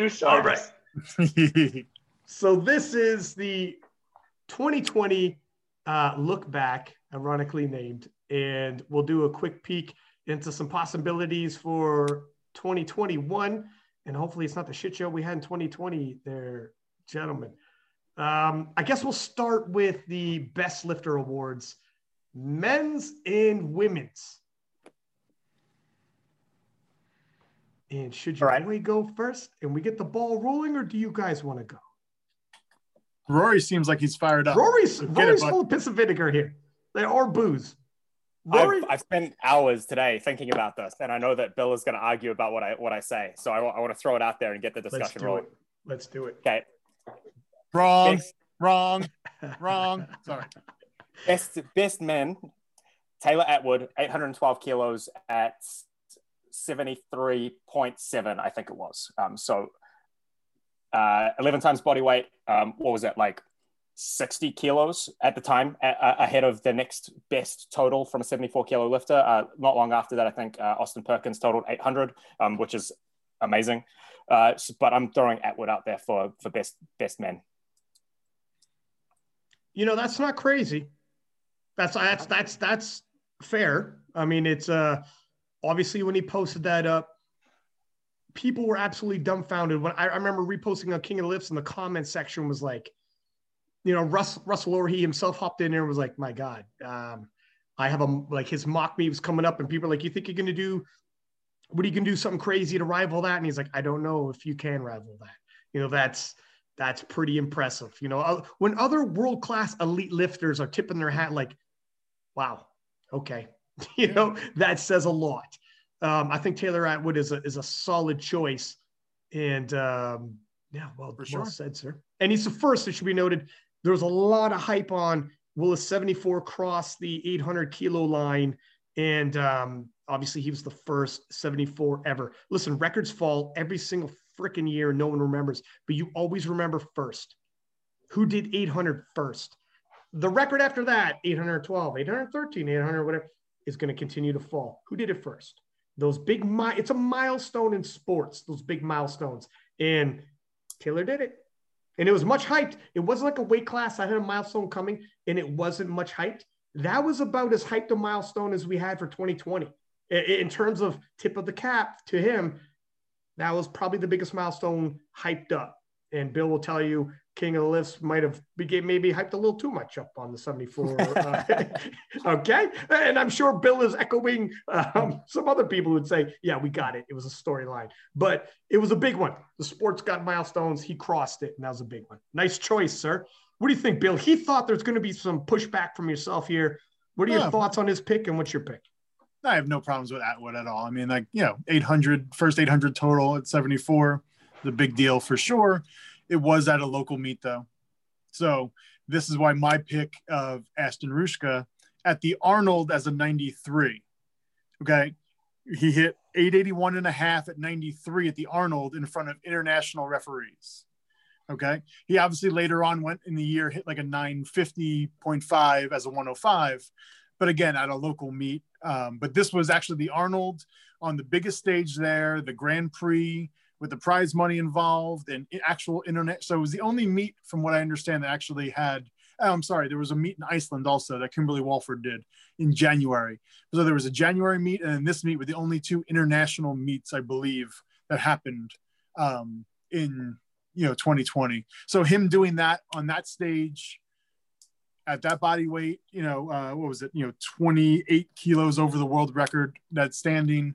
Andrew All Sarvis. so this is the 2020 uh, look back, ironically named, and we'll do a quick peek into some possibilities for 2021. And hopefully, it's not the shit show we had in 2020, there, gentlemen. Um, I guess we'll start with the best lifter awards, men's and women's. And should you All right. boy go first and we get the ball rolling, or do you guys want to go? Rory seems like he's fired up. Rory's, Get Rory's bud. full of piss and vinegar here. There are booze. Rory, I've, I've spent hours today thinking about this, and I know that Bill is going to argue about what I what I say. So I, want to throw it out there and get the let's discussion do rolling. it. Let's do it. Okay, Wrong, best, wrong, wrong. Sorry. best best men. Taylor Atwood, 812 kilos at 73.7, I think it was. Um, so uh, 11 times body weight. Um, what was it like? 60 kilos at the time, a- a- ahead of the next best total from a 74 kilo lifter. Uh, not long after that, I think uh, Austin Perkins totaled 800, um, which is amazing. Uh, s- but I'm throwing Atwood out there for for best best men. You know, that's not crazy. That's that's that's that's fair. I mean, it's uh obviously when he posted that up, people were absolutely dumbfounded. When I, I remember reposting on King of the Lifts and the comment section was like, you know, Russ, Russell Orr, he himself hopped in there and was like, my God, um, I have a like his mock me was coming up and people are like, you think you're gonna do what are you gonna do something crazy to rival that? And he's like, I don't know if you can rival that. You know, that's that's pretty impressive. You know, uh, when other world class elite lifters are tipping their hat, like, wow, okay, you know, that says a lot. Um, I think Taylor Atwood is a is a solid choice, and um, yeah, well, For well said, sir. And he's the first. It should be noted. There was a lot of hype on will a 74 cross the 800 kilo line, and um, obviously he was the first 74 ever. Listen, records fall every single freaking year. No one remembers, but you always remember first. Who did 800 first? The record after that, 812, 813, 800, whatever, is going to continue to fall. Who did it first? Those big, mi- it's a milestone in sports, those big milestones. And Taylor did it. And it was much hyped. It wasn't like a weight class. I had a milestone coming and it wasn't much hyped. That was about as hyped a milestone as we had for 2020. In terms of tip of the cap to him, that was probably the biggest milestone hyped up. And Bill will tell you, King of the Lifts might have became maybe hyped a little too much up on the 74. uh, okay. And I'm sure Bill is echoing um, some other people who'd say, yeah, we got it. It was a storyline, but it was a big one. The sports got milestones. He crossed it, and that was a big one. Nice choice, sir. What do you think, Bill? He thought there's going to be some pushback from yourself here. What are your Yeah. thoughts on his pick, and what's your pick? I have no problems with Atwood at all. I mean, like, you know, 800, first 800 total at 74, the big deal for sure. It was at a local meet, though. So this is why my pick of Ashton Rouska at the Arnold as a 93. Okay. He hit 881 and a half at 93 at the Arnold in front of international referees. Okay. He obviously later on went in the year, hit like a 950.5 as a 105 but again at a local meet. Um, but this was actually the Arnold on the biggest stage there, the Grand Prix with the prize money involved and actual internet. So it was the only meet, from what I understand, that actually had. oh, I'm sorry, there was a meet in Iceland also that Kimberly Walford did in January. So there was a January meet, and this meet were the only two international meets, I believe, that happened um, in you know 2020. So him doing that on that stage at that body weight, you know, uh, what was it? You know, 28 kilos over the world record That standing.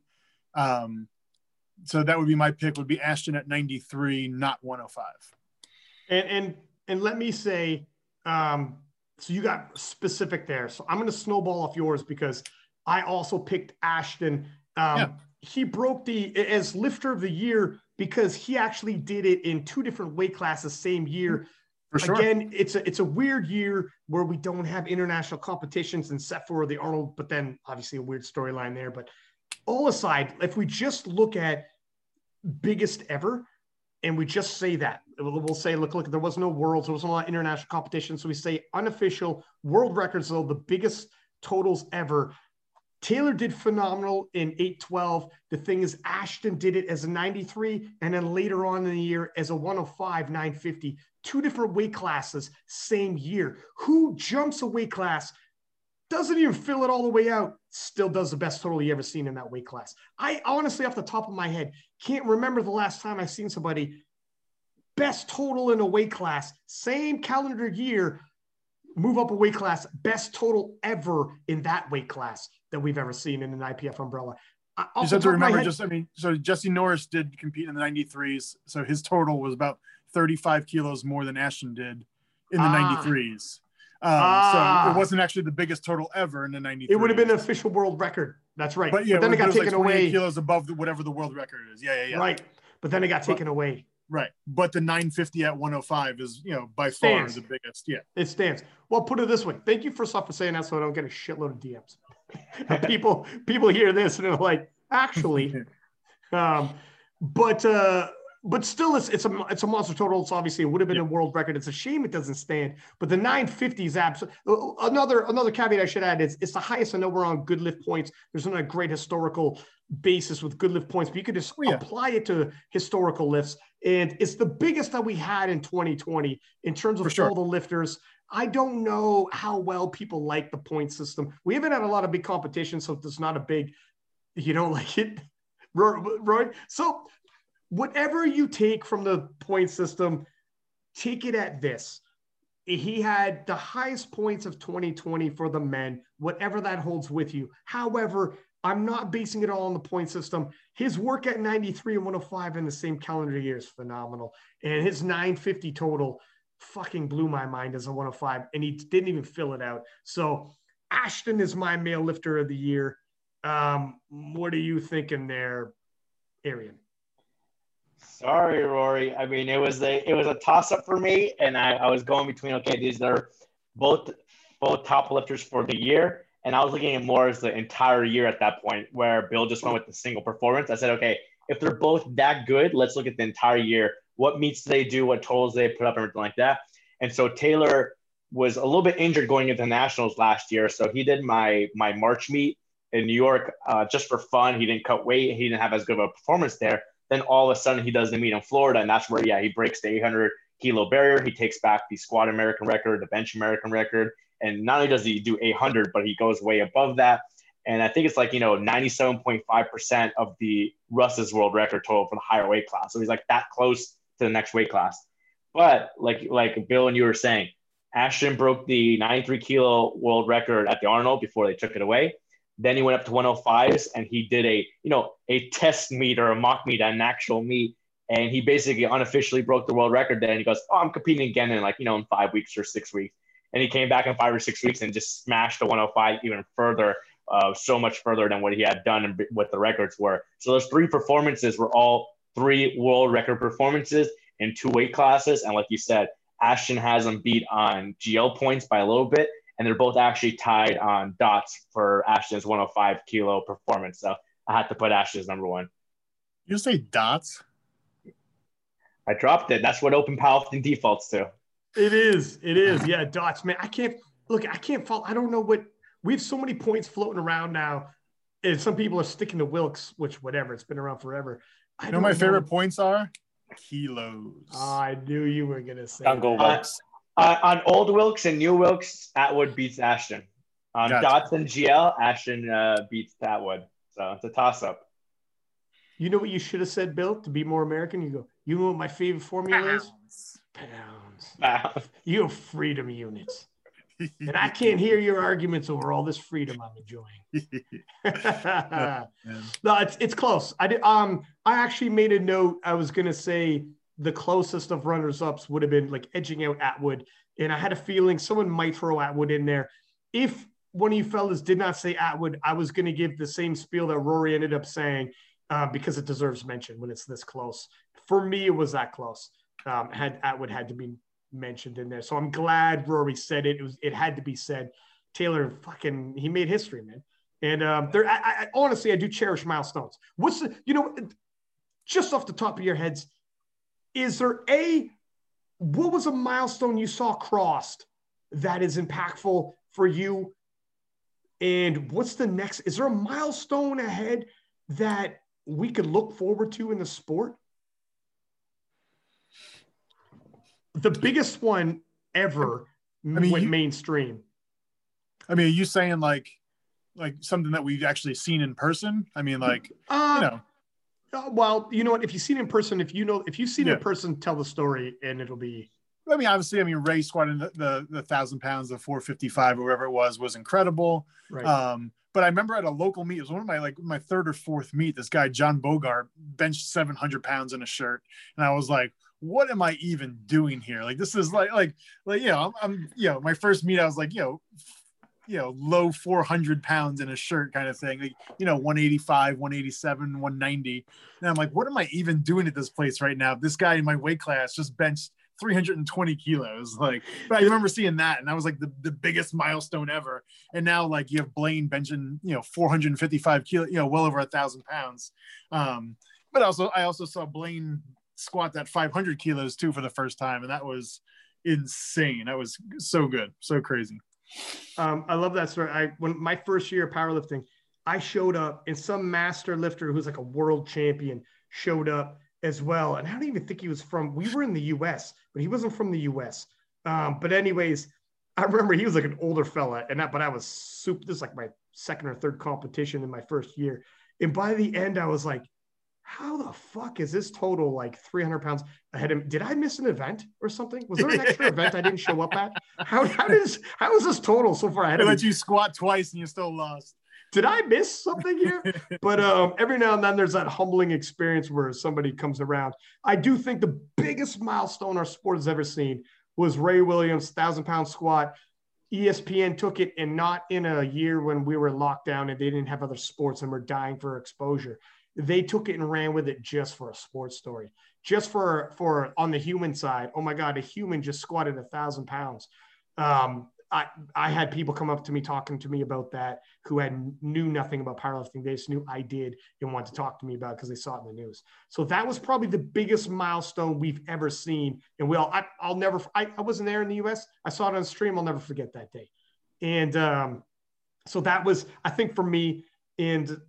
Um, so that would be my pick. Would be Ashton at 93, not 105. And and and let me say, um, so you got specific there. So I'm going to snowball off yours because I also picked Ashton. Um, Yeah. He broke the as lifter of the year because he actually did it in two different weight classes same year. For sure. Again, it's a it's a weird year where we don't have international competitions except for the Arnold, but then obviously a weird storyline there. But all aside, if we just look at biggest ever, and we just say that we'll say, look, look, there was no worlds, there lot of international competition, so we say unofficial world records, though the biggest totals ever. Taylor did phenomenal in 812. The thing is, Ashton did it as a 93, and then later on in the year as a 105, 950. Two different weight classes, same year. Who jumps a weight class, doesn't even fill it all the way out, still does the best total you ever seen in that weight class? I honestly, off the top of my head, can't remember the last time I've seen somebody best total in a weight class, same calendar year, move up a weight class, best total ever in that weight class that we've ever seen in an IPF umbrella. You just have to remember, head, just I mean, so Jesse Norris did compete in the 93s, so his total was about 35 kilos more than Ashton did in the ah, 93s. Um, ah, so it wasn't actually the biggest total ever in the 93s. It would have been an official world record. That's right. But yeah, but then it, got taken like away. Kilos above the, whatever the world record is. Yeah, yeah, yeah. Right. But then it got taken away. Right. But the 950 at 105 is, you know, by far the biggest. Yeah. It stands. Well, put it this way. Thank you first off for saying that so I don't get a shitload of DMs. people people hear this and they're like, actually. um, but uh but still it's it's a it's a monster total. It's obviously it would have been a world record. It's a shame it doesn't stand. But the 950 is absolutely uh, another another caveat I should add is it's the highest I know we're on good lift points. There's not a great historical basis with good lift points, but you could just oh, yeah. apply it to historical lifts. And it's the biggest that we had in 2020 in terms of sure. all the lifters. I don't know how well people like the point system. We haven't had a lot of big competition, so there's not a big, you don't like it, right? So whatever you take from the point system, take it at this. He had the highest points of 2020 for the men, whatever that holds with you. However, I'm not basing it all on the point system. His work at 93 and 105 in the same calendar year is phenomenal. And his 950 total fucking blew my mind as a 105, and he didn't even fill it out. So Ashton is my male lifter of the year. Um, what are you thinking there, Arian? Sorry, Rory. I mean, it was a it was a toss up for me, and I, I was going between okay, these are both both top lifters for the year. And I was looking at more as the entire year at that point, where Bill just went with the single performance. I said, okay, if they're both that good, let's look at the entire year. What meets they do, what totals they put up, and everything like that. And so Taylor was a little bit injured going into the nationals last year, so he did my my March meet in New York uh, just for fun. He didn't cut weight. He didn't have as good of a performance there. Then all of a sudden he does the meet in Florida, and that's where yeah he breaks the 800 kilo barrier. He takes back the squat American record, the bench American record, and not only does he do 800, but he goes way above that. And I think it's like, you know, 97.5% of the Russ's world record total for the higher weight class. So he's like that close to the next weight class. But like like Bill and you were saying, Ashton broke the 93 kilo world record at the Arnold before they took it away. Then he went up to 105s and he did a, you know, a test meet or a mock meet, an actual meet. And he basically unofficially broke the world record then. He goes, Oh, I'm competing again in like, you know, in five weeks or six weeks and he came back in five or six weeks and just smashed the 105 even further, uh, so much further than what he had done and what the records were. So those three performances were all three world record performances in two weight classes, and like you said, Ashton has him beat on GL points by a little bit, and they're both actually tied on dots for Ashton's 105 kilo performance. So I had to put Ashton's number one. You say dots? I dropped it. That's what Open Powerlifting defaults to. It is. It is. Yeah, dots, man. I can't look. I can't follow. I don't know what we have so many points floating around now, and some people are sticking to Wilks, which whatever. It's been around forever. I you know my know. favorite points are kilos. Oh, I knew you were gonna say. Jungle Wilks. Uh, on old Wilks and new Wilks, Atwood beats Ashton. On gotcha. Dots and GL, Ashton uh, beats Atwood. So it's a toss up. You know what you should have said, Bill, to be more American? You go, you know what my favorite formula is? Pound pounds. you have freedom units. and I can't hear your arguments over all this freedom I'm enjoying. no, it's it's close. I did um I actually made a note. I was gonna say the closest of runners ups would have been like edging out Atwood, and I had a feeling someone might throw Atwood in there. If one of you fellas did not say Atwood, I was gonna give the same spiel that Rory ended up saying uh, because it deserves mention when it's this close. For me, it was that close. Um, had Atwood had to be mentioned in there. So I'm glad Rory said it. It was it had to be said. Taylor fucking he made history, man. And um, there, I, I, honestly, I do cherish milestones. What's the, you know, just off the top of your heads, is there a what was a milestone you saw crossed that is impactful for you And what's the next? Is there a milestone ahead that we could look forward to in the sport? The biggest one ever I mean, went you- mainstream. I mean, are you saying like like something that we've actually seen in person? I mean, like Uh, you know, uh, well, you know what? If you've seen it in person, if you know, if you've seen it in person, tell the story, and it'll be I mean, obviously, I mean, Ray squatting the the, the thousand pounds, the four fifty five, or whatever it was, was incredible. right. Um, but I remember at a local meet, it was one of my like my third or fourth meet. This guy John Bogart benched seven hundred pounds in a shirt, and I was like, "What am I even doing here? Like, this is like like like you know, I'm, I'm you know, my first meet, I was like, you know, you know, low four hundred pounds in a shirt kind of thing, like you know, one eighty five, one eighty seven, one ninety, and I'm like, what am I even doing at this place right now? This guy in my weight class just benched 320 kilos. Like, but I remember seeing that, and that was like the, the biggest milestone ever. And now, like, you have Blaine benching, you know, 455 kilo, you know, well over a thousand pounds. Um, but also, I also saw Blaine squat that 500 kilos too for the first time, and that was insane. That was so good, so crazy. Um, I love that story. I when my first year of powerlifting, I showed up and some master lifter who's like a world champion showed up as well. And I don't even think he was from, we were in the US, but he wasn't from the US. Um, but anyways, I remember he was like an older fella and that, but I was super, this is like my second or third competition in my first year. And by the end, I was like, how the fuck is this total like 300 pounds ahead of me? Did I miss an event or something? Was there an extra event I didn't show up at? How, how does, how is this total so far ahead I of me? let you squat twice and you still lost. did I miss something here? but um, every now and then there's that humbling experience where somebody comes around. I do think the biggest milestone our sport has ever seen was Ray Williams' thousand pound squat. ESPN took it and not in a year when we were locked down and they didn't have other sports and were dying for exposure. They took it and ran with it just for a sports story, just for for on the human side. Oh my God, a human just squatted a thousand pounds. Um, I, I had people come up to me talking to me about that who had knew nothing about powerlifting. They just knew I did and wanted to talk to me about because they saw it in the news. So that was probably the biggest milestone we've ever seen. And we all, I, I'll never, I, I wasn't there in the US. I saw it on stream. I'll never forget that day. And um, so that was, I think for me, and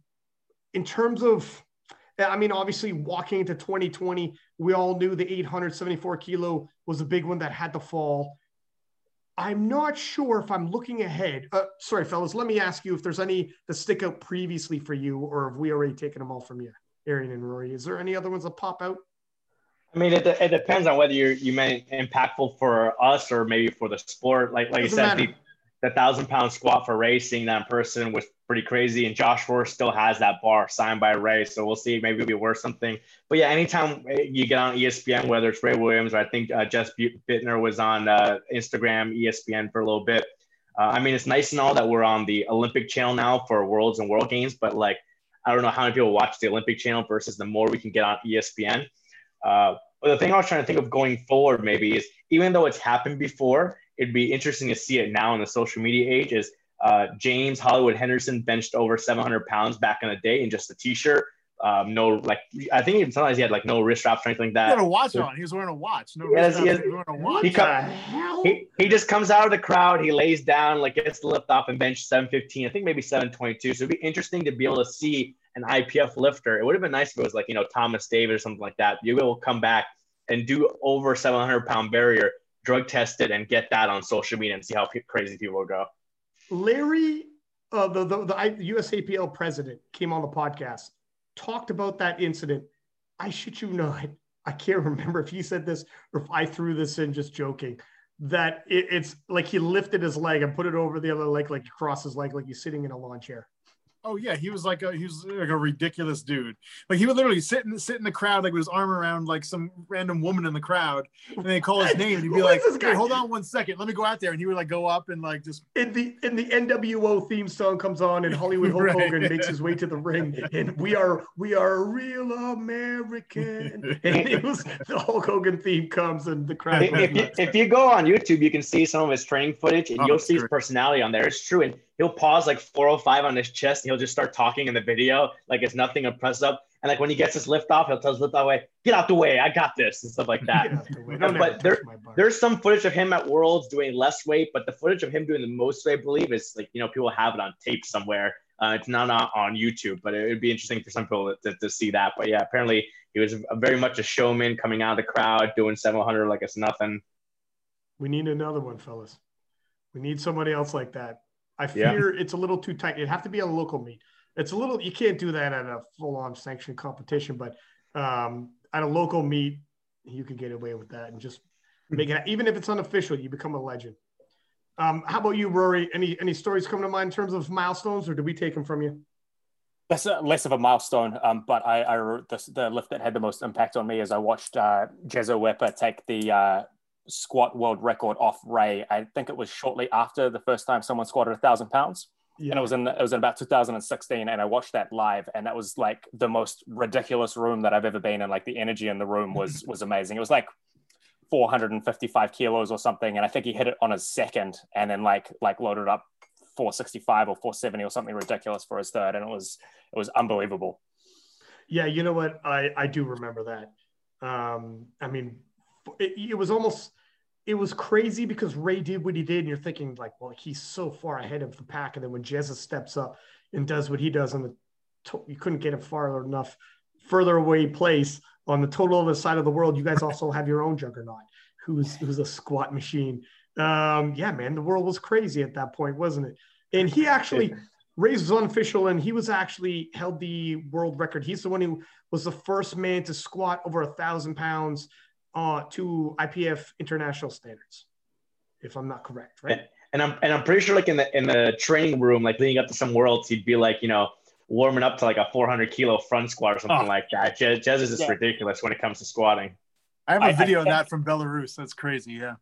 in terms of, I mean, obviously walking into 2020, we all knew the 874 kilo was a big one that had to fall. I'm not sure if I'm looking ahead. Uh, sorry, fellas, let me ask you if there's any that stick out previously for you, or have we already taken them all from you, Arian and Rory? Is there any other ones that pop out? I mean, it, it depends on whether you're you meant impactful for us or maybe for the sport. Like like you said, the, the thousand pound squat for racing that in person was pretty crazy. And Josh Rohr still has that bar signed by Ray, so we'll see. Maybe it'll be worth something. But yeah, anytime you get on ESPN, whether it's Ray Williams or I think uh, Jess Buettner was on uh, Instagram, ESPN for a little bit. Uh, I mean, it's nice and all that we're on the Olympic channel now for Worlds and World Games, but like I don't know how many people watch the Olympic channel versus the more we can get on ESPN. Uh, but the thing I was trying to think of going forward maybe is even though it's happened before, it'd be interesting to see it now in the social media age. Is uh, James Hollywood Henderson benched over 700 pounds back in the day in just a t-shirt. Um, no, like I think even sometimes he had like no wrist straps or anything like that. He had that. a watch on. He was wearing a watch. No, Yes, wrist he strap. he was wearing a watch. He What the hell? He, he just comes out of the crowd, he lays down, like gets the lift off and bench 715, I think maybe 722. So it'd be interesting to be able to see an IPF lifter. It would have been nice if it was like, you know, Thomas David or something like that. You will come back and do over 700 pound barrier, drug tested, and get that on social media and see how pe- crazy people will go. Larry, uh, the, the, the USAPL president, came on the podcast, talked about that incident. I shit you not. I can't remember if he said this or if I threw this in just joking. That it, it's like he lifted his leg and put it over the other leg, like he crossed his leg, like he's sitting in a lawn chair. Oh yeah, he was like a he was like a ridiculous dude. Like he would literally sit in sit in the crowd like with his arm around like some random woman in the crowd, and they call his name and he'd be like, this guy? "Hey, hold on one second, let me go out there," and he would like go up and like just And the and the NWO theme song comes on, and Hollywood Hulk Right. Hogan makes his way to the ring, and we are we are a real American. And it was the Hulk Hogan theme comes, and the crowd. If, if, you, if you go on YouTube, you can see some of his training footage and Oh, you'll see his personality on there. It's true. And he'll pause like 405 on his chest and he'll just start talking in the video like it's nothing a press up. And like when he gets his lift off, he'll tell his lift off way, get out the way, I got this, and stuff like that. but there, there's some footage of him at Worlds doing less weight, but the footage of him doing the most weight, I believe, is like you know people have it on tape somewhere. Uh, it's not on YouTube, but it would be interesting for some people to, to, to see that. But yeah, apparently he was a, very much a showman coming out of the crowd, doing 700 like it's nothing. We need another one, fellas. We need somebody else like that. I fear yeah. it's a little too tight. It'd have to be a local meet. It's a little, you can't do that at a full on sanctioned competition, but um, at a local meet, you can get away with that and just make it, even if it's unofficial, you become a legend. Um, how about you, Rory? Any any stories coming to mind in terms of milestones, or do we take them from you? That's a, less of a milestone, um, but I, I the, the, lift that had the most impact on me is I watched uh, Jezza Uepa take the uh, squat world record off Ray. I think it was shortly after the first time someone squatted a thousand pounds. Yeah. And it was in it was in about 2016, and I watched that live, and that was like the most ridiculous room that I've ever been in. Like the energy in the room was was amazing. It was like 455 kilos or something, and I think he hit it on his second, and then like like loaded up 465 or 470 or something ridiculous for his third, and it was it was unbelievable. Yeah, you know what? I I do remember that. Um, I mean, it, it was almost it was crazy because Ray did what he did, and you're thinking like, well, he's so far ahead of the pack, and then when Jezza steps up and does what he does on the, you couldn't get him far enough further away place on the total other side of the world. You guys also have your own juggernaut, who's who's a squat machine. Um, yeah, man, the world was crazy at that point, wasn't it? And he actually. Ray's was unofficial, and he was actually held the world record. He's the one who was the first man to squat over a thousand pounds uh, to IPF international standards, if I'm not correct, right? And, and I'm and I'm pretty sure like in the in the training room, like leading up to some worlds, he'd be like, you know, warming up to like a 400 kilo front squat or something oh. like that. Jez, Jez is just yeah. ridiculous when it comes to squatting. I have a video I, of that from Belarus. That's crazy. Yeah.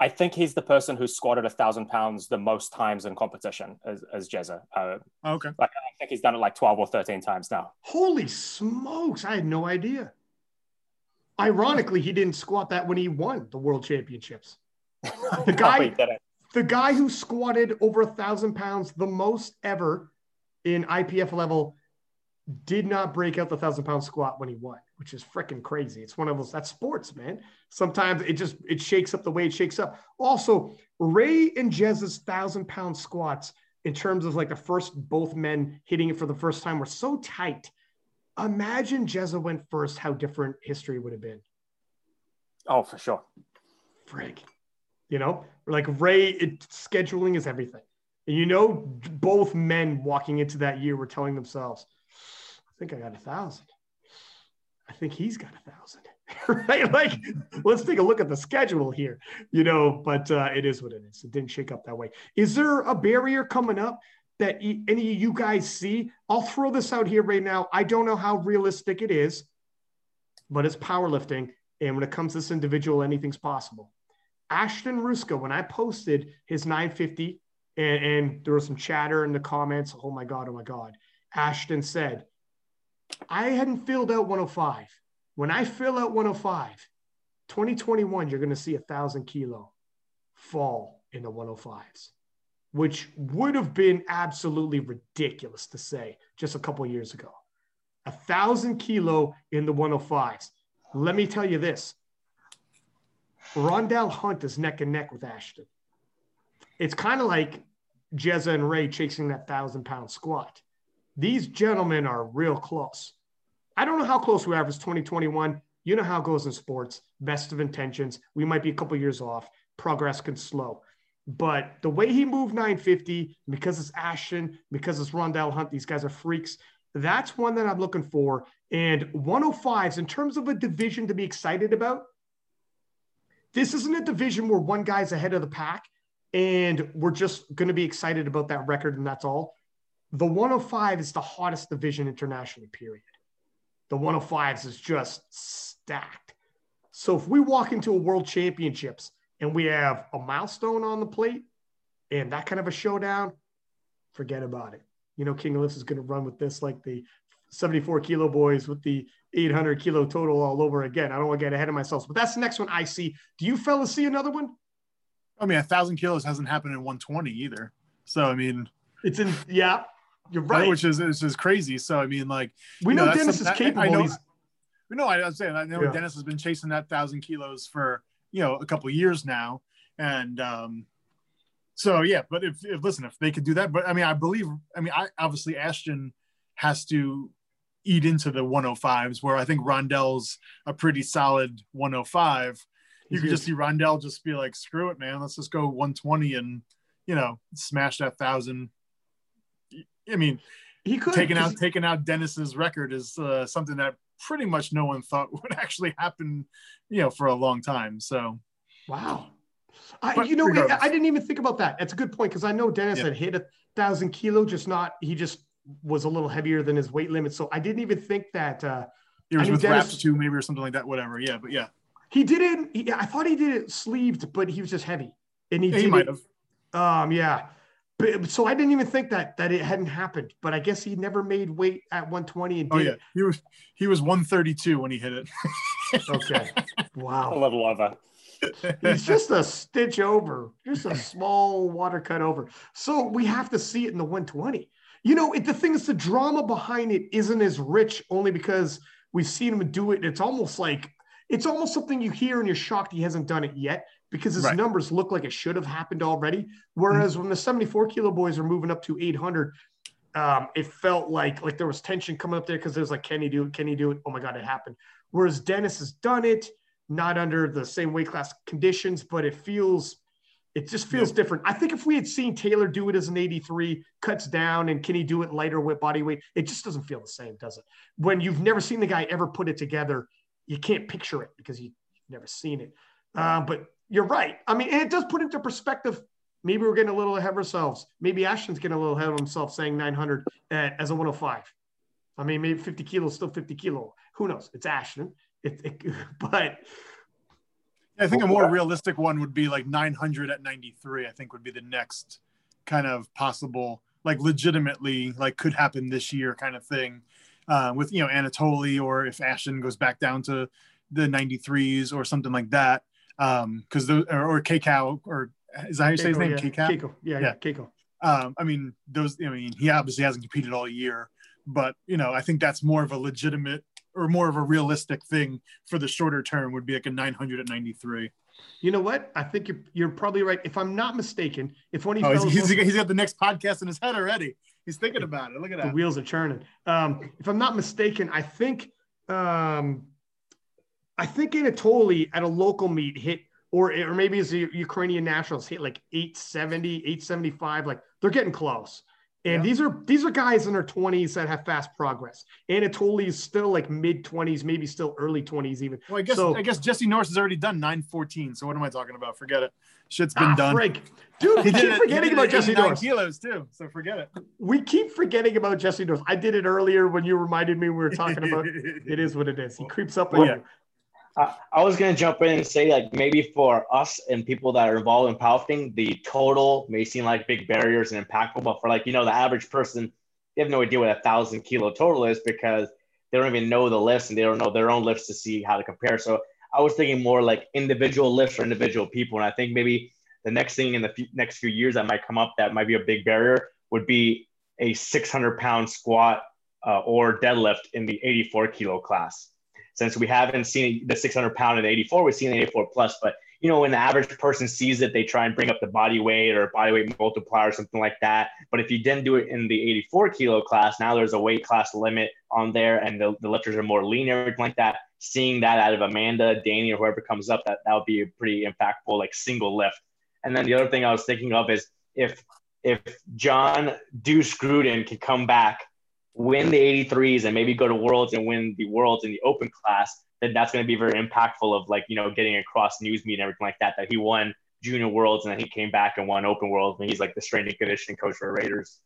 I think he's the person who squatted a thousand pounds the most times in competition as, as Jezza. Uh, okay. Like, I think he's done it like 12 or 13 times now. Holy smokes. I had no idea. Ironically, he didn't squat that when he won the world championships. The guy, the guy who squatted over a thousand pounds the most ever in IPF level did not break out the thousand pound squat when he won, which is freaking crazy. It's one of those that's sports, man. Sometimes it just it shakes up the way it shakes up. Also, Ray and Jez's thousand pound squats, in terms of like the first both men hitting it for the first time, were so tight Imagine Jezza went first, how different history would have been. Oh, for sure. Frig. You know, like Ray, it, scheduling is everything. And you know, both men walking into that year were telling themselves, I think I got a thousand. I think he's got a thousand. right? Like, let's take a look at the schedule here, you know, but uh, it is what it is. It didn't shake up that way. Is there a barrier coming up that any of you guys see. I'll throw this out here right now. I don't know how realistic it is, but it's powerlifting. And when it comes to this individual, anything's possible. Ashton Rouska, when I posted his 950, and, and there was some chatter in the comments, oh my God, oh my God. Ashton said, I hadn't filled out 105. When I fill out 105, 2021, you're going to see a thousand kilo fall in the 105s which would have been absolutely ridiculous to say just a couple years ago. A thousand kilo in the 105s. Let me tell you this Rondell Hunt is neck and neck with Ashton. It's kind of like Jezza and Ray chasing that thousand pound squat. These gentlemen are real close. I don't know how close we are. It's 2021. You know how it goes in sports. Best of intentions. We might be a couple years off. Progress can slow. But the way he moved 950, because it's Ashton, because it's Rondell Hunt, these guys are freaks. That's one that I'm looking for. And 105s, in terms of a division to be excited about, this isn't a division where one guy's ahead of the pack and we're just going to be excited about that record and that's all. The 105 is the hottest division internationally, period. The 105s is just stacked. So if we walk into a world championships and we have a milestone on the plate and that kind of a showdown, forget about it. You know, King of Lifts is going to run with this like the 74 kilo boys with the 800 kilo total all over again. I don't want to get ahead of myself, but that's the next one I see. Do you fellas see another one? I mean, a thousand kilos hasn't happened in 120 either. So, I mean, it's in, yeah. You're right. Which is which is crazy. So I mean, like we know, know, Dennis is something- I- I capable. know- He's- no, I was saying I know Yeah. Dennis has been chasing that thousand kilos for you know a couple of years now, and um, so yeah. But if, if listen, if they could do that, but I mean, I believe, I mean, I obviously Ashton has to eat into the 105s, where I think Rondell's a pretty solid 105. You could just see Rondell just be like, screw it, man, let's just go 120 and you know smash that thousand. I mean, he could taking out taking out Dennis's record is uh, something that pretty much no one thought would actually happen, you know, for a long time. So Wow. I, you know, regardless. I, didn't even think about that. That's a good point because I know Dennis Yeah. had hit a thousand kilo, just not. He just was a little heavier than his weight limit, so I didn't even think that uh, it was with Dennis- Raps too, maybe or something like that. Whatever. Yeah, but yeah, he did it. He, I thought he did it sleeved, but he was just heavy, and he, he might have. Um, yeah. But, um, so I didn't even think that that it hadn't happened. But I guess he never made weight at 120 and Oh did yeah, he was he was 132 when he hit it. it. Okay. A Wow. little over. He's just a stitch over, just a small water cut over. So we have to see it in the 120. You know, it, the thing is, the drama behind it isn't as rich only because we've seen him do it. It's almost like it's almost something you hear and you're shocked he hasn't done it yet because his Right. numbers look like it should have happened already. Whereas when the 74 kilo boys are moving up to 800, um, it felt like like there was tension coming up there because there's like, can he do it? Can he do it? Oh my god, it happened. Whereas Dennis has done it, not under the same weight class conditions, but it feels it just feels different. I think if we had seen Taylor do it as an 83, cuts down, and can he do it lighter with body weight? It just doesn't feel the same, does it? When you've never seen the guy ever put it together, you can't picture it because you've never seen it. Uh, but you're right. I mean, and it does put into perspective. Maybe we're getting a little ahead of ourselves. Maybe Ashton's getting a little ahead of himself saying 900 at, as a 105. I mean, maybe 50 kilos, still 50 kilo. Who knows? It's Ashton. It, it, but I think a more realistic one would be like 900 at 93. I think would be the next kind of possible, like legitimately, like could happen this year kind of thing, uh, with you know Anatoly or if Ashton goes back down to the 93s or something like that, because those or, or K-Cow or is that how you say his name? yeah. K-Cow. Keiko. Yeah, yeah, Keiko. Um, I mean, those. I mean, he obviously hasn't competed all year, but you know, I think that's more of a legitimate or more of a realistic thing for the shorter term. Would be like a 900 at 93. You know what? I think you're you're probably right. If I'm not mistaken, if one of Oh, he's, he's, he's got the next podcast in his head already. He's thinking about it. Look at that. the wheels are churning. Um, if I'm not mistaken, I think um, I think Anatoly at a local meet hit, or or maybe as the Ukrainian nationals hit like 870, 875. Like they're getting close. And Yeah. these are these are guys in their 20s that have fast progress. Anatoly is still like mid 20s, maybe still early 20s even. Well, I guess So- I guess Jesse Norris has already done 914. So what am I talking about? Forget it. Shit's been Ah, done. Frig. Dude, we keep forgetting about Jesse 89 Norris. kilos too. So forget it. We keep forgetting about Jesse Norris. I did it earlier when you reminded me we were talking about it is what it is. He creeps up on Yeah. you. I, I was gonna jump in and say like maybe for us and people that are involved in powerlifting, the total may seem like big barriers and impactful, but for like you know the average person, they have no idea what a thousand kilo total is because they don't even know the lifts and they don't know their own lifts to see how to compare. So I was thinking more like individual lifts for individual people, and I think maybe the next thing in the next few years that might come up that might be a big barrier would be a 600 pound squat uh, or deadlift in the 84 kilo class since we haven't seen the 600 pound and 84, we've seen the 84 plus. But you know, when the average person sees it, they try and bring up the body weight or body weight multiplier or something like that. But if you didn't do it in the 84 kilo class, now there's a weight class limit on there, and the, the lifters are more lean, everything like that. Seeing that out of Amanda, Danny, or whoever comes up, that that would be a pretty impactful like single lift. And then the other thing I was thinking of is if if John Deuce Gruden can come back win the 83s and maybe go to worlds and win the worlds in the open class then that's going to be very impactful of like you know getting across news meet and everything like that that he won junior worlds and then he came back and won open worlds and he's like the strength and conditioning coach for raiders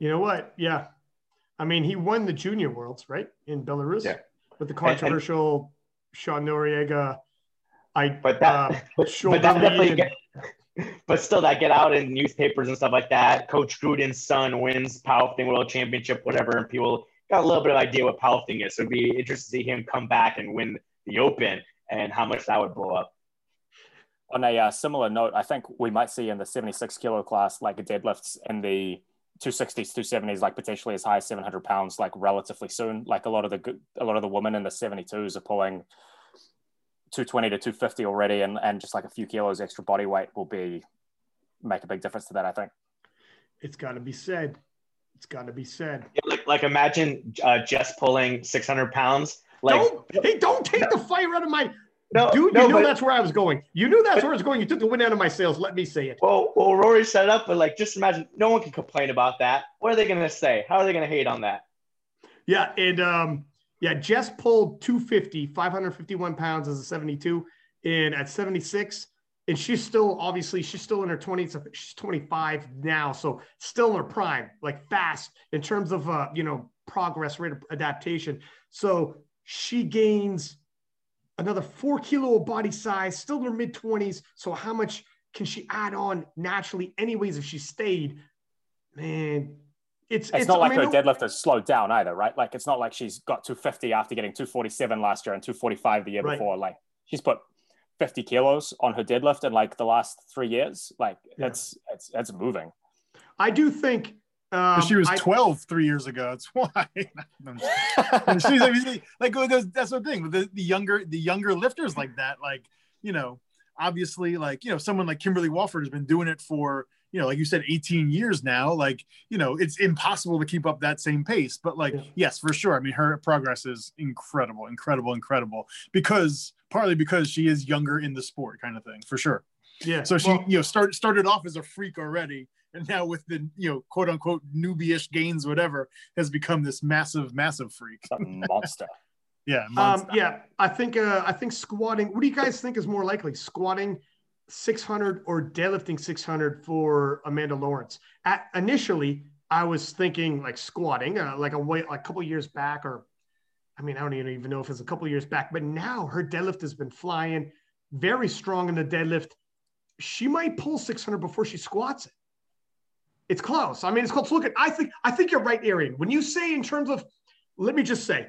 You know what? Yeah. I mean, he won the junior worlds, right? In Belarus Yeah. with the And- and- controversial Sean Noriega. I but that uh, but, but that definitely and- but still that get out in newspapers and stuff like that. Coach gruden's son wins powerlifting world championship whatever and people got a little bit of idea what powerlifting is. So it'd be interesting to see him come back and win the open and how much that would blow up. On a uh, similar note, I think we might see in the 76 kilo class like deadlifts in the 260s, 270s, like potentially as high as 700 pounds, like relatively soon. Like a lot of the a lot of the women in the 72s are pulling 220 to 250 already, and and just like a few kilos extra body weight will be make a big difference to that. I think it's got to be said. It's got to be said. Yeah, like, like imagine uh, Jess pulling 600 pounds. Like, don't, hey, don't take no, the fire out of my. No, dude, no, you knew but, that's where I was going. You knew that's where I was going. You took the wind out of my sails. Let me say it. Well, well, Rory set it up, but like, just imagine, no one can complain about that. What are they going to say? How are they going to hate on that? Yeah, and um, yeah, Jess pulled 250, 551 pounds as a 72, and at 76, and she's still obviously she's still in her 20s she's 25 now so still in her prime like fast in terms of uh you know progress rate of adaptation. So she gains another four kilo of body size still in her mid 20s so how much can she add on naturally anyways if she stayed? Man it's, it's, it's not like I mean, her deadlift has slowed down either, right? Like it's not like she's got 250 after getting 247 last year and 245 the year right. before. Like she's put 50 kilos on her deadlift in like the last three years. Like yeah. it's it's it's moving. I do think um, she was 12 I, three years ago. That's why. she's like, like that's the thing. The, the younger the younger lifters like that, like you know, obviously, like you know, someone like Kimberly Walford has been doing it for you know, like you said, 18 years now. Like you know, it's impossible to keep up that same pace. But like, yeah. yes, for sure. I mean, her progress is incredible, incredible, incredible. Because partly because she is younger in the sport, kind of thing, for sure. Yeah. So she, well, you know, started started off as a freak already, and now with the you know quote unquote newbie-ish gains, whatever, has become this massive, massive freak, monster. yeah. Um, monster. Um, yeah. I think uh, I think squatting. What do you guys think is more likely, squatting 600 or deadlifting 600 for Amanda Lawrence? At, initially, I was thinking like squatting, uh, like a way, like a couple years back, or I mean, I don't even know if it's a couple years back, but now her deadlift has been flying very strong in the deadlift. She might pull 600 before she squats it. It's close. I mean, it's close. Look at, I think, I think you're right, Arian. When you say in terms of, let me just say,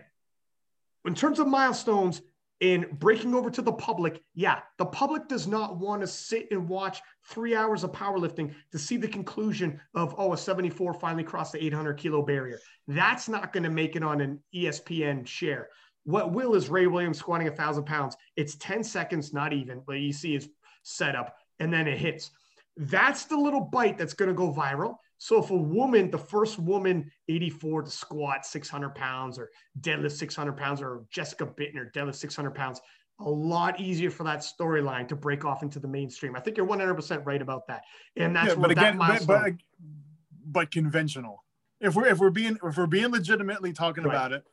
in terms of milestones, in breaking over to the public, yeah, the public does not want to sit and watch three hours of powerlifting to see the conclusion of, oh, a 74 finally crossed the 800 kilo barrier. That's not going to make it on an ESPN share. What will is Ray Williams squatting a thousand pounds. It's 10 seconds, not even, but you see his setup, and then it hits. That's the little bite that's going to go viral. So if a woman, the first woman 84 to squat 600 pounds or deadlift 600 pounds, or Jessica Buettner deadlift 600 pounds, a lot easier for that storyline to break off into the mainstream. I think you're 100% right about that. And that's yeah, but again, but, but, but, conventional. If we're if we're being if we're being legitimately talking right. about it,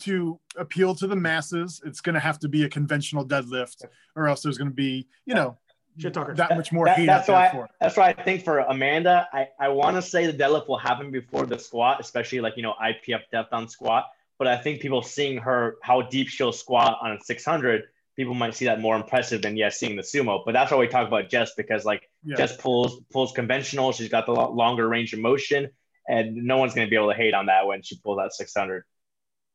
to appeal to the masses, it's going to have to be a conventional deadlift, or else there's going to be, you know, Shit talker. That much more that, hate that's why, for. That's why I think for Amanda, I, I want to say the deadlift will happen before the squat, especially like, you know, IPF depth on squat. But I think people seeing her, how deep she'll squat on a 600, people might see that more impressive than, yes, seeing the sumo. But that's why we talk about Jess because, like, yeah. Jess pulls, pulls conventional. She's got the longer range of motion. And no one's going to be able to hate on that when she pulls that 600.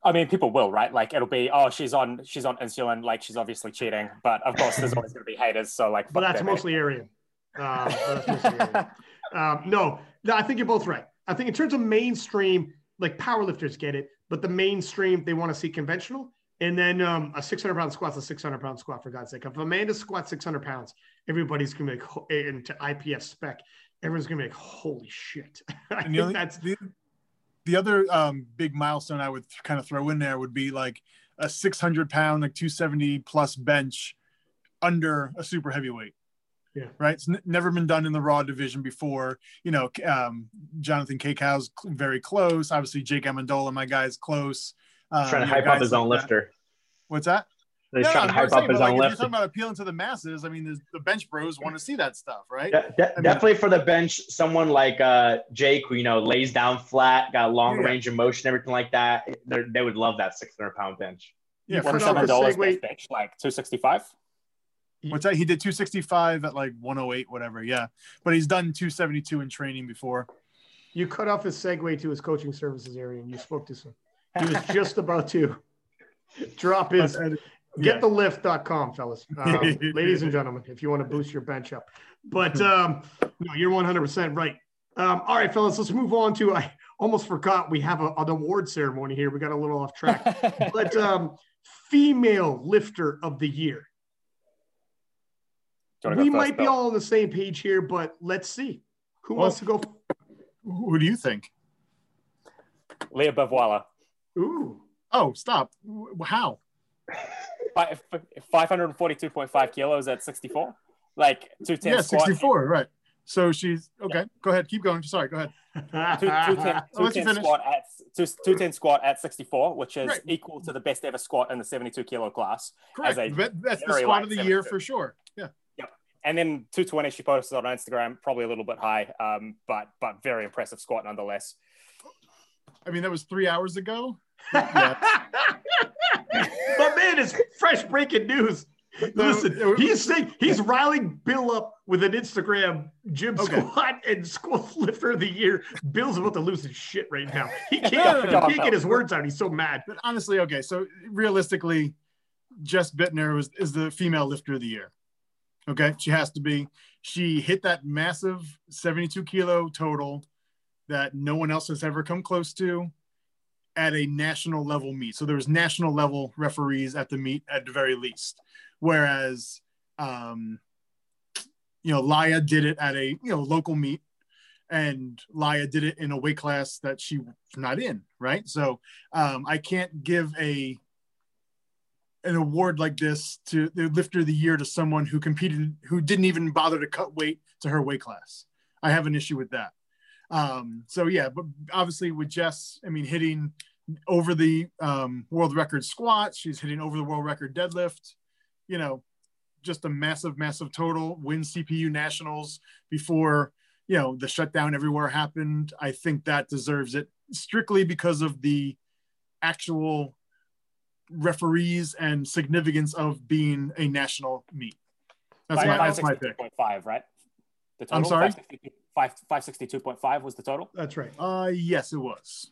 I mean, people will, right? Like it'll be, oh, she's on, she's on insulin, like she's obviously cheating. But of course, there's always going to be haters. So like, but that's mostly Arian. Uh, that's mostly Arian. Um, no, no, I think you're both right. I think in terms of mainstream, like powerlifters get it, but the mainstream they want to see conventional. And then um, a 600 pound squat's a 600 pound squat for God's sake. If Amanda squats 600 pounds, everybody's gonna be like, into IPF spec. Everyone's gonna be like, holy shit. I think only, that's the, the other um, big milestone I would kind of throw in there would be like a 600 pound, like 270 plus bench under a super heavyweight. Yeah. Right. It's n- never been done in the raw division before. You know, um, Jonathan Cayco's very close. Obviously, Jake Amendola, my guy, is close. Um, trying to hype up his own like lifter. That. What's that? He's no, trying no, to hype saying, up his like, own You're talking about appealing to the masses. I mean, the bench bros want to see that stuff, right? De- de- I definitely for the bench, someone like uh, Jake, who you know lays down flat, got long yeah. range of motion, everything like that. They would love that 600 pound bench. Yeah, for seven dollars bench, like 265. What's that? He did 265 at like 108, whatever. Yeah, but he's done 272 in training before. You cut off his segue to his coaching services area, and you spoke to some. He was just about to drop his Getthelift.com, fellas. Um, ladies and gentlemen, if you want to boost your bench up. But um, no, you're 100% right. Um, all right, fellas, let's move on to. I almost forgot we have a, an award ceremony here. We got a little off track, but um, female lifter of the year. Do you wanna go We might be all on the same page here, but let's see who Well- wants to go. Who do you think? Leah Bavoila. Ooh, Oh, stop. How? Five- 542.5 kilos at 64. Like 210 Yeah, squat. 64, right. So she's okay. Go ahead. Keep going. Sorry, go ahead. Two, 210, I'll let you 210 finish. squat at 210 squat at 64, which is Right. equal to the best ever squat in the 72 kilo class. Correct. a that's the squat of the year for sure. Yeah. Yeah. And then 220 she posted on Instagram, probably a little bit high, um, but but very impressive squat nonetheless. I mean, that was three hours ago. but man, it's fresh breaking news. Listen, he's saying he's riling Bill up with an Instagram gym Okay. squat and squat lifter of the year. Bill's about to lose his shit right now. He can't, No, no, he can't no. get his words out. He's so mad. But honestly, okay. So realistically, Jess Buettner was is the female lifter of the year. Okay, she has to be. She hit that massive 72 kilo total that no one else has ever come close to at a national level meet. So there was national level referees at the meet at the very least. Whereas, um, you know, Laya did it at a you know local meet, and Laya did it in a weight class that she was not in. Right. So um, I can't give a an award like this to the lifter of the year to someone who competed who didn't even bother to cut weight to her weight class. I have an issue with that. Um, so yeah, but obviously with Jess, I mean, hitting over the um, world record squat, she's hitting over the world record deadlift. You know, just a massive, massive total. Win CPU nationals before you know the shutdown everywhere happened. I think that deserves it strictly because of the actual referees and significance of being a national meet. That's my, that's my pick. 562.5, right? The total, I'm sorry? 562 five- 562.5 was the total. That's right. Uh, yes, it was.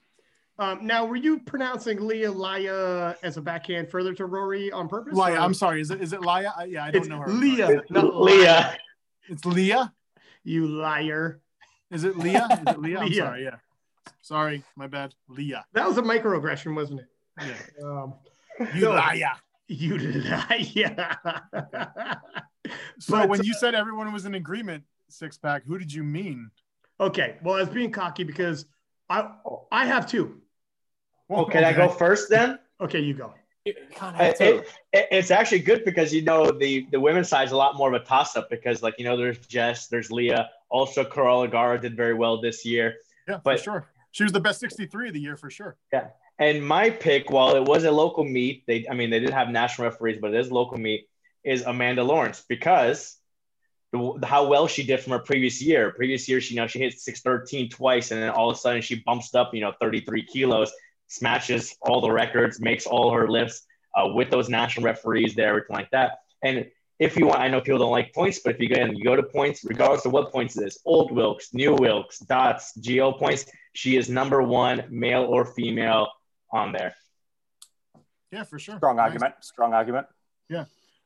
Um, now, were you pronouncing Leah Laya as a backhand further to Rory on purpose? Laya, or- I'm sorry. Is it is it Laya? I, yeah, I don't It's know her. Leah, not Leah. Laya. It's Leah. You liar. Is it Leah? Is it Leah? I'm Leah. sorry. Yeah. Sorry, my bad. Leah. That was a microaggression, wasn't it? Yeah. Um, You No. liar. you liar. So But- when you said everyone was in agreement, six pack, who did you mean? Okay, well, I was being cocky because I I have two. Oh, can I go first then? Okay, you go. You uh, can't have two. it, it- it's actually good because you know the the women's side is a lot more of a toss up because like you know there's Jess, there's Leah, also Carola Garra did very well this year. Yeah, But- for sure. She was the best 63 of the year for sure. Yeah, and my pick, while it was a local meet, they I mean they did have national referees, but it is local meet, is Amanda Lawrence because the, how well she did from her previous year. Previous year, she you know she hit 613 twice, and then all of a sudden she bumps up, you know, 33 kilos, smashes all the records, makes all her lifts uh, with those national referees there, everything like that. And if you want, I know people don't like points, but if you go and you go to points, regardless of what points it is, old Wilkes, new Wilkes, dots, geo points, she is number one, male or female, on there. Yeah, for sure. Strong Nice. argument. Strong argument.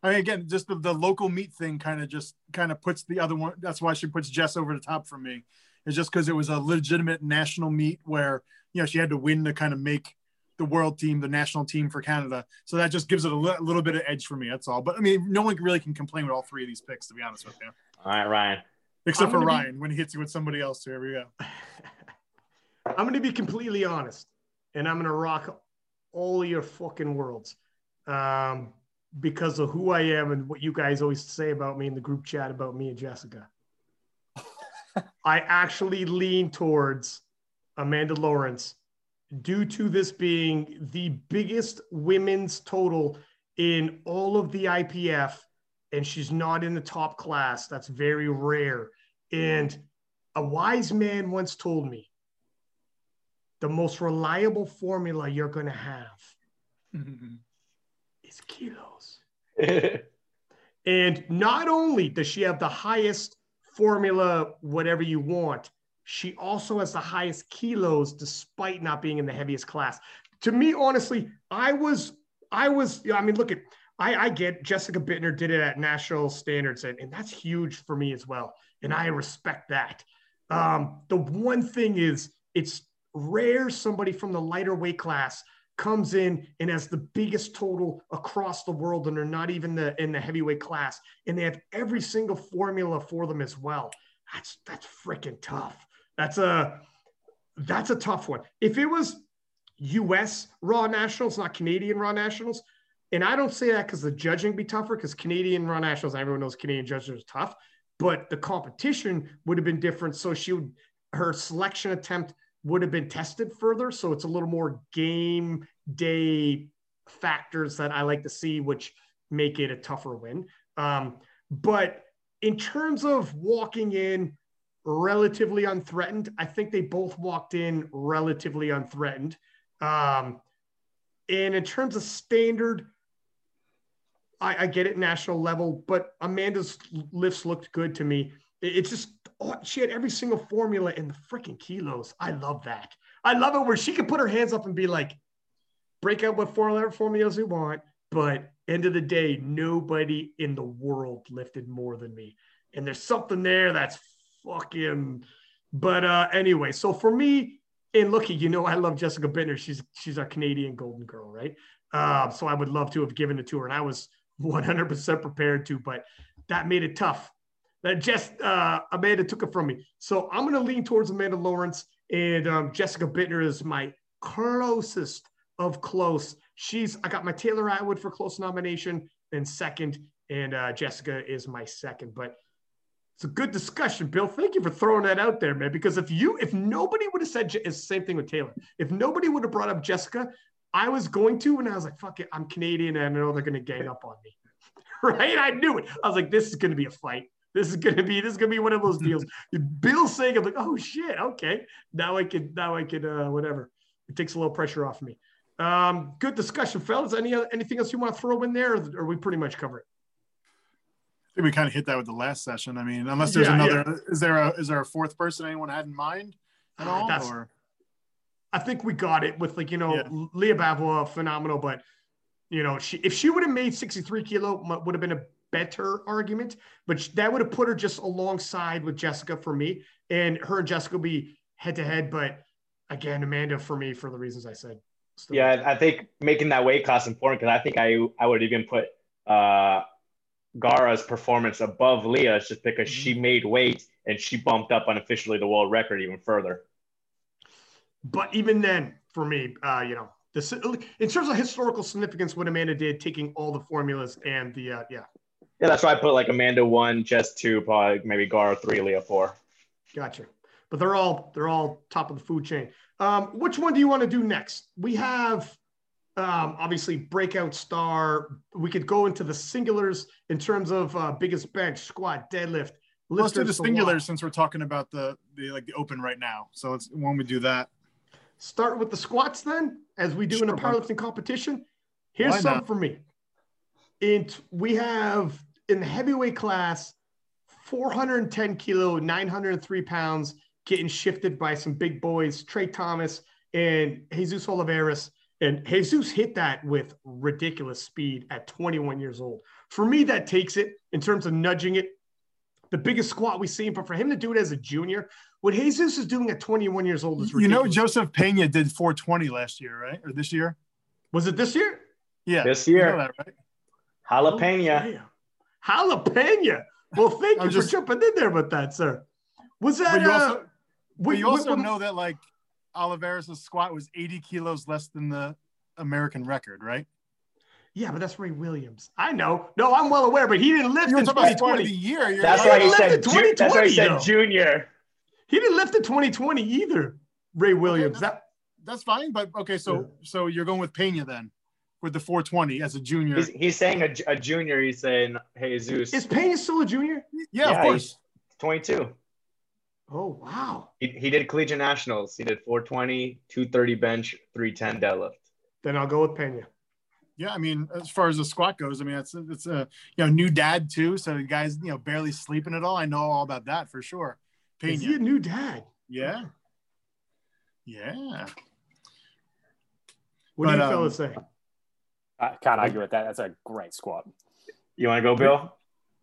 I mean, again, just the, the local meet thing kind of just kind of puts the other one. That's why she puts Jess over the top for me. It's just because it was a legitimate national meet where you know she had to win to kind of make the world team, the national team for Canada. So that just gives it a li- little bit of edge for me. That's all. But I mean, no one really can complain with all three of these picks, to be honest with you, All right, Ryan. except I'm for gonna be- Ryan when he hits you with somebody else. Here we go. I'm going to be completely honest, and I'm going to rock all your fucking worlds um, because of who I am and what you guys always say about me in the group chat about me and Jessica. I actually lean towards Amanda Lawrence due to this being the biggest women's total in all of the IPF, and she's not in the top class. That's very rare. And a wise man once told me the most reliable formula you're going to have is kilos. And not only does she have the highest formula, whatever you want, she also has the highest kilos despite not being in the heaviest class. To me, honestly, I was, I was, I mean, look at, I, I get Jessica Buettner did it at national standards, and, and that's huge for me as well. And I respect that. Um, the one thing is, it's rare somebody from the lighter weight class comes in and has the biggest total across the world, and they're not even the in the heavyweight class, and they have every single formula for them as well. That's that's freaking tough. That's a that's a tough one. If it was U.S. Raw Nationals, not Canadian Raw Nationals, and I don't say that because the judging be tougher, because Canadian Raw Nationals, everyone knows Canadian judges are tough, but the competition would have been different. So she would her selection attempt would have been tested further. So it's a little more game day factors that I like to see, which make it a tougher win. Um, but in terms of walking in relatively unthreatened, I think they both walked in relatively unthreatened. Um, and in terms of standard, I, I, get it national level, but Amanda's lifts looked good to me. It's just oh, she had every single formula in the freaking kilos. I love that. I love it where she could put her hands up and be like, break out what four formulas we want, but end of the day, nobody in the world lifted more than me. And there's something there that's fucking. But uh, anyway, so for me, and looky, you know, I love Jessica Buettner. She's she's our Canadian golden girl, right? Um, so I would love to have given it to her, and I was 100% prepared to, but that made it tough. That just uh, Amanda took it from me. So I'm going to lean towards Amanda Lawrence, and um, Jessica Buettner is my closest of close. She's I got my Taylor Atwood for close nomination, and second, and uh, Jessica is my second. But it's a good discussion, Bill. Thank you for throwing that out there, man. Because if you, if nobody would have said it's the same thing with Taylor. If nobody would have brought up Jessica, I was going to, and I was like, "Fuck it, I'm Canadian, and I know they're going to gang up on me." right? I knew it. I was like, "This is going to be a fight. This is going to be this is going to be one of those deals." Bill saying, "I'm like, oh shit, okay, now I can, now I can, uh, whatever." It takes a little pressure off me. Um, good discussion, fellas. Any anything else you want to throw in there, or, or we pretty much cover it? I think we kind of hit that with the last session. I mean, unless there's yeah, another, yeah. is there a is there a fourth person anyone had in mind at all? That's, or? I think we got it with like you know yeah. Leah Bavoil, phenomenal, but you know she if she would have made 63 kilo would have been a better argument, but that would have put her just alongside with Jessica for me, and her and Jessica would be head to head. But again, Amanda for me for the reasons I said. Still yeah, I think making that weight class important because I think I I would even put uh Garra's performance above Leah's just because mm-hmm. she made weight and she bumped up unofficially the world record even further. But even then, for me, uh, you know, the, in terms of historical significance, what Amanda did, taking all the formulas and the uh, yeah. Yeah, that's why I put like Amanda one, Jess two, probably maybe Gar three, Leah four. Gotcha. But they're all they're all top of the food chain. Um, which one do you want to do next? We have um, obviously breakout star. We could go into the singulars in terms of uh, biggest bench, squat, deadlift. Let's do the singulars since we're talking about the, the like the open right now. So let's when we do that. Start with the squats then, as we do sure. in a powerlifting competition. Here's Why some not? for me. In we have in the heavyweight class, 410 kilo, 903 pounds, getting shifted by some big boys, Trey Thomas and Jesus Olivares and Jesus hit that with ridiculous speed at 21 years old. For me, that takes it in terms of nudging it. The biggest squat we've seen, but for him to do it as a junior, what Jesus is doing at 21 years old is ridiculous. You know, Joseph Pena did 420 last year, right? Or this year? Was it this year? Yeah. This year. You know that, right? Jalapeno. Oh, Jalapeno. Well, thank you just, for jumping in there with that, sir. Was that? But you also, uh, but you also know that, like, Olivares' squat was 80 kilos less than the American record, right? Yeah, but that's Ray Williams. I know. No, I'm well aware, but he didn't lift You're in 2020. The year. that's why he said. Ju- that's why he said junior. He didn't lift in 2020 either. Ray Williams. Okay, that that's fine, but okay. So yeah. so you're going with Pena then, with the 420 as a junior. He's, he's saying a, a, junior. He's saying hey Zeus. Is Pena still a junior? Yeah, yeah of course. 22. Oh wow! He, he did collegiate nationals. He did 420, 230 bench, 310 deadlift. Then I'll go with Pena. Yeah, I mean, as far as the squat goes, I mean, it's it's a you know new dad too, so the guy's you know barely sleeping at all. I know all about that for sure. Pena. Is he a new dad? Yeah, yeah. What but, do you um, fellas say? I can't argue with that. That's a great squat. You want to go, Bill?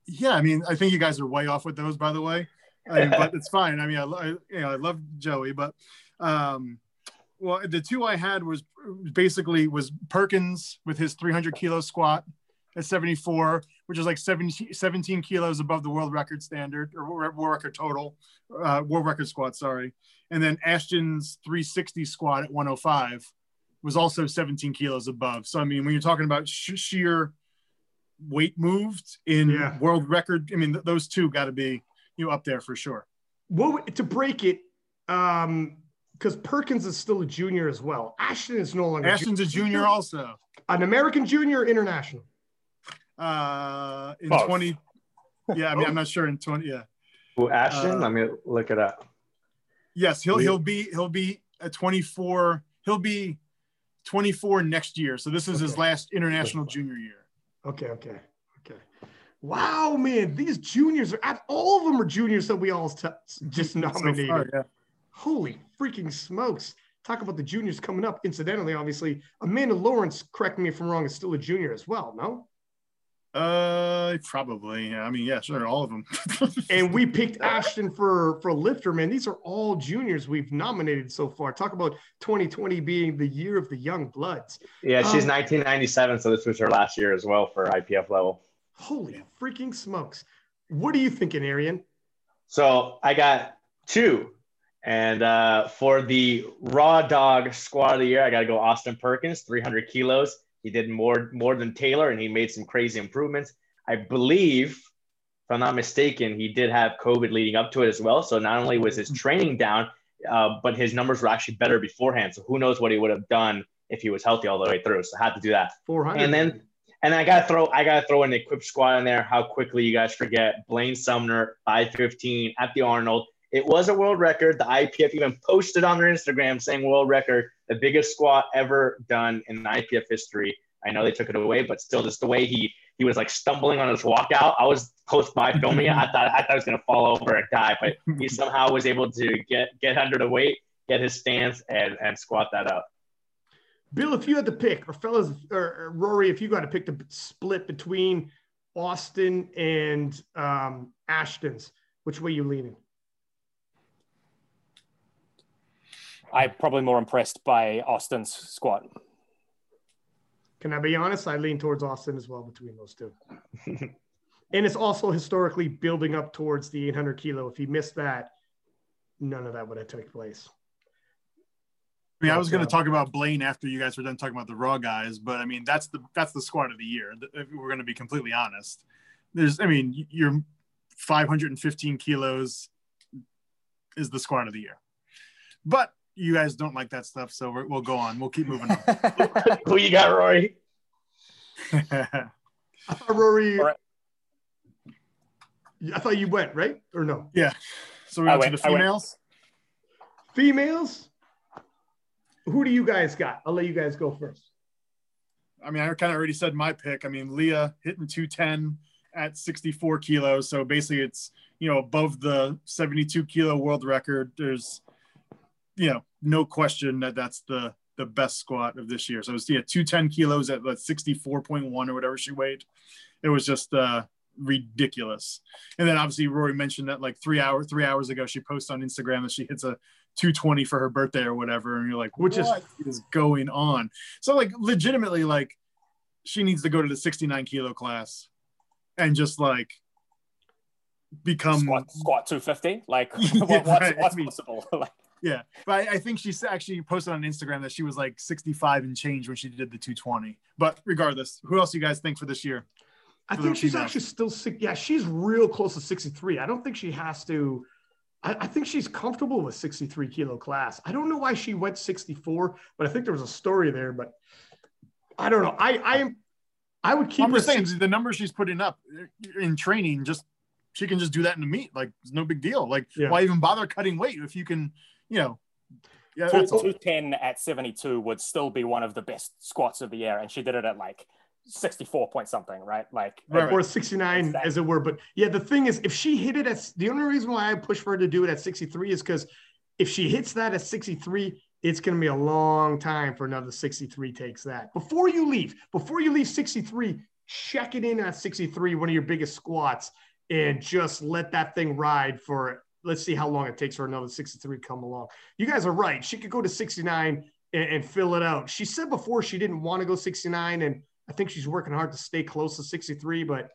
Yeah, I mean, I think you guys are way off with those, by the way. I mean, but it's fine. I mean, I, I you know I love Joey, but um, well, the two I had was basically was Perkins with his 300 kilo squat at 74, which is like 17, 17 kilos above the world record standard or world record total, uh, world record squat, sorry. And then Ashton's 360 squat at 105 was also 17 kilos above. So, I mean, when you're talking about sh- sheer weight moved in Yeah. world record, I mean, th- those two got to be you know, up there for sure. What to break it? Um, because Perkins is still a junior as well. Ashton is no longer Ashton's a junior also. an American junior, or international. Uh, in Both. 20. Yeah, I mean, I'm not sure in 20. Yeah. Well, Ashton? Uh, Let me look it up. Yes, he'll We- he'll be he'll be a 24. He'll be 24 next year. So this is his last international junior year. Okay, okay, okay. Wow, man, these juniors are all of them are juniors that we all t- just So nominated. far, yeah. Holy freaking smokes! Talk about the juniors coming up. Incidentally, obviously, Amanda Lawrence, correct me if I'm wrong, is still a junior as well. No, Uh, probably. I mean, yeah, sure, all of them. and we picked Ashton for for lifter. Man, these are all juniors we've nominated so far. Talk about 2020 being the year of the young bloods. Yeah, she's Um, 1997, so this was her last year as well for IPF level. Holy freaking smokes! What are you thinking, Arian? So I got two. And uh, for the raw dog squad of the year, I got to go Austin Perkins, 300 kilos. He did more more than Taylor, and he made some crazy improvements. I believe, if I'm not mistaken, he did have COVID leading up to it as well. So not only was his training down, uh, but his numbers were actually better beforehand. So who knows what he would have done if he was healthy all the way through. So I had to do that. 400. And then and I gotta throw I gotta throw an equipped squad in there. How quickly you guys forget Blaine Sumner 515 at the Arnold. It was a world record. The IPF even posted on their Instagram saying world record, the biggest squat ever done in IPF history. I know they took it away, but still, just the way he he was like stumbling on his walkout. I was close by filming it. I thought I thought he was gonna fall over and die, but he somehow was able to get get under the weight, get his stance, and and squat that up. Bill, if you had to pick, or fellas, or, or Rory, if you got to pick the split between Austin and um, Ashton's, which way you leaning? I'm probably more impressed by Austin's squat. Can I be honest? I lean towards Austin as well between those two. and it's also historically building up towards the 800 kilo. If he missed that, none of that would have taken place. I mean, I was going to uh, talk about Blaine after you guys were done talking about the raw guys, but I mean, that's the that's the squad of the year. If we're going to be completely honest, there's, I mean, you're 515 kilos is the squad of the year, but you guys don't like that stuff, so we're, we'll go on. We'll keep moving on. Who you got, Rory? on. I thought Rory. All right. I thought you went right or no? Yeah. So we're I on to the females. Females. Who do you guys got? I'll let you guys go first. I mean, I kind of already said my pick. I mean, Leah hitting 210 at 64 kilos. So basically, it's, you know, above the 72 kilo world record. There's, you know, no question that that's the the best squat of this year. So it was, yeah, 210 kilos at like 64.1 or whatever she weighed. It was just uh, ridiculous. And then obviously, Rory mentioned that like three hours, three hours ago, she posted on Instagram that she hits a 220 for her birthday or whatever. And you're like, Which is- what is going on? So like legitimately, like she needs to go to the 69 kilo class and just like become squat, squat 250. Like, Yeah, what's, right. what's I mean- possible? like, yeah. But I, I think she's actually posted on Instagram that she was like 65 and change when she did the 220. But regardless, who else do you guys think for this year? I think she's actually still sick. Yeah, she's real close to 63. I don't think she has to. I, I think she's comfortable with 63 kilo class. I don't know why she went 64, but I think there was a story there. But I don't know. I I am. I would keep I'm her. just saying 60 the numbers she's putting up in training, just she can just do that in the meet. Like it's no big deal. Like Yeah. why even bother cutting weight if you can, you know, yeah, two- 210 at 72 would still be one of the best squats of the year. And she did it at like 64 point something, right? Like, Right, or 69 Exactly. as it were. But yeah, the thing is, if she hit it at the only reason why I push for her to do it at 63 is because if she hits that at 63, it's going to be a long time for another 63 takes that. Before you leave, before you leave 63, check it in at 63, one of your biggest squats, and just let that thing ride for let's see how long it takes for another 63 to come along. You guys are right. She could go to 69 and, and fill it out. She said before she didn't want to go 69, and I think she's working hard to stay close to 63, but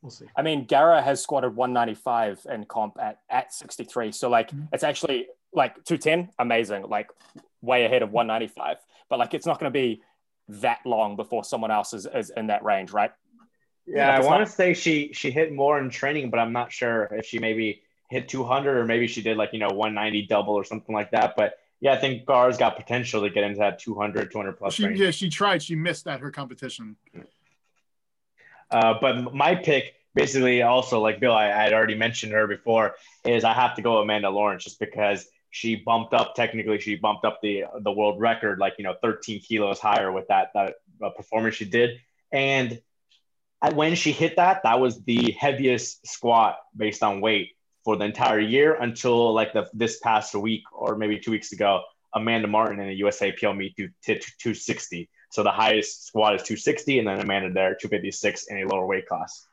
we'll see. I mean, Garra has squatted 195 and comp at, at 63. So, like, Mm-hmm. it's actually like 210, amazing, like way ahead of 195. But, like, it's not going to be that long before someone else is, is in that range, right? Yeah, Like, I want to say she she hit more in training, but I'm not sure if she maybe hit 200 or maybe she did like you know 190 double or something like that. But yeah, I think Gar's got potential to get into that 200 200 plus She range. yeah, she tried. She missed at her competition. Uh, but my pick, basically, also like Bill, I, I had already mentioned her before, is I have to go Amanda Lawrence just because she bumped up. Technically, she bumped up the the world record, like you know, 13 kilos higher with that that uh, performance she did. And I, when she hit that, that was the heaviest squat based on weight for the entire year until like the this past week or maybe two weeks ago. Amanda Martin in the USAPL meet to, to 260. So the highest squat is 260, and then Amanda there 256 in a lower weight class.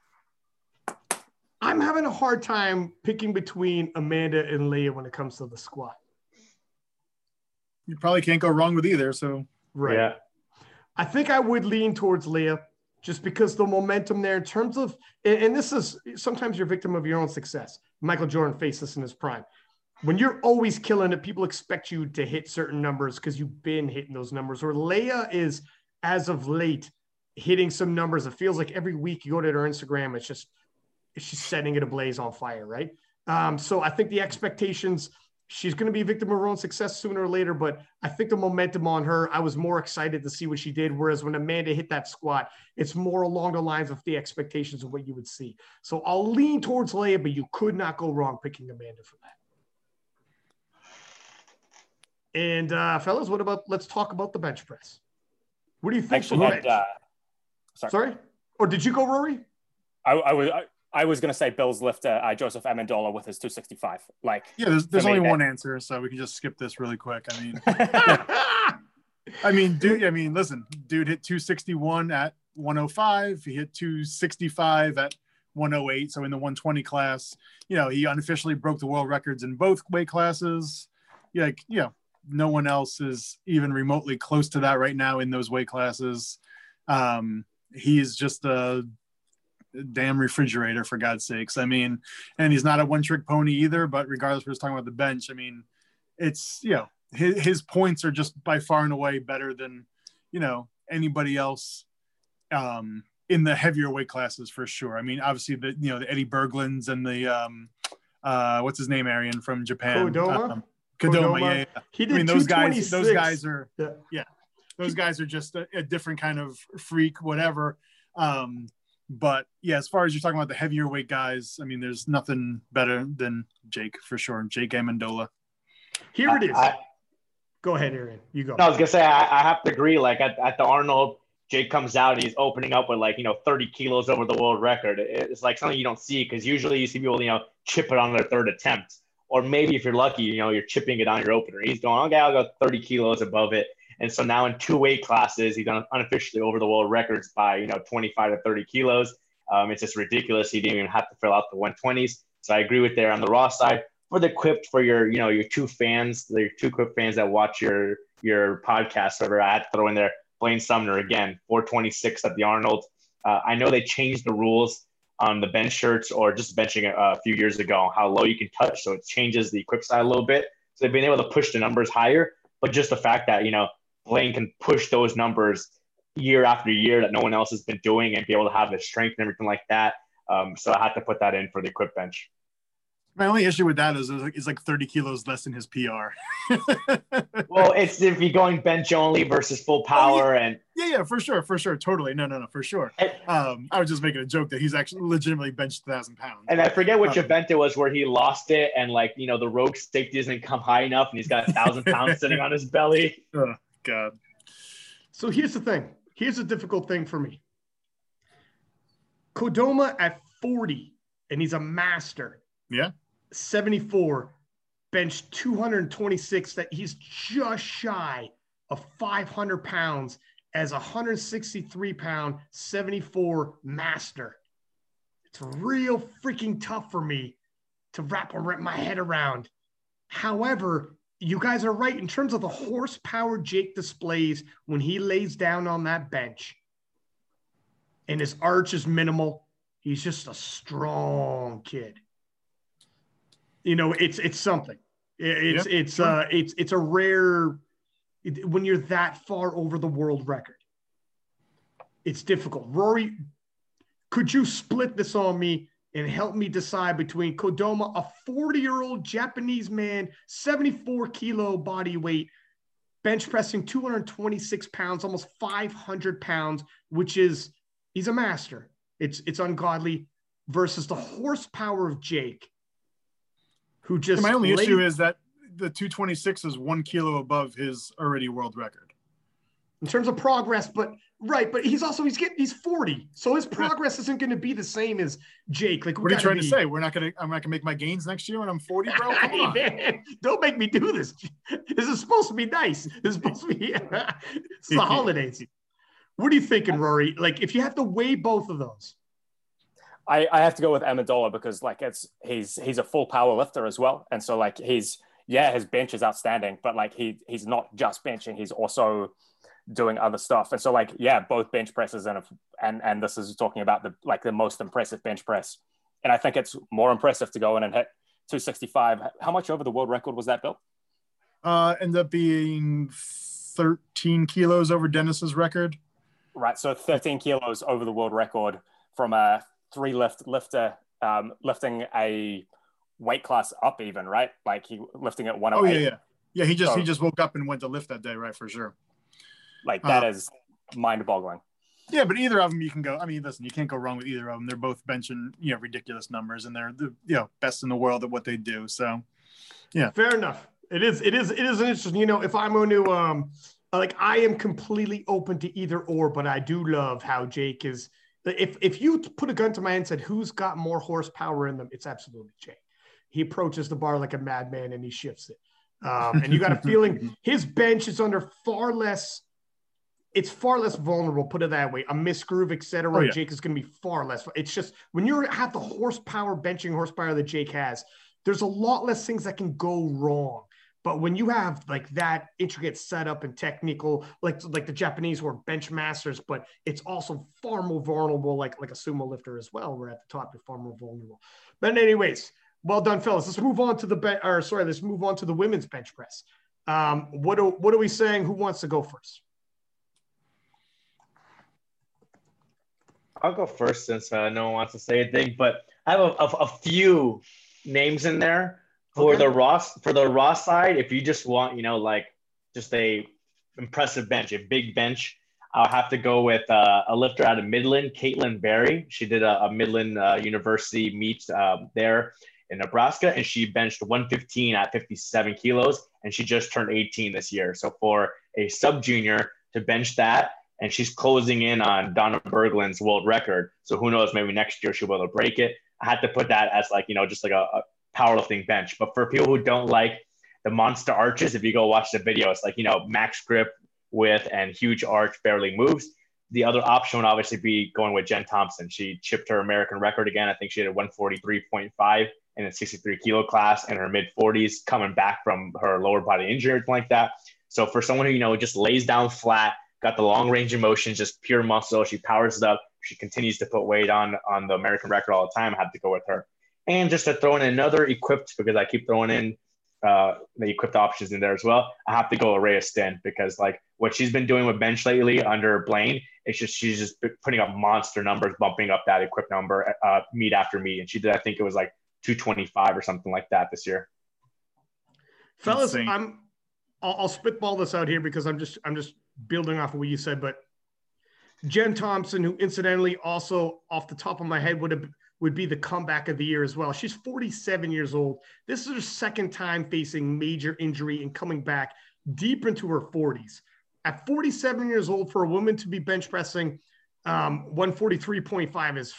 I'm having a hard time picking between Amanda and Leah when it comes to the squat. You probably can't go wrong with either. So Right. Yeah. I think I would lean towards Leah just because the momentum there in terms of, and, this is sometimes you're victim of your own success. Michael Jordan faced this in his prime. When you're always killing it, people expect you to hit certain numbers because you've been hitting those numbers. Or Leah is, as of late, hitting some numbers. It feels like every week you go to her Instagram, it's just, she's setting it ablaze on fire, right? Um, so I think the expectations, she's going to be a victim of her own success sooner or later, but I think the momentum on her, I was more excited to see what she did. Whereas when Amanda hit that squat, it's more along the lines of the expectations of what you would see. So I'll lean towards Leia, but you could not go wrong picking Amanda for that. And uh, fellas, what about let's talk about the bench press. What do you think? Actually, had, bench? uh, sorry. Sorry, or did you go, Rory? I, I was I, I was going to say Bill's lifter, uh, Joseph Amendola with his 265. Like, yeah, there's, there's only that- one answer, so we can just skip this really quick. I mean, I mean, dude. I mean, listen, dude hit 261 at 105. He hit 265 at 108. So in the 120 class, you know, he unofficially broke the world records in both weight classes. Yeah, like, you know, no one else is even remotely close to that right now in those weight classes. Um, he's just a damn refrigerator for God's sakes. I mean, and he's not a one trick pony either, but regardless, we're just talking about the bench. I mean, it's, you know, his, his points are just by far and away better than, you know, anybody else um, in the heavier weight classes for sure. I mean, obviously the, you know, the Eddie Berglunds and the, um, uh, what's his name, Arian from Japan? Kodama? Um, Kodama, Kodama. yeah, yeah. He I mean, those guys, those guys are, Yeah. yeah, those guys are just a, a different kind of freak, whatever. Um, but yeah, as far as you're talking about the heavier weight guys, I mean, there's nothing better than Jake for sure. Jake Amendola. Here it is. I, go ahead, Aaron. You go. No, I was gonna say I, I have to agree. Like at, at the Arnold, Jake comes out and he's opening up with like you know 30 kilos over the world record. It- It's like something you don't see because usually you see people you know chip it on their third attempt, or maybe if you're lucky, you know you're chipping it on your opener. He's going okay, I'll go 30 kilos above it. And so now in two weight classes, he's un- unofficially over the world records by you know 25 to 30 kilos. Um, it's just ridiculous. He didn't even have to fill out the 120s. So I agree with there on the raw side. For the equipped, for your you know your two fans, your two equipped fans that watch your your podcast, whatever, I had to throw in there Blaine Sumner again, 426 at the Arnold. Uh, I know they changed the rules on the bench shirts or just benching a, a few years ago, how low you can touch. So it changes the equip side a little bit. So they've been able to push the numbers higher. But just the fact that, you know, Blaine can push those numbers year after year that no one else has been doing and be able to have the strength and everything like that. Um, so I had to put that in for the equip bench. My only issue with that is it's like, like 30 kilos less than his PR. Well, it's if you're going bench only versus full power and yeah, yeah, for sure, for sure, totally. No, no, no, for sure. Um, I was just making a joke that he's actually legitimately benched a thousand pounds. And I forget which Uh, event it was where he lost it, and like you know the rogue safety doesn't come high enough, and he's got a thousand pounds sitting on his belly. Oh, God. So here's the thing. Here's a difficult thing for me. Kodama at 40, and he's a master. Yeah. 74, bench 226. That he's just shy of 500 pounds as a 163 pound 74 master. It's real freaking tough for me to wrap my head around. However, you guys are right in terms of the horsepower Jake displays when he lays down on that bench. And his arch is minimal. He's just a strong kid. You know, it's it's something. It's yep. it's uh it's it's a rare it, when you're that far over the world record. It's difficult. Rory, could you split this on me and help me decide between Kodama, a 40 year old Japanese man, 74 kilo body weight, bench pressing 226 pounds, almost 500 pounds, which is, he's a master. It's, it's ungodly versus the horsepower of Jake, who just. My only laid- issue is that the 226 is one kilo above his already world record. In terms of progress, but Right, but he's also he's getting he's 40. So his progress isn't going to be the same as Jake. Like what are you trying be... to say? We're not gonna I'm not gonna make my gains next year when I'm 40, bro. Come on. Man, don't make me do this. This is supposed to be nice. This is supposed to be it's the holidays. What are you thinking, Rory? Like if you have to weigh both of those. I, I have to go with Amendola because like it's he's he's a full power lifter as well. And so like he's yeah, his bench is outstanding, but like he he's not just benching, he's also doing other stuff. And so like, yeah, both bench presses and, and, and this is talking about the, like the most impressive bench press. And I think it's more impressive to go in and hit 265. How much over the world record was that, Bill? Uh, ended up being 13 kilos over Dennis's record. Right. So 13 kilos over the world record from a three lift lifter, um, lifting a weight class up even, right? Like he lifting at 108. Oh yeah, yeah. Yeah, he just so, he just woke up and went to lift that day, right? For sure. Like that uh, is mind-boggling. Yeah, but either of them you can go. I mean, listen, you can't go wrong with either of them. They're both benching, you know, ridiculous numbers, and they're the you know best in the world at what they do. So, yeah, fair enough. It is. It is. It is interesting. You know, if I'm going to um, like, I am completely open to either or, but I do love how Jake is. If if you put a gun to my head and said who's got more horsepower in them, it's absolutely Jake. He approaches the bar like a madman and he shifts it. Um, and you got a feeling his bench is under far less it's far less vulnerable. Put it that way. A misgroove, etc. Oh, yeah. Jake is going to be far less. It's just when you have the horsepower, benching horsepower that Jake has, there's a lot less things that can go wrong. But when you have like that intricate setup and technical, like like the Japanese who are bench masters, but it's also far more vulnerable, like like a sumo lifter as well. We're at the top, you're far more vulnerable. But anyways, well done, fellas. Let's move on to the bench. Or sorry, let's move on to the women's bench press. Um, what are, what are we saying? Who wants to go first? I'll go first since uh, no one wants to say anything. But I have a, a, a few names in there for okay. the Ross for the Ross side. If you just want, you know, like just a impressive bench, a big bench. I'll have to go with uh, a lifter out of Midland, Caitlin Berry. She did a, a Midland uh, University meet um, there in Nebraska, and she benched 115 at 57 kilos, and she just turned 18 this year. So for a sub junior to bench that and she's closing in on Donna Berglund's world record. So who knows? Maybe next year she'll be able to break it. I had to put that as like you know just like a, a powerlifting bench. But for people who don't like the monster arches, if you go watch the video, it's like you know max grip width and huge arch barely moves. The other option would obviously be going with Jen Thompson. She chipped her American record again. I think she had a 143.5 in a 63 kilo class in her mid 40s, coming back from her lower body injury like that. So for someone who you know just lays down flat, got the long range of motion, just pure muscle. She powers it up. She continues to put weight on on the American record all the time. I had to go with her. And just to throw in another equipped, because I keep throwing in uh, the equipped options in there as well. I have to go a Rhea Stinn because like what she's been doing with bench lately under Blaine, it's just she's just putting up monster numbers, bumping up that equipped number uh, meet after meet, and she did I think it was like 225 or something like that this year. Fellas, I'm I'll, I'll spitball this out here because I'm just I'm just building off of what you said, but Jen Thompson, who incidentally also off the top of my head would have would be the comeback of the year as well. She's 47 years old. This is her second time facing major injury and coming back deep into her 40s. At 47 years old, for a woman to be bench pressing um, 143.5 is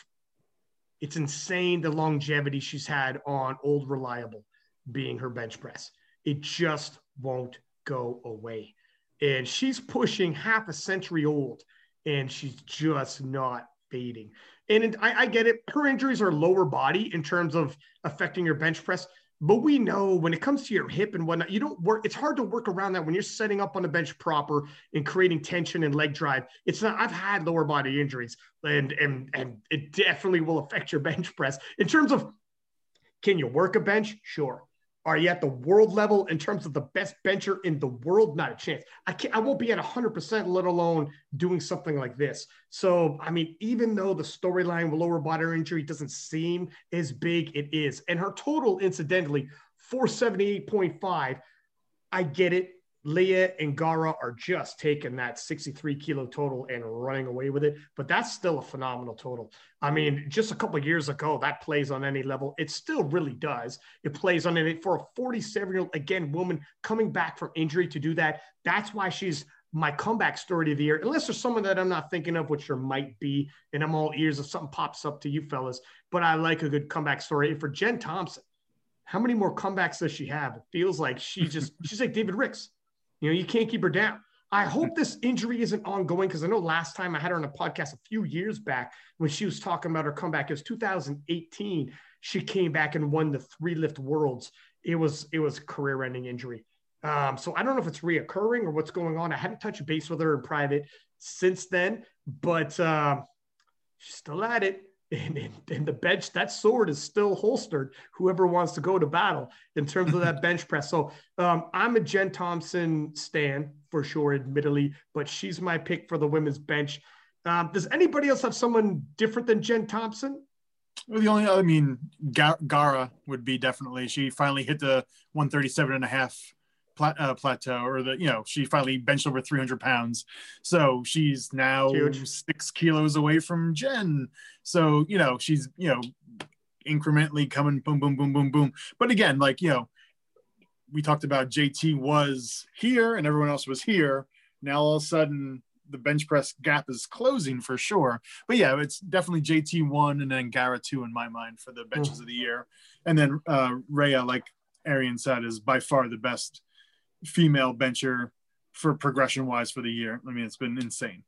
it's insane the longevity she's had on old reliable being her bench press. It just won't go away and she's pushing half a century old and she's just not fading And I, I get it. Her injuries are lower body in terms of affecting your bench press. But we know when it comes to your hip and whatnot, you don't work. It's hard to work around that when you're setting up on the bench proper and creating tension and leg drive. It's not. I've had lower body injuries, and and and it definitely will affect your bench press in terms of. Can you work a bench? Sure. Are you at the world level in terms of the best bencher in the world? Not a chance. I can't. I won't be at 100%, let alone doing something like this. So, I mean, even though the storyline with lower body injury doesn't seem as big, it is. And her total, incidentally, 478.5. I get it. Leah and Garra are just taking that 63 kilo total and running away with it. But that's still a phenomenal total. I mean, just a couple years ago, that plays on any level. It still really does. It plays on it for a 47 year old, again, woman coming back from injury to do that. That's why she's my comeback story of the year. Unless there's someone that I'm not thinking of, which there might be, and I'm all ears if something pops up to you fellas. But I like a good comeback story. And for Jen Thompson, how many more comebacks does she have? It feels like she just, she's like David Ricks you know, you can't keep her down. I hope this injury isn't ongoing because I know last time I had her on a podcast a few years back when she was talking about her comeback. It was 2018. She came back and won the three lift worlds. It was it was career ending injury. Um, so I don't know if it's reoccurring or what's going on. I haven't touched base with her in private since then, but uh, she's still at it and, and, and, the bench, that sword is still holstered. Whoever wants to go to battle in terms of that bench press. So um, I'm a Jen Thompson stan for sure, admittedly, but she's my pick for the women's bench. Um, does anybody else have someone different than Jen Thompson? Well, the only, I mean, Garra would be definitely. She finally hit the 137 and a half uh, plateau or the you know she finally benched over 300 pounds so she's now Huge. six kilos away from jen so you know she's you know incrementally coming boom boom boom boom boom but again like you know we talked about jt was here and everyone else was here now all of a sudden the bench press gap is closing for sure. But yeah, it's definitely JT one and then Garra two in my mind for the benches mm. of the year. And then uh Rhea, like Arian said, is by far the best female bencher for progression wise for the year. I mean, it's been insane.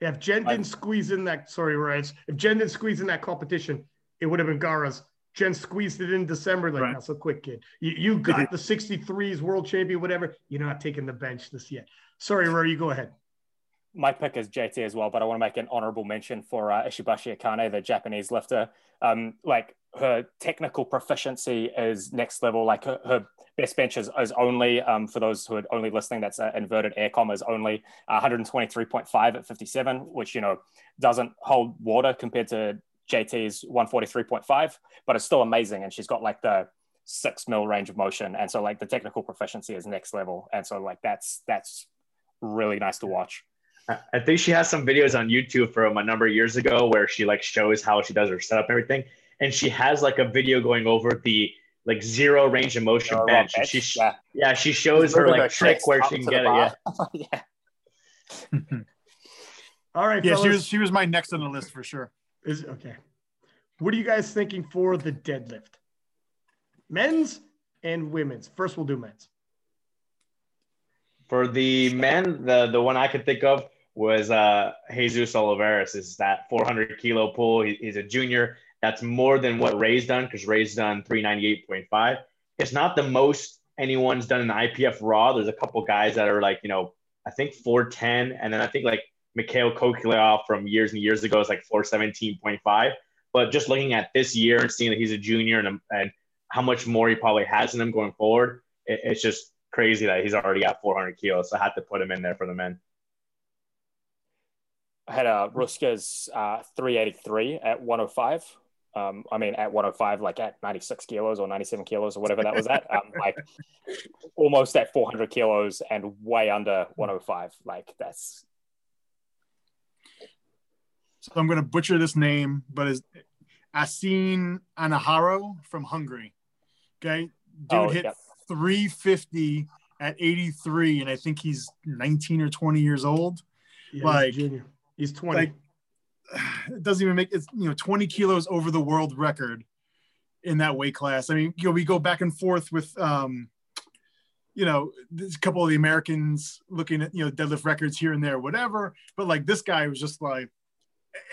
Yeah, if Jen didn't squeeze in that, sorry, Ryan, if Jen didn't squeeze in that competition, it would have been Garra's. Jen squeezed it in December, like, right. that's a quick kid. You, you got the 63s world champion, whatever. You're not taking the bench this yet. Sorry, Rory, you go ahead. My pick is JT as well, but I want to make an honorable mention for uh, Ishibashi Akane, the Japanese lifter. Um, like her technical proficiency is next level. Like her, her best bench is, is only um, for those who are only listening. That's uh, inverted air comma is only 123.5 at 57, which you know doesn't hold water compared to JT's 143.5, but it's still amazing. And she's got like the six mil range of motion, and so like the technical proficiency is next level. And so like that's that's really nice to watch. I think she has some videos on YouTube from a number of years ago where she like shows how she does her setup and everything. And she has like a video going over the like zero range of motion zero bench. bench. She yeah. yeah, she shows her like trick where she can get it. Yeah. yeah. All right. Yeah, fellas. she was she was my next on the list for sure. Is okay. What are you guys thinking for the deadlift? Men's and women's. First, we'll do men's. For the men, the the one I could think of was uh Jesus Olivares. Is that 400 kilo pull? He, he's a junior. That's more than what Ray's done because Ray's done 398.5. It's not the most anyone's done in the IPF Raw. There's a couple guys that are like, you know, I think 410. And then I think like Mikhail Koklyaev from years and years ago is like 417.5. But just looking at this year and seeing that he's a junior and, and how much more he probably has in him going forward, it, it's just crazy that he's already got 400 kilos. So I had to put him in there for the men. I had a Rouska's uh, 383 at 105. Um, I mean, at 105, like at 96 kilos or 97 kilos or whatever that was at, um, like almost at 400 kilos and way under 105. Like that's. So I'm going to butcher this name, but is Asin Anaharo from Hungary. Okay. Dude oh, hit yep. 350 at 83, and I think he's 19 or 20 years old. Yeah, like, he's, he's 20. Like, it doesn't even make it's you know 20 kilos over the world record in that weight class. I mean, you know, we go back and forth with um, you know, a couple of the Americans looking at you know deadlift records here and there, whatever. But like this guy was just like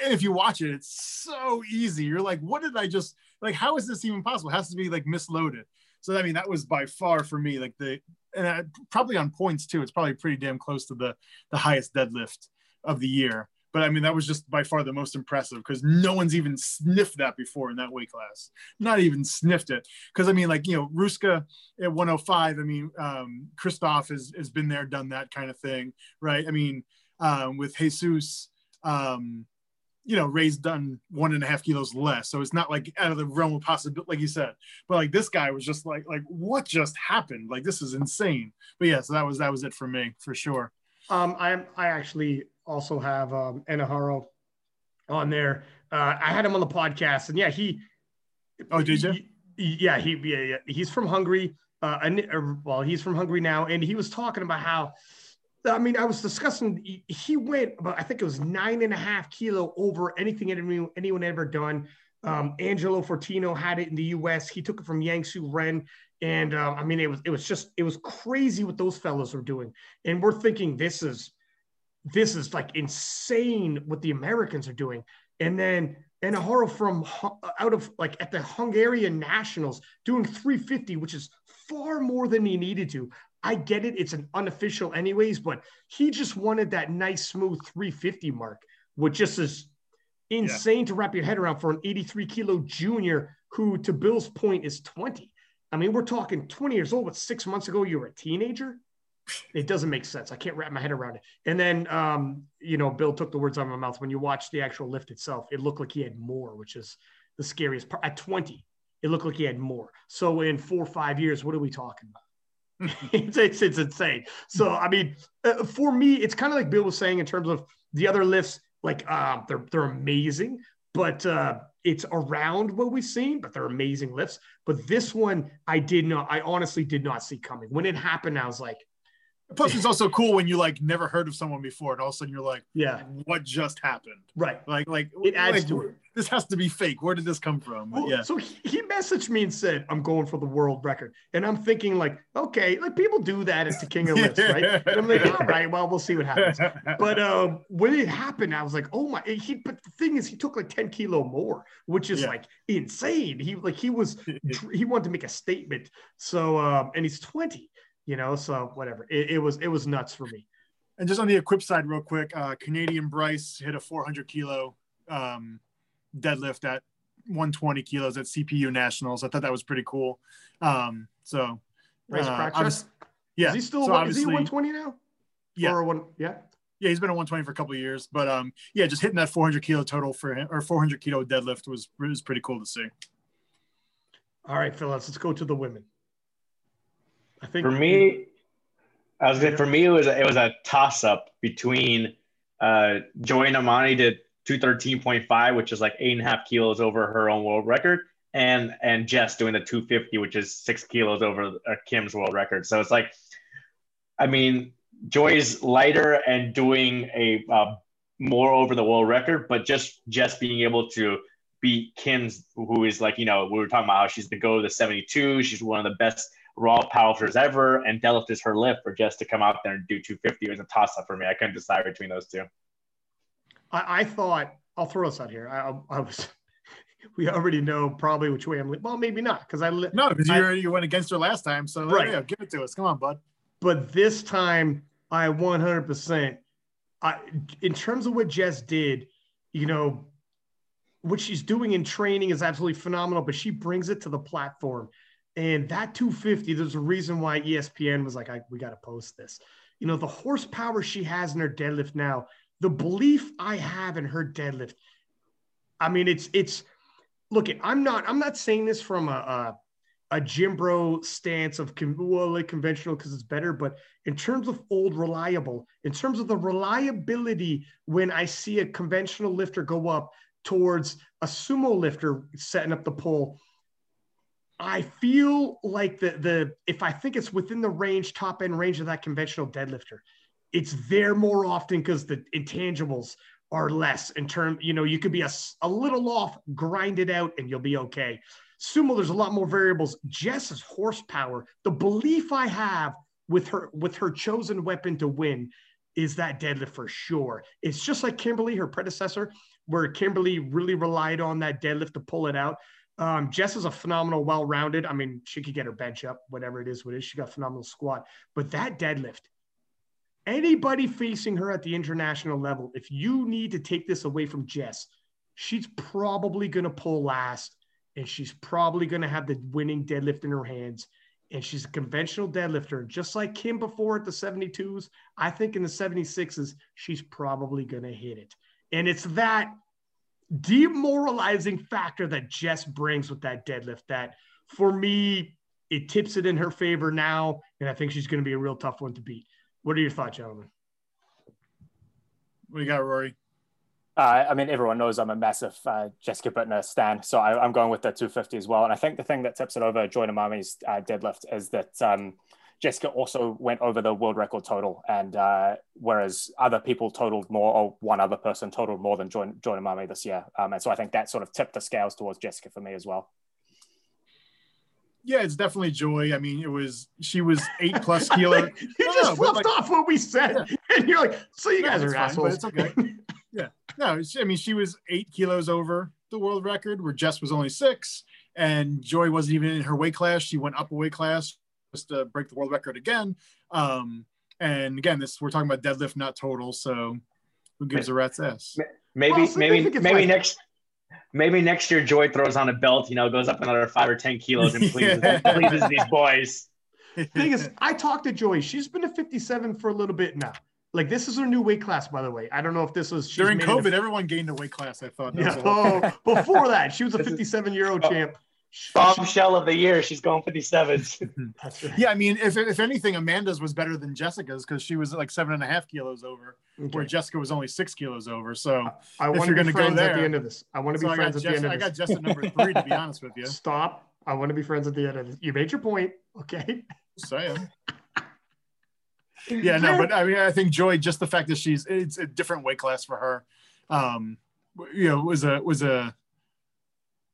if you watch it, it's so easy. You're like, what did I just like? How is this even possible? It has to be like misloaded. So I mean, that was by far for me like the and I, probably on points too. It's probably pretty damn close to the the highest deadlift of the year. But I mean, that was just by far the most impressive because no one's even sniffed that before in that weight class. Not even sniffed it. Because I mean, like, you know, Rouska at 105, I mean, um, Christoph has, has been there, done that kind of thing, right? I mean, um, with Jesus, um, you know, Ray's done one and a half kilos less. So it's not like out of the realm of possibility, like you said. But like this guy was just like, like, what just happened? Like, this is insane. But yeah, so that was, that was it for me, for sure. Um, I I actually also have um, Enaharo on there. Uh, I had him on the podcast, and yeah, he. Oh, did you? He, yeah, he yeah, yeah, he's from Hungary. Uh, and, uh, well, he's from Hungary now, and he was talking about how. I mean, I was discussing. He, he went about, I think it was nine and a half kilo over anything anyone, anyone ever done. Um, Angelo Fortino had it in the U.S. He took it from Yangsu Ren, and uh, I mean, it was it was just it was crazy what those fellows were doing. And we're thinking this is this is like insane what the Americans are doing. And then Enaharo from out of like at the Hungarian nationals doing 350, which is far more than he needed to. I get it. It's an unofficial anyways, but he just wanted that nice smooth 350 mark, which just is insane yeah. to wrap your head around for an 83 kilo junior who to Bill's point is 20. I mean, we're talking 20 years old, but six months ago you were a teenager it doesn't make sense. I can't wrap my head around it. And then, um, you know, Bill took the words out of my mouth. When you watch the actual lift itself, it looked like he had more, which is the scariest part. At 20, it looked like he had more. So in four or five years, what are we talking about? it's, it's, it's insane. So, I mean, uh, for me, it's kind of like Bill was saying in terms of the other lifts, like uh, they're, they're amazing, but uh, it's around what we've seen, but they're amazing lifts. But this one, I did not, I honestly did not see coming. When it happened, I was like, Plus, it's also cool when you like never heard of someone before, and all of a sudden you're like, "Yeah, what just happened?" Right? Like, like it adds like, to it. This has to be fake. Where did this come from? Well, yeah. So he, messaged me and said, "I'm going for the world record," and I'm thinking like, okay, like people do that at the King of Lifts, right? And I'm like, all right, well, we'll see what happens. But um, when it happened, I was like, oh my! He, but the thing is, he took like 10 kilo more, which is yeah. like insane. He like he was he wanted to make a statement. So um, and he's 20 you know, so whatever. It, it was it was nuts for me. And just on the equip side, real quick, uh, Canadian Bryce hit a 400 kilo um, deadlift at 120 kilos at CPU Nationals. I thought that was pretty cool. Um, so, Bryce uh, yeah. Is he still so is he 120 now? Yeah. Or one, yeah. Yeah, he's been at 120 for a couple years, but um, yeah, just hitting that 400 kilo total for him or 400 kilo deadlift was was pretty cool to see. All right, Phillips, let's go to the women. I think for me, I was good. For me, it was a, it was a toss up between uh, Joy Nnamani did two thirteen point five, which is like eight and a half kilos over her own world record, and and Jess doing the two fifty, which is six kilos over uh, Kim's world record. So it's like, I mean, Joy's lighter and doing a uh, more over the world record, but just just being able to beat Kim's, who is like you know we were talking about how she's the go to the seventy two. She's one of the best raw powerlifters ever, and deadlift is her lift for just to come out there and do 250 was a toss up for me. I couldn't decide between those two. I, I thought I'll throw this out here. I, I, was. We already know probably which way I'm. Well, maybe not because I li- no because you already went against her last time. So right, yeah, give it to us. Come on, bud. But this time, I 100. percent I in terms of what Jess did, you know, what she's doing in training is absolutely phenomenal. But she brings it to the platform and that 250, there's a reason why ESPN was like, we got to post this. You know, the horsepower she has in her deadlift now, the belief I have in her deadlift. I mean, it's, it's, look, I'm not, I'm not saying this from a, a, a gym bro stance of well, like conventional because it's better, but in terms of old reliable, in terms of the reliability, when I see a conventional lifter go up towards a sumo lifter setting up the pole, I feel like the the if I think it's within the range, top end range of that conventional deadlifter, it's there more often because the intangibles are less in term. You know, you could be a, a little off, grind it out, and you'll be okay. Sumo, there's a lot more variables. Jess's horsepower, the belief I have with her with her chosen weapon to win is that deadlift for sure. It's just like Kimberly, her predecessor. where Kimberly really relied on that deadlift to pull it out. Um, Jess is a phenomenal, well-rounded. I mean, she could get her bench up, whatever it is, what it is. She got phenomenal squat, but that deadlift, anybody facing her at the international level, if you need to take this away from Jess, she's probably going to pull last and she's probably going to have the winning deadlift in her hands. And she's a conventional deadlifter. Just like Kim before at the 72s, I think in the 76s, she's probably going to hit it. And it's that demoralizing factor that Jess brings with that deadlift that for me, it tips it in her favor now. And I think she's going to be a real tough one to beat. What are your thoughts, gentlemen? What do you got, Rory? Uh, I mean, everyone knows I'm a massive uh, Jessica Buettner stan, so I, am going with the 250 as well. And I think the thing that tips it over Joy Nnamani's uh, deadlift is that um, Jessica also went over the world record total, and uh, whereas other people totaled more, or one other person totaled more than Joy, Joy Nnamani this year, um, and so I think that sort of tipped the scales towards Jessica for me as well. Yeah, it's definitely Joy. I mean, it was she was eight plus kilo. you no, just no, flipped like, off what we said, yeah. and you're like, "So you guys are assholes." Fine, it's okay. yeah, no, I mean, she was eight kilos over the world record, where Jess was only six, and Joy wasn't even in her weight class. She went up a weight class to break the world record again. Um, and again, this we're talking about deadlift, not total. So who gives a rat's ass? Maybe, well, maybe, maybe like, next. Maybe next year Joy throws on a belt, you know, goes up another five or ten kilos and pleases, yeah. pleases these boys. Thing is, I talked to Joy. She's been at 57 for a little bit now. Like this is her new weight class, by the way. I don't know if this was during COVID. everyone gained a weight class. I thought. Yeah. Oh, before that, she was a 57 year old oh, champ. Bombshell of the year. She's going 57. That's right. Yeah, I mean, if if anything, Amanda's was better than Jessica's because she was like seven and a half kilos over, okay. where Jessica was only six kilos over. So I, I want to be friends there, at the end of this. I want to so be friends at Jess, the end of this. I got Jessica number three, to be honest with you. Stop. I want to be friends at the end of this. You made your point. Okay. Saying yeah, no, but I mean, I think Joy, just the fact that she's it's a different weight class for her, um, you know, was a was a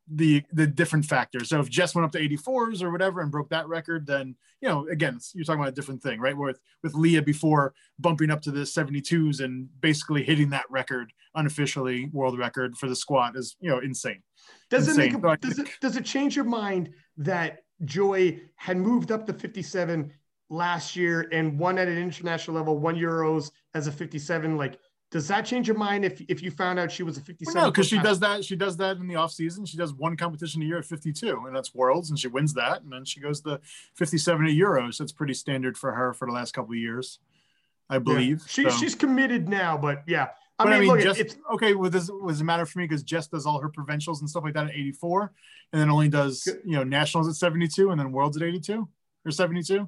the the different factors. So if Jess went up to 84s or whatever and broke that record, then you know, again, you're talking about a different thing, right? With with Leah before bumping up to the 72s and basically hitting that record unofficially world record for the squat is you know insane. Does insane. it make a, does it does it change your mind that Joy had moved up to 57 last year and won at an international level, one euros as a 57. Like, does that change your mind if if you found out she was a 57? Well, no, because she does that. She does that in the off season. She does one competition a year at 52, and that's Worlds, and she wins that, and then she goes to 57 at Euros. That's pretty standard for her for the last couple of years, I believe. Yeah. She, so. She's committed now, but yeah. I but mean, I mean, look, just, it's okay. With this was a matter for me because Jess does all her provincials and stuff like that at 84, and then only does you know nationals at 72, and then worlds at 82 or 72.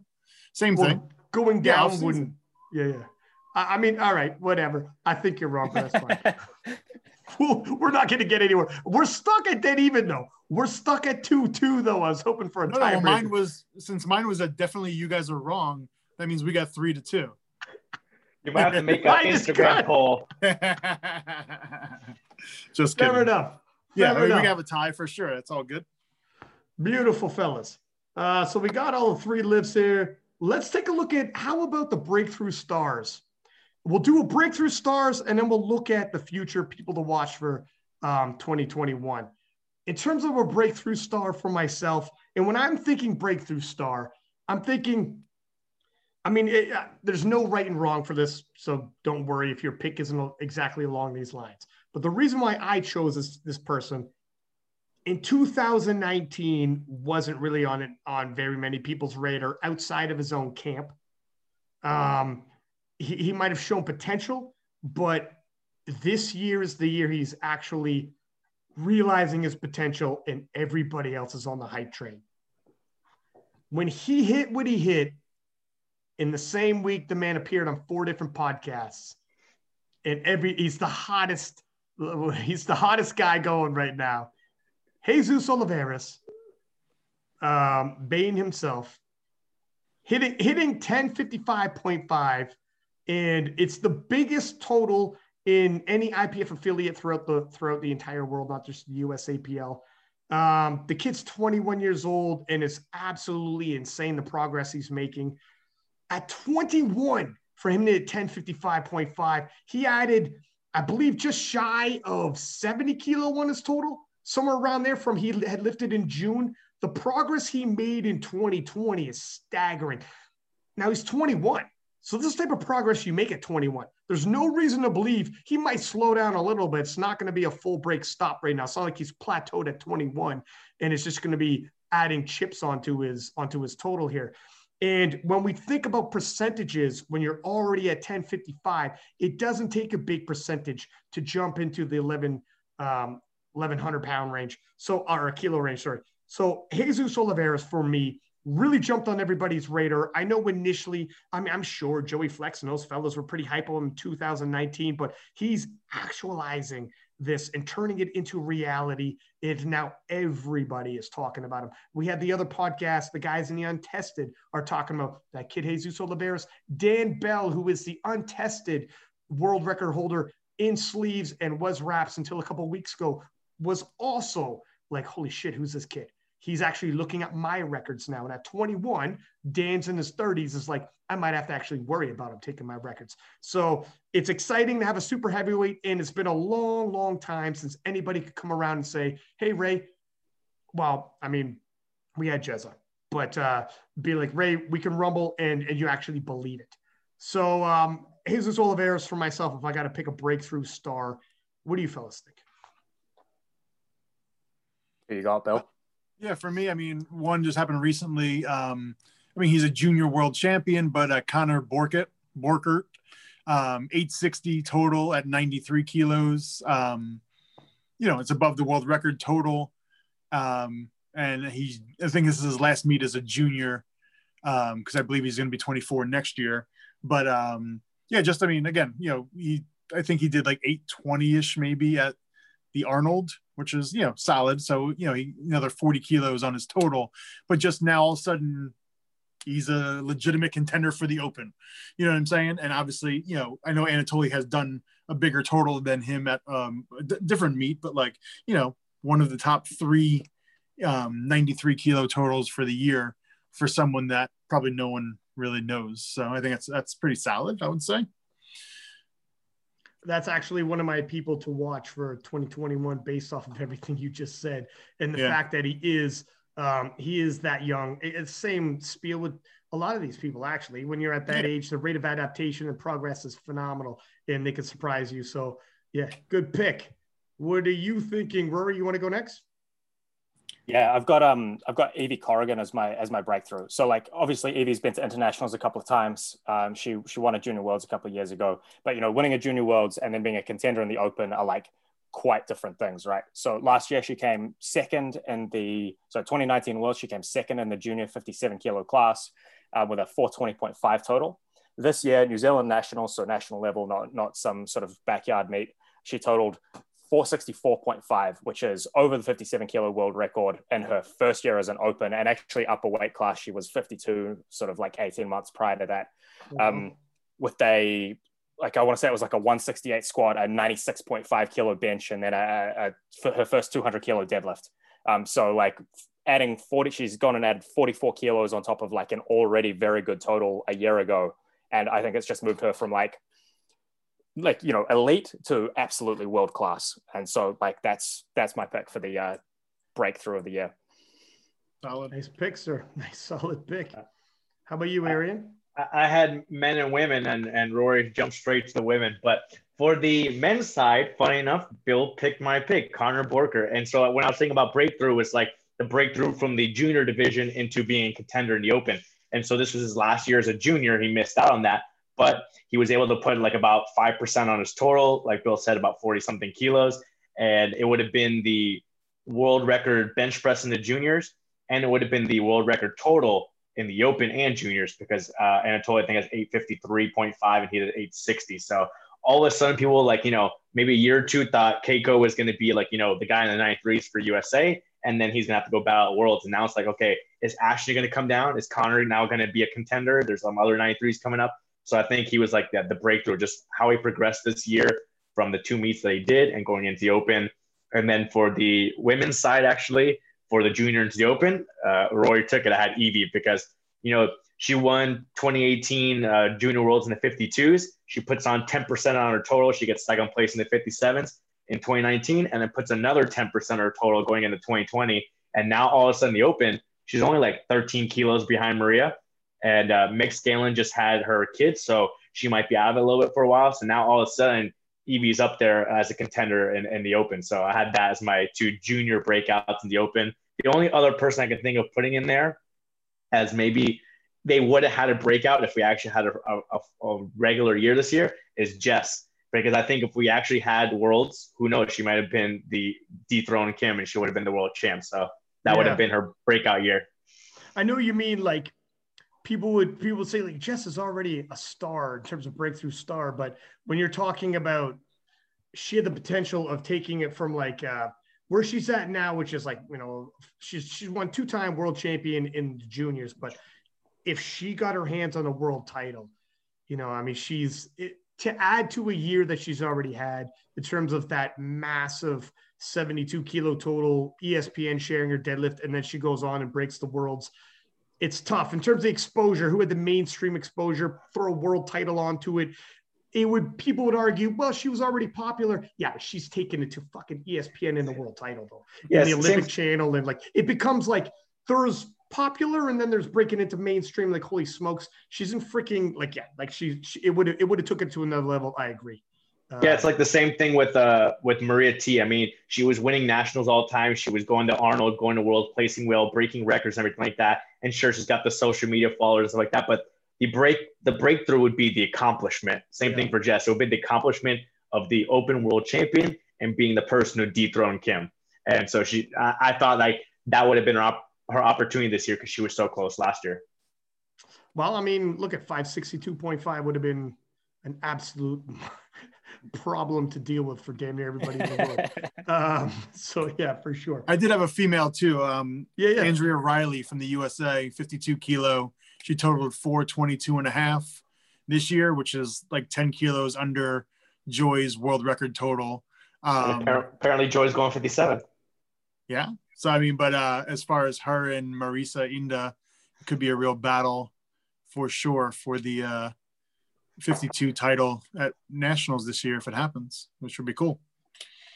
Same well, thing. Going down yeah, wouldn't. Yeah, yeah. I, I, mean, all right, whatever. I think you're wrong, but that's fine. We're not going to get anywhere. We're stuck at dead even though. We're stuck at two two though. I was hoping for a no, No, mine was since mine was a definitely you guys are wrong. That means we got three to two. You might have to make an Instagram poll. Just kidding. Fair enough. Yeah, Fair we, enough. we have a tie for sure. It's all good. Beautiful fellas. Uh, so we got all three lifts here. Let's take a look at how about the breakthrough stars. We'll do a breakthrough stars, and then we'll look at the future people to watch for um, 2021. In terms of a breakthrough star for myself, and when I'm thinking breakthrough star, I'm thinking, I mean, it, uh, there's no right and wrong for this, so don't worry if your pick isn't exactly along these lines. But the reason why I chose this, this person in 2019 wasn't really on it on very many people's radar outside of his own camp. Um, he, he might have shown potential, but this year is the year he's actually realizing his potential, and everybody else is on the hype train. When he hit what he hit in the same week, the man appeared on four different podcasts, and every he's the hottest. He's the hottest guy going right now Jesus Olivares, um, himself, hitting hitting 1055.5, and it's the biggest total in any IPF affiliate throughout the throughout the entire world, not just the USAPL. Um, the kid's 21 years old, and it's absolutely insane the progress he's making. At 21, for him to hit 1055.5, he added I believe just shy of 70 kilo on his total, somewhere around there from he had lifted in June. The progress he made in 2020 is staggering. Now he's 21. So this type of progress you make at 21. There's no reason to believe he might slow down a little bit. It's not going to be a full break stop right now. It's not like he's plateaued at 21 and it's just going to be adding chips onto his onto his total here. And when we think about percentages, when you're already at 1055, it doesn't take a big percentage to jump into the 11, um, 1100 pound range. So, or a kilo range, sorry. So, Jesus Olivares for me really jumped on everybody's radar. I know initially, I mean, I'm sure Joey Flex and those fellows were pretty hype on him in 2019, but he's actualizing this and turning it into reality. And now everybody is talking about him. We had the other podcast, the guys in the untested are talking about that kid Jesus Olivares, Dan Bell, who is the untested world record holder in sleeves and was wraps until a couple weeks ago, was also like, holy shit, who's this kid? He's actually looking at my records now. And at 21, Dan's in his 30s is like, I might have to actually worry about him taking my records. So it's exciting to have a super heavyweight. And it's been a long, long time since anybody could come around and say, Hey, Ray, well, I mean, we had Jezza, but uh, be like, Ray, we can rumble and, and you actually believe it. So um, Jesus Olivares for myself, if I got to pick a breakthrough star, what do you fellas think? Here you go, Bill. Yeah, for me, I mean, one just happened recently. Um, I mean, he's a junior world champion, but uh, Connor Borkert, Borkert, um, 860 total at 93 kilos. Um, you know, it's above the world record total. Um, and he's, I think this is his last meet as a junior because um, I believe he's going to be 24 next year. But um, yeah, just, I mean, again, you know, he, I think he did like 820 ish maybe at the Arnold, which is you know solid. So you know he, another 40 kilos on his total, but just now all of a sudden he's a legitimate contender for the Open. You know what I'm saying? And obviously, you know, I know Anatoly has done a bigger total than him at um, a d- different meet, but like you know, one of the top three um, 93 kilo totals for the year for someone that probably no one really knows. So I think that's that's pretty solid. I would say that's actually one of my people to watch for 2021 based off of everything you just said. And the yeah. fact that he is um, he is that young. It's same spiel with a lot of these people actually. When you're at that yeah. age the rate of adaptation and progress is phenomenal and they can surprise you. So yeah good pick. What are you thinking? Rory you want to go next yeah, I've got um I've got Evie Corrigan as my as my breakthrough. So like obviously Evie's been to internationals a couple of times. Um, she she won a junior worlds a couple of years ago. But you know, winning a junior worlds and then being a contender in the open are like quite different things, right? So last year she came second in the so 2019 worlds she came second in the junior 57 kilo class uh, with a 420.5 total. This year New Zealand nationals, so national level, not not some sort of backyard meet. She totaled 464.5, which is over the 57 kilo world record in her first year as an open and actually upper weight class. She was 52, sort of like 18 months prior to that. Mm-hmm. Um, with a, like, I want to say it was like a 168 squat, a 96.5 kilo bench, and then a, a, for her first 200 kilo deadlift. Um, so, like, adding 40, she's gone and added 44 kilos on top of like an already very good total a year ago. And I think it's just moved her from like like you know elite to absolutely world class and so like that's that's my pick for the uh breakthrough of the year. Solid. Nice pick sir. Nice solid pick. How about you arian? I, I had men and women and and rory jumped straight to the women. But for the men's side funny enough bill picked my pick connor borker and so when i was thinking about breakthrough it's like the breakthrough from the junior division into being a contender in the open. And so this was his last year as a junior. He missed out on that but he was able to put like about 5% on his total, like Bill said, about 40 something kilos. And it would have been the world record bench press in the juniors, and it would have been the world record total in the open and juniors because uh, Anatoly, I think, has 853.5 and he did 860. So all of a sudden, people like, you know, maybe a year or two thought Cayco was going to be like, you know, the guy in the nine threes for USA. And then he's going to have to go battle worlds. And now it's like, okay, is Ashley going to come down? Is Connor now going to be a contender? There's some other nine threes coming up. So I think he was like that, the breakthrough, just how he progressed this year from the two meets that he did and going into the open. And then for the women's side, actually, for the junior into the open, uh, Roy took it. I had Evie because, you know, She won 2018 uh, Junior Worlds in the 52s. She puts on 10% on her total. She gets second place in the 57s in 2019, and then puts another 10% on her total going into 2020. And now all of a sudden, the Open, she's only like 13 kilos behind Maria. And uh, Meg Scanlon just had her kids, so she might be out of it a little bit for a while. So now all of a sudden, Evie's up there as a contender in, in the Open. So I had that as my two junior breakouts in the Open. The only other person I can think of putting in there as maybe they would have had a breakout if we actually had a, a, a, regular year this year is Jess. Because I think if we actually had worlds, who knows, she might have been the dethroned Kim and she would have been the world champ. So that yeah. would have been her breakout year. I know you mean like people would people would say like Jess is already a star in terms of breakthrough star, but when you're talking about she had the potential of taking it from like uh, where she's at now, which is like you know she's she's won two time world champion in the juniors, but if she got her hands on a world title, you know, I mean, she's it, to add to a year that she's already had in terms of that massive 72 kilo total, ESPN sharing her deadlift, and then she goes on and breaks the worlds. It's tough in terms of exposure. Who had the mainstream exposure? Throw a world title onto it. It would people would argue, well, she was already popular. Yeah, she's taken it to fucking ESPN in the world title though, in the Olympic same. channel, and like it becomes like there's popular and then there's breaking into mainstream like holy smokes she's in freaking like yeah like she, she it would it would have took it to another level i agree yeah it's like the same thing with uh with maria t. I mean she was winning nationals all the time. She was going to arnold going to world placing well breaking records and everything like that. And sure she's got the social media followers and stuff like that but the break the breakthrough would be the accomplishment. Same yeah. thing for jess. It would be the accomplishment of the open world champion and being the person who dethroned kim. And so she i, I thought like that would have been her op- her opportunity this year because she was so close last year. Well, I mean, look at 562.5 would have been an absolute problem to deal with for damn near everybody in the world. um, so yeah, for sure. I did have a female too. Um, yeah, yeah. Andrea Riley from the USA, 52 kilo. She totaled 422 and a half this year, which is like 10 kilos under Joy's world record total. Um, apparently Joy's going 57. Yeah. So I mean, but uh, as far as her and Marisa Inda, it could be a real battle for sure for the uh, 52 title at nationals this year if it happens, which would be cool.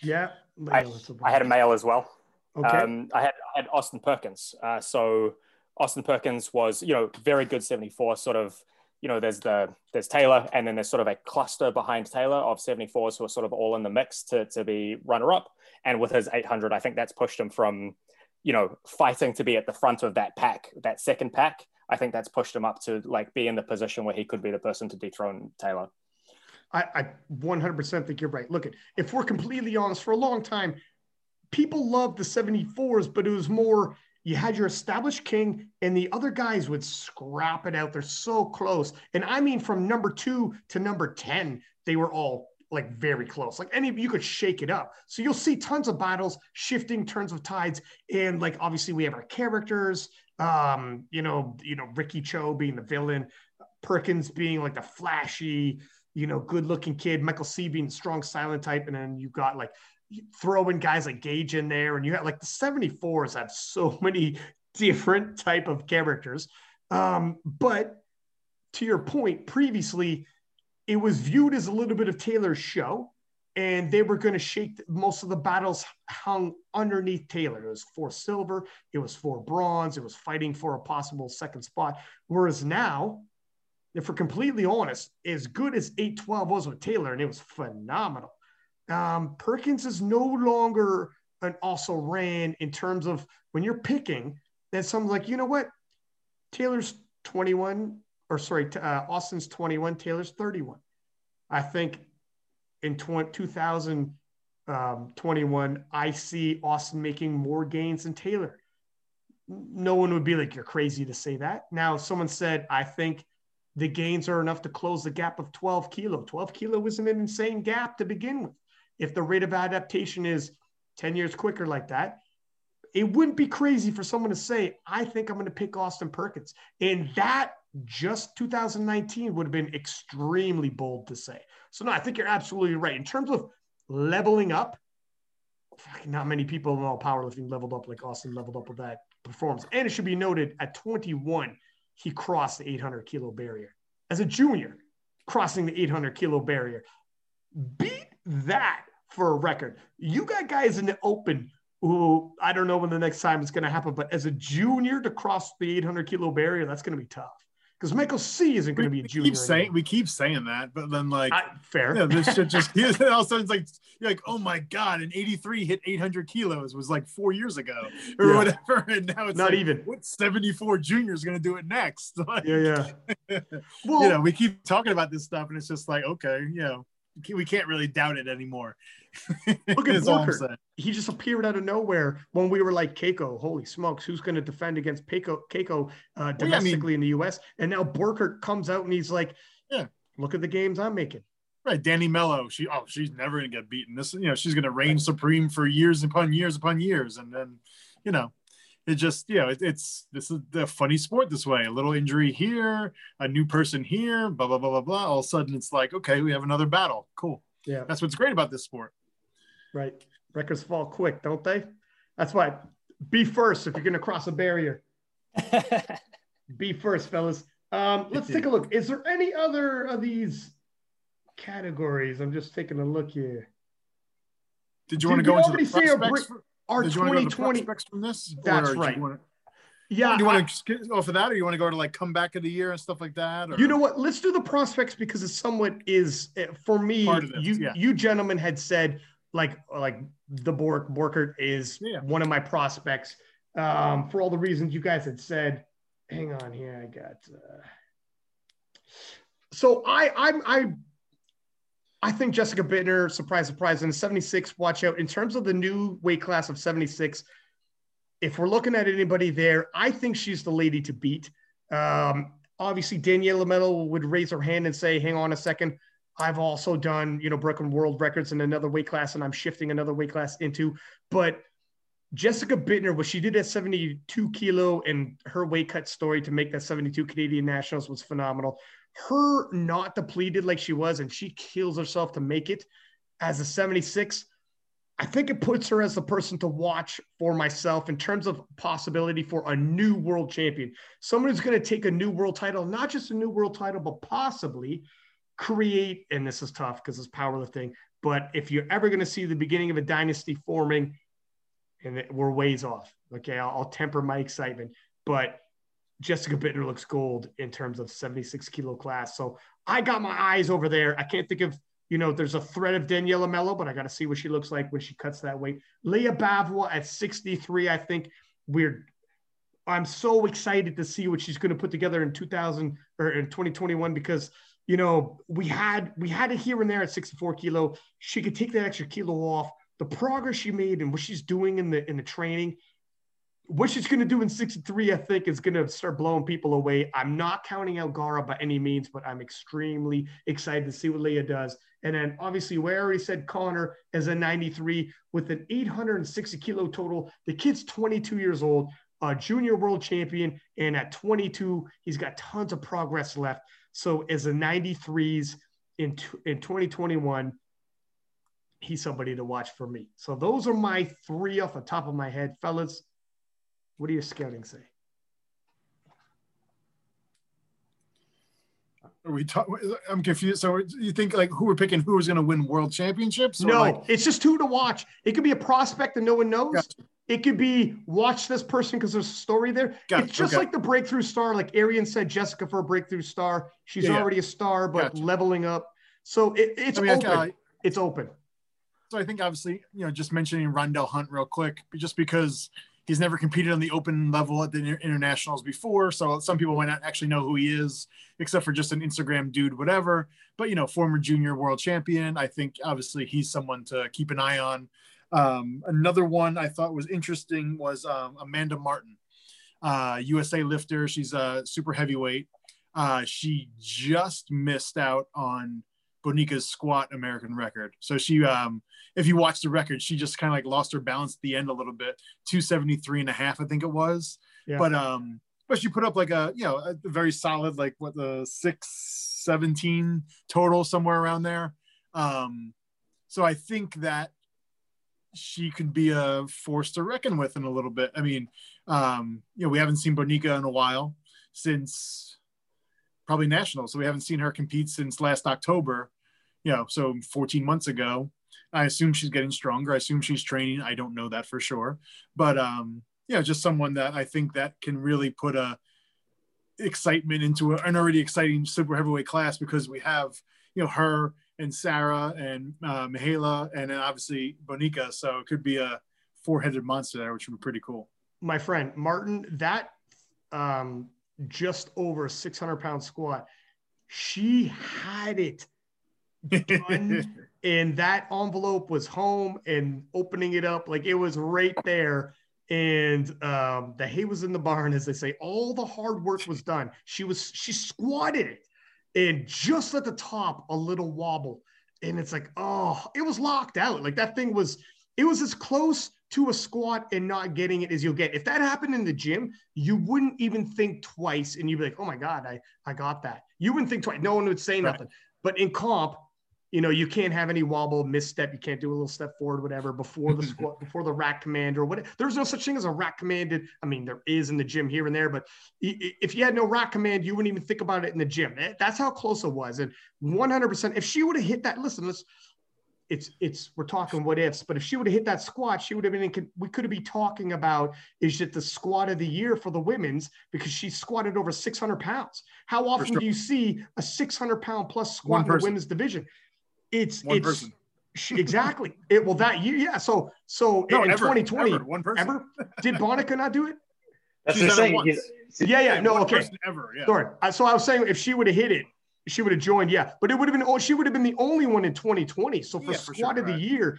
Yeah, I, I had a male as well. Okay. Um, I had I had Austin Perkins. Uh, so Austin Perkins was you know very good 74 sort of you know there's the there's Taylor and then there's sort of a cluster behind Taylor of 74s who are sort of all in the mix to to be runner up. And with his 800, I think that's pushed him from, you know, fighting to be at the front of that pack, that second pack. I think that's pushed him up to like be in the position where he could be the person to dethrone Taylor. I, I 100% think you're right. Look, at if we're completely honest, for a long time, people loved the 74s, but it was more you had your established king, and the other guys would scrap it out. They're so close. And I mean, from number two to number 10, they were all like very close. Like any you could shake it up. So you'll see tons of battles, shifting turns of tides, and like obviously we have our characters. Um, you know, you know Ricky Cho being the villain, Perkins being like the flashy, you know, good-looking kid, Michael C being strong silent type, and then you've got like throwing guys like Gage in there, and you have like the 74s have so many different type of characters. Um, but to your point, previously it was viewed as a little bit of Taylor's show, and they were going to shake most of the battles hung underneath Taylor. It was for silver, it was for bronze, it was fighting for a possible second spot. Whereas now, if we're completely honest, as good as 812 was with Taylor, and it was phenomenal. Um, Perkins is no longer an also ran in terms of when you're picking, that someone's like, you know what? Taylor's 21, or sorry, uh, Austin's 21, Taylor's 31. I think in 20, 2021, um, I see Austin making more gains than Taylor. No one would be like, you're crazy to say that. Now, someone said, I think the gains are enough to close the gap of 12 kilo. 12 kilo isn't an insane gap to begin with. If the rate of adaptation is 10 years quicker like that, it wouldn't be crazy for someone to say, I think I'm going to pick Austin Perkins. And that just 2019 would have been extremely bold to say. So, no, I think you're absolutely right. In terms of leveling up, not many people in all powerlifting leveled up like Austin leveled up with that performance. And it should be noted at 21, he crossed the 800 kilo barrier. As a junior, crossing the 800 kilo barrier. Beat that for a record. You got guys in the open who I don't know when the next time it's going to happen, but as a junior to cross the 800 kilo barrier, that's going to be tough because Michael C isn't going to be a junior. Keep saying, we keep saying that, but then like I, fair. Yeah, this shit just all of a sudden it's like you're like, oh my god, an 83 hit 800 kilos was like four years ago or Yeah. whatever, and now it's Not like, even. What 74 junior is going to do it next? Like, Yeah, yeah. Well, you know, we keep talking about this stuff, and it's just like, okay, you know, we can't really doubt it anymore. Look at Booker. he just appeared out of nowhere when we were like Cayco, holy smokes, who's going to defend against Cayco, Cayco uh, I mean- domestically in the U.S. And now Burkert comes out and he's like, Yeah. look at the games I'm making. Right, Danny Mello. She oh, she's never gonna get beaten. This, you know, she's gonna reign supreme for years upon years upon years, and then, you know, it just, you know, it, it's this is the funny sport this way. A little injury here, a new person here, blah blah blah blah blah. All of a sudden, it's like, okay, we have another battle. Cool. Yeah, That's what's great about this sport. Right. Records fall quick, don't they? That's why be first if you're going to cross a barrier. Be first, fellas. Um, let's take a look. Is there any other of these categories? I'm just taking a look here. Did you want to go into the say our prospects? bri- Our did you want to go to the 2020. prospects from this? That's right. You want Yeah, do you want to go for that, or you want to go to like comeback of the year and stuff like that? Or? You know what? Let's do the prospects because it somewhat is eh, for me. Part of this, you yeah. you gentlemen had said like like the Bork Borkert is Yeah. one of my prospects um, for all the reasons you guys had said. Hang on here, I got. Uh... So I I'm I. I think Jessica Buettner, surprise, surprise, in the 76, watch out. In terms of the new weight class of 76, if we're looking at anybody there, I think she's the lady to beat. Um, obviously, Daniela Mello would raise her hand and say, hang on a second. I've also done, you know, broken world records in another weight class, and I'm shifting another weight class into. But Jessica Buettner, what she did at 72 kilo and her weight cut story to make that 72 Canadian Nationals was phenomenal. Her not depleted like she was, and she kills herself to make it as a 76. I think it puts her as the person to watch for myself in terms of possibility for a new world champion. Someone who's going to take a new world title, not just a new world title, but possibly create, and this is tough because it's powerlifting, but if you're ever going to see the beginning of a dynasty forming, and we're ways off, okay, I'll, I'll temper my excitement, but Jessica Buettner looks gold in terms of 76 kilo class. So I got my eyes over there. I can't think of you know, there's a threat of Daniela Mello, but I got to see what she looks like when she cuts that weight. Leah Bavwa at 63, I think we're. I'm so excited to see what she's going to put together in 2000 or in 2021 because you know we had we had it here and there at 64 kilo. She could take that extra kilo off. The progress she made and what she's doing in the in the training, what she's going to do in 63, I think, is going to start blowing people away. I'm not counting out Garra by any means, but I'm extremely excited to see what Leah does. And then obviously, we already said Connor is a 93 with an 860 kilo total. The kid's 22 years old, a junior world champion. And at 22, he's got tons of progress left. So as a 93s in, in 2021, he's somebody to watch for me. So those are my three off the top of my head. Fellas, what do your scouting say? Are we talk- I'm confused. So you think like who we're picking? Who is going to win world championships? No, like, it's just two to watch. It could be a prospect that no one knows. Gotcha. It could be watch this person because there's a story there. Gotcha, It's just okay. like the breakthrough star, like Arian said, Jessica for a breakthrough star. She's Yeah, already a star, but Gotcha. leveling up. So it, it's I mean, open. it's open. So I think obviously, you know, just mentioning Rondell Hunt real quick, just because he's never competed on the open level at the internationals before. So some people might not actually know who he is, except for just an Instagram dude, whatever. But you know, former junior world champion. I think obviously he's someone to keep an eye on. Um, another one I thought was interesting was um, Amanda Martin, uh, USA lifter. She's a super heavyweight. Uh, she just missed out on Bonica's squat American record. So she, um, if you watch the record, she just kind of like lost her balance at the end a little bit, 273 and a half, I think it was. Yeah. But, um, but she put up like a, you know, a very solid, like what the 617 total somewhere around there. Um, so I think that she could be a force to reckon with in a little bit. I mean, um, you know, we haven't seen Bonica in a while. since probably national. So we haven't seen her compete since last October. You know, so 14 months ago. I assume she's getting stronger. I assume she's training. I don't know that for sure, but um, yeah, just someone that I think that can really put a excitement into an already exciting super heavyweight class because we have you know her and Sarah and uh, Mihaela and then obviously Bonica. So it could be a four-headed monster there, which would be pretty cool. My friend Martin, that um, just over 600 pound squat, she had it done, and that envelope was home and opening it up like it was right there. And um, the hay was in the barn, as they say. All the hard work was done. She was she squatted it, and just at the top, a little wobble, and it's like, oh, it was locked out. Like that thing was, it was as close to a squat and not getting it as you'll get. If that happened in the gym, you wouldn't even think twice, and you'd be like, oh my god, I I got that. You wouldn't think twice. No one would say Right. nothing. But in comp, you know, you can't have any wobble, misstep. You can't do a little step forward, whatever, before the squat, before the rack command or what. There's no such thing as a rack commanded. I mean, there is in the gym here and there, but if you had no rack command, you wouldn't even think about it in the gym. That's how close it was. And 100%, if she would have hit that, listen, let's, it's, it's, we're talking what ifs, but if she would have hit that squat, she would have been, in, we could have be talking about is it the squat of the year for the women's because she squatted over 600 pounds. How often sure. do you see a 600 pound plus plus squat in the women's division? It's, One it's, person. exactly. It well that year, yeah. So so No, in ever, 2020, ever, one person. ever did Bonica not do it? That's She's the done it thing. once. He's- Yeah, yeah. No, one okay. person ever. Yeah. Sorry. I- So I was saying if she would have hit it, she would have joined. Yeah, but it would have been. Oh, she would have been the only one in 2020. So for Yeah, for squad sure, of the year,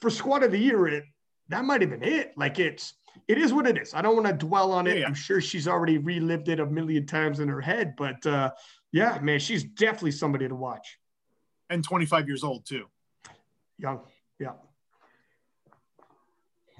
for squad of the year, it that might have been it. Like it's it is what it is. I don't want to dwell on it. Yeah, yeah. I'm sure she's already relived it a million times in her head. But uh, yeah, man, she's definitely somebody to watch. And 25 years old too. Young. Yeah.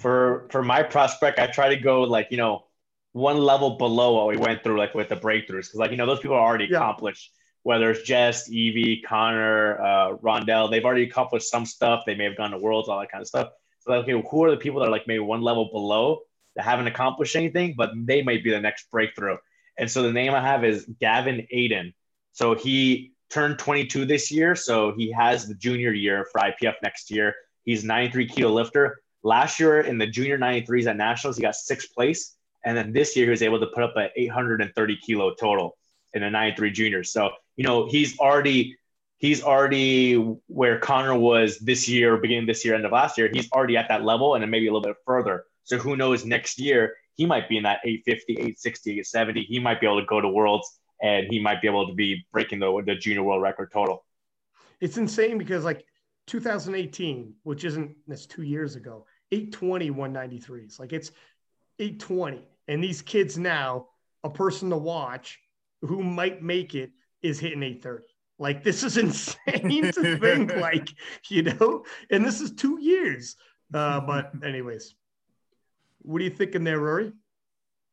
for for my prospect, I try to go like you know one level below what we went through, like with the breakthroughs, because like you know those people are already Yeah. accomplished. Whether it's Jess, Evie, Connor, uh, Rondell, they've already accomplished some stuff. They may have gone to worlds, all that kind of stuff. So like, okay, who are the people that are like maybe one level below that haven't accomplished anything, but they might be the next breakthrough. And so the name I have is Gavin Aiden. So he turned 22 this year, so he has the junior year for IPF next year. He's 93 kilo lifter. Last year in the junior 93s at nationals, he got sixth place, and then this year he was able to put up an 830 kilo total in the 93 juniors. So you know he's already he's already where Connor was this year, beginning this year, end of last year. He's already at that level, and then maybe a little bit further. So who knows? Next year he might be in that 850, 860, 870. He might be able to go to worlds, and he might be able to be breaking the the junior world record total. It's insane because like 2018, which isn't that's two years ago, 820 193s. Like it's 820. And these kids now, a person to watch who might make it is hitting 830. Like this is insane to think, like, you know, and this is two years. Uh, but anyways, what are you thinking there, Rory?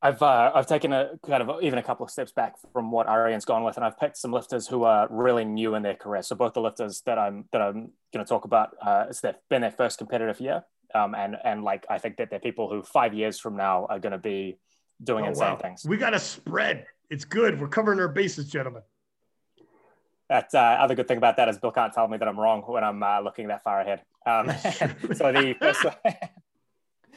I've uh, I've taken a kind of even a couple of steps back from what Arian's gone with, and I've picked some lifters who are really new in their career. So both the lifters that I'm that I'm going to talk about, uh, it's their, been their first competitive year, um, and and like I think that they're people who five years from now are going to be doing Oh, insane wow. things. We got a spread. It's good. We're covering our bases, gentlemen. That uh, other good thing about that is Bill can't tell me that I'm wrong when I'm uh, looking that far ahead. Um, so the first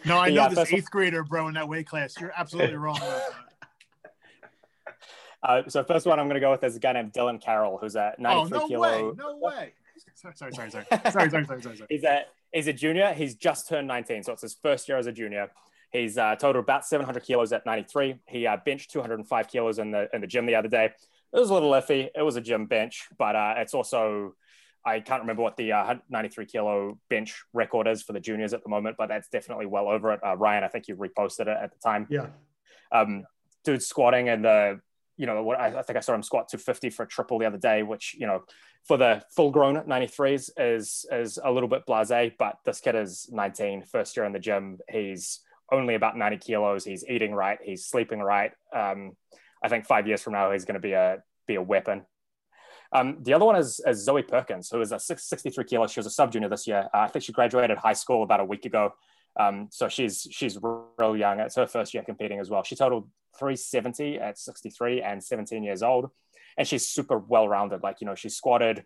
no, I know yeah, this eighth grader, bro, in that weight class. You're absolutely wrong. uh, so first one I'm going to go with is a guy named Dylan Carroll, who's at 93 oh, no kilo. Way, no way. Sorry, sorry, sorry, sorry, sorry, sorry, sorry, sorry. He's a he's a junior. He's just turned 19, so it's his first year as a junior. He's uh, total about 700 kilos at 93. He uh, benched 205 kilos in the in the gym the other day. It was a little iffy. It was a gym bench, but uh, it's also I can't remember what the uh, 93 kilo bench record is for the juniors at the moment, but that's definitely well over it. Uh, Ryan, I think you reposted it at the time. Yeah. Um, dude squatting and the you know what I, I think I saw him squat 250 for a triple the other day, which you know for the full grown 93s is is a little bit blasé, but this kid is 19, first year in the gym. He's only about 90 kilos. He's eating right. He's sleeping right. Um, I think five years from now he's going to be a be a weapon. Um, the other one is, is Zoe Perkins, who is a 63 kilos. She was a sub junior this year. Uh, I think she graduated high school about a week ago. Um, so she's she's real young. It's her first year competing as well. She totaled 370 at 63 and 17 years old, and she's super well rounded. Like you know, she squatted.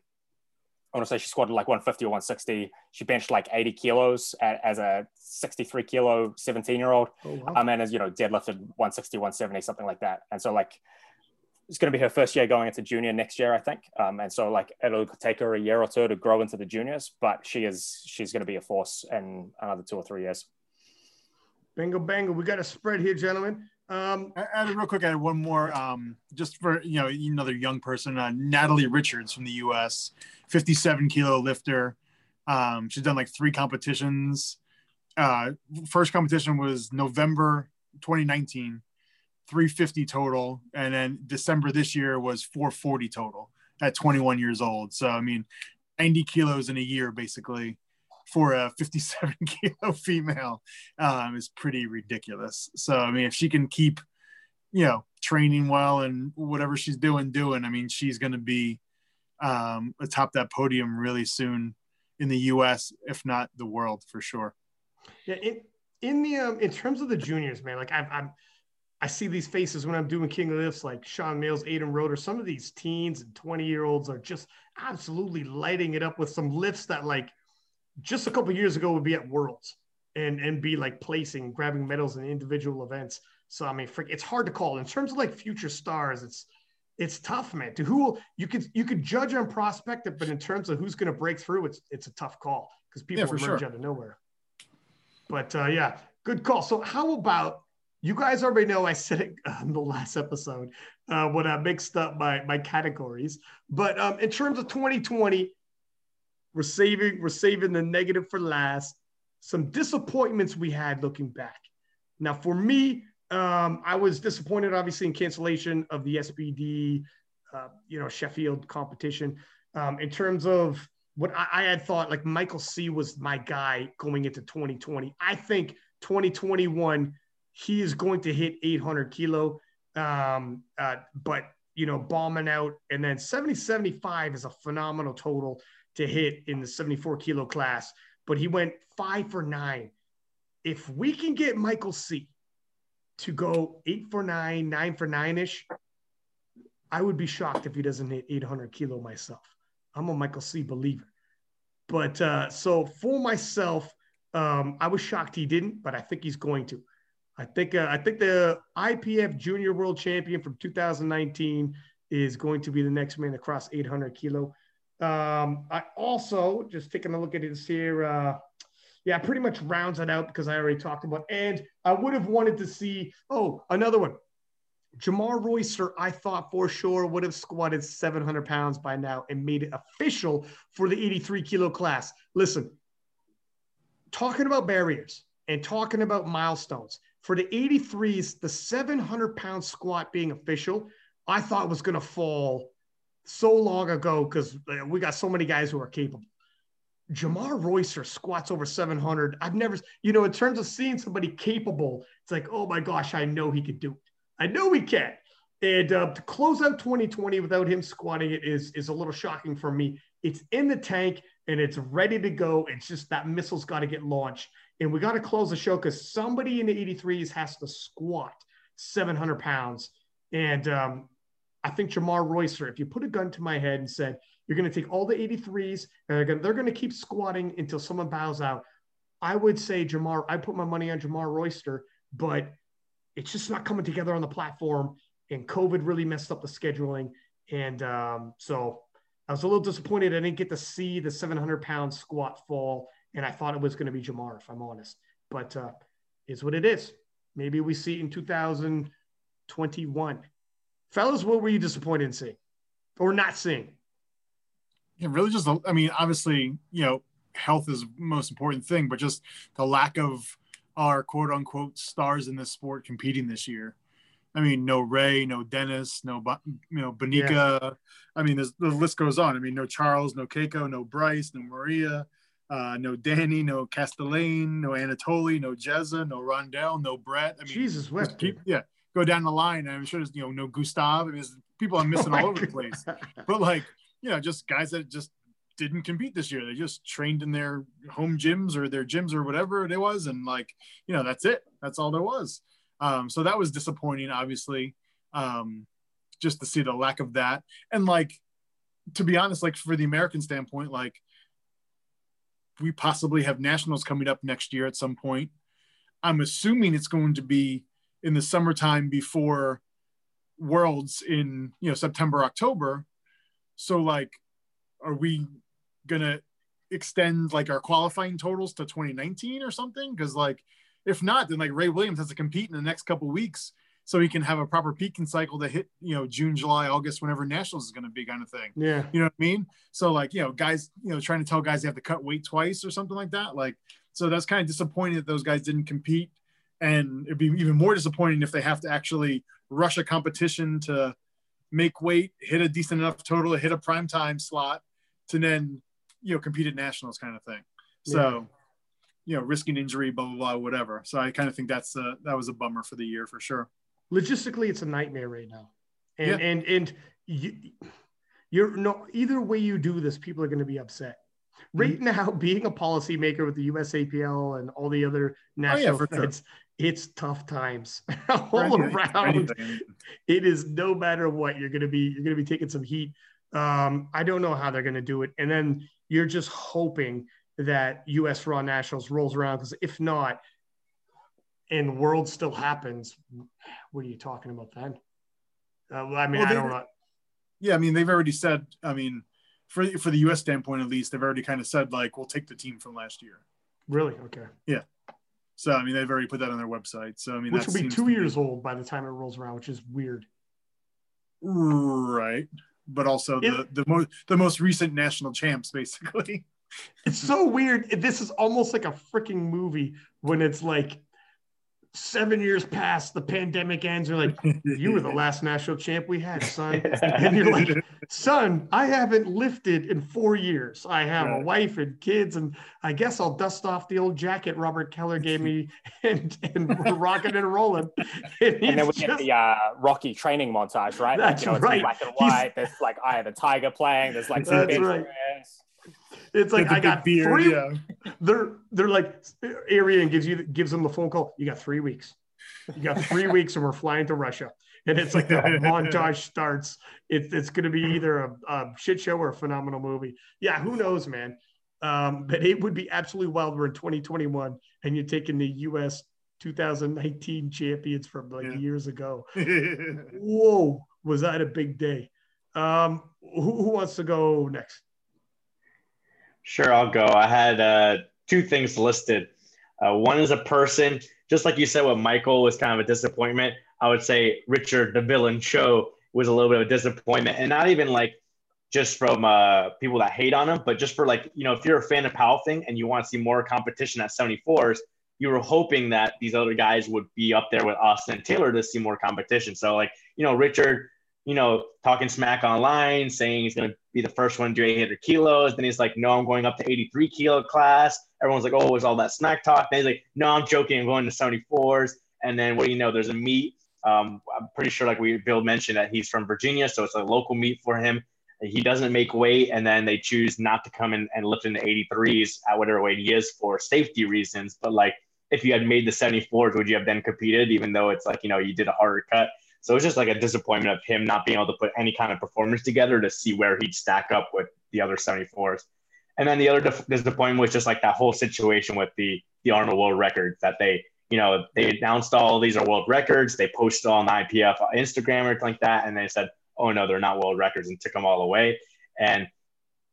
I want to say she squatted like 150 or 160. She benched like 80 kilos at, as a 63 kilo 17 year old. Oh, wow. Um, and as you know, deadlifted 160, 170, something like that. And so like it's going to be her first year going into junior next year, I think. Um, and so like it'll take her a year or two to grow into the juniors, but she is she's going to be a force in another two or three years. Bingo, bango. We got a spread here, gentlemen. Um, add real quick, I had one more, um, just for you know another young person, uh, Natalie Richards from the U.S., 57 kilo lifter. Um, she's done like three competitions. Uh, first competition was November 2019 350 total, and then December this year was 440 total at 21 years old. So I mean, 90 kilos in a year basically for a 57 kilo female um, is pretty ridiculous. So I mean, if she can keep, you know, training well and whatever she's doing, doing, I mean, she's going to be um, atop that podium really soon in the U.S., if not the world, for sure. Yeah, in, in the um, in terms of the juniors, man, like I've, I'm I see these faces when I'm doing King of Lifts, like Sean Mills, Aiden Roeder. Some of these teens and 20 year olds are just absolutely lighting it up with some lifts that, like, just a couple years ago would be at Worlds and and be like placing, grabbing medals in individual events. So I mean, it's hard to call in terms of like future stars. It's it's tough, man. To who will, you could you could judge on prospect, but in terms of who's going to break through, it's it's a tough call because people yeah, emerge sure. out of nowhere. But uh, yeah, good call. So how about you guys already know I said it on the last episode uh, when I mixed up my my categories. But um, in terms of 2020, we're saving we're saving the negative for last. Some disappointments we had looking back. Now, for me, um, I was disappointed, obviously, in cancellation of the SBD, uh, you know, Sheffield competition. Um, in terms of what I, I had thought, like Michael C was my guy going into 2020. I think 2021 he is going to hit 800 kilo. Um, uh, but, you know, bombing out. And then 70 75 is a phenomenal total to hit in the 74 kilo class. But he went five for nine. If we can get Michael C to go eight for nine, nine for nine ish, I would be shocked if he doesn't hit 800 kilo myself. I'm a Michael C believer. But uh, so for myself, um, I was shocked he didn't, but I think he's going to. I think uh, I think the IPF Junior World Champion from 2019 is going to be the next man across 800 kilo. Um, I also just taking a look at this here. Uh, yeah, pretty much rounds it out because I already talked about. And I would have wanted to see. Oh, another one. Jamar Royster, I thought for sure would have squatted 700 pounds by now and made it official for the 83 kilo class. Listen, talking about barriers and talking about milestones, for the 83s, the 700 pound squat being official, I thought was going to fall so long ago because we got so many guys who are capable. Jamar Royster squats over 700. I've never, you know, in terms of seeing somebody capable, it's like, oh my gosh, I know he could do it. I know he can. And uh, to close out 2020 without him squatting it is is a little shocking for me. It's in the tank and it's ready to go. It's just that missile's got to get launched and we got to close the show because somebody in the 83s has to squat 700 pounds. And um, I think Jamar Royster, if you put a gun to my head and said, you're going to take all the 83s and they're going to keep squatting until someone bows out, I would say Jamar, I put my money on Jamar Royster, but it's just not coming together on the platform. And COVID really messed up the scheduling. And um, so I was a little disappointed I didn't get to see the 700 pound squat fall and I thought it was going to be Jamar, if I'm honest. But uh, is what it is. Maybe we see in 2021. Fellas, what were you disappointed in seeing or not seeing? Yeah, really just, I mean, obviously, you know, health is the most important thing, but just the lack of our quote unquote stars in this sport competing this year. I mean, no Ray, no Dennis, no, you know, Bonica. Yeah. I mean, the list goes on. I mean, no Charles, no Cayco, no Bryce, no Maria, uh, no Danny, no Castellain, no Anatoly, no Jezza, no Rondell, no Brett. I mean, Jesus, what? People, yeah, go down the line. I'm sure there's you know no Gustav. I mean, people are missing oh all over God. the place. But like, you know, just guys that just didn't compete this year. They just trained in their home gyms or their gyms or whatever it was, and like you know that's it. That's all there was. Um, so that was disappointing, obviously, um, just to see the lack of that. And like to be honest, like for the American standpoint, like we possibly have nationals coming up next year at some point. I'm assuming it's going to be in the summertime before worlds in you know September October. So like, are we gonna extend like our qualifying totals to 2019 or something? Because like, if not, then like Ray Williams has to compete in the next couple weeks so he can have a proper peaking cycle to hit you know June, July, August, whenever nationals is going to be, kind of thing. Yeah, you know what I mean. So like you know, guys, you know, trying to tell guys they have to cut weight twice or something like that. Like, so that's kind of disappointing that those guys didn't compete, and it'd be even more disappointing if they have to actually rush a competition to make weight, hit a decent enough total, hit a prime time slot, to then you know compete at nationals, kind of thing. So. Yeah. You know, risking injury, blah blah blah, whatever. So I kind of think that's a, that was a bummer for the year for sure logistically it's a nightmare right now and yeah. and and you, you're no either way you do this people are going to be upset right mm-hmm. now being a policymaker with the usapl and all the other national oh, yeah, sure. it's tough times all around it is no matter what you're going to be you're going to be taking some heat um, i don't know how they're going to do it and then you're just hoping that us raw nationals rolls around because if not and world still happens, what are you talking about then? Uh, I mean, well, I don't know. Yeah, I mean, they've already said. I mean, for for the U.S. standpoint, at least, they've already kind of said like, we'll take the team from last year. Really? Okay. Yeah. So I mean, they've already put that on their website. So I mean, which will be two years be... old by the time it rolls around, which is weird. Right, but also it... the the most the most recent national champs, basically. it's so weird. This is almost like a freaking movie when it's like seven years past the pandemic ends, you're like, you were the last national champ we had, son. And you're like, son, I haven't lifted in four years. I have right. a wife and kids, and I guess I'll dust off the old jacket Robert Keller gave me and, and rocking and rolling. And, and then we just, get the uh, Rocky training montage, right? That's like, you know, right. Black and white. He's, there's like Eye of the Tiger playing. There's like some that's right. It's like I got beard, three. Yeah. They're they're like Arian gives you gives them the phone call. You got three weeks. You got three weeks, and we're flying to Russia. And it's like the montage starts. It, it's going to be either a, a, shit show or a phenomenal movie. Yeah, who knows, man? Um, but it would be absolutely wild. We're in 2021, and you're taking the U.S. 2019 champions from like yeah. years ago. Whoa, was that a big day? Um, who, who wants to go next? Sure, I'll go. I had uh, two things listed. Uh, one is a person, just like you said, what Michael was kind of a disappointment. I would say Richard, the villain show, was a little bit of a disappointment, and not even like just from uh, people that hate on him, but just for like you know, if you're a fan of powerlifting and you want to see more competition at 74s, you were hoping that these other guys would be up there with Austin Taylor to see more competition. So like you know, Richard you know, talking smack online, saying he's going to be the first one to do 800 kilos. Then he's like, no, I'm going up to 83 kilo class. Everyone's like, oh, it was all that smack talk? Then he's like, no, I'm joking. I'm going to 74s. And then what do you know? There's a meet. Um, I'm pretty sure, like we Bill mentioned, that he's from Virginia, so it's a local meet for him. He doesn't make weight, and then they choose not to come in and lift in the 83s at whatever weight he is for safety reasons. But like, if you had made the 74s, would you have then competed, even though it's like you know you did a harder cut? So it's just like a disappointment of him not being able to put any kind of performance together to see where he'd stack up with the other 74s. And then the other disappointment was just like that whole situation with the the Arnold World Records that they, you know, they announced all these are world records. They posted on IPF Instagram or like that, and they said, "Oh no, they're not world records," and took them all away. And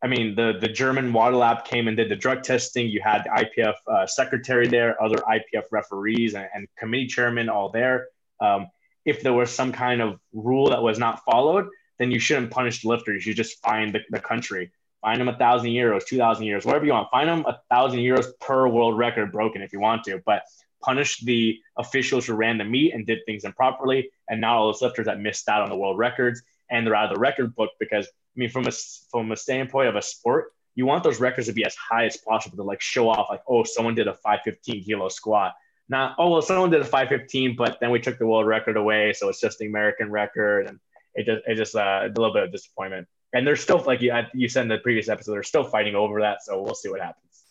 I mean, the the German water lab came and did the drug testing. You had the IPF uh, secretary there, other IPF referees and, and committee chairman all there. Um, if there was some kind of rule that was not followed, then you shouldn't punish the lifters. You just fine the, the country. Find them a thousand euros, two thousand euros, whatever you want. Find them a thousand euros per world record broken if you want to, but punish the officials who ran the meet and did things improperly, and not all those lifters that missed out on the world records and they're out of the record book. Because I mean, from a from a standpoint of a sport, you want those records to be as high as possible to like show off, like, oh, someone did a 515 kilo squat not oh well someone did a 515 but then we took the world record away so it's just the american record and it just it just uh, a little bit of disappointment and they're still like you, you said in the previous episode, they're still fighting over that. So we'll see what happens.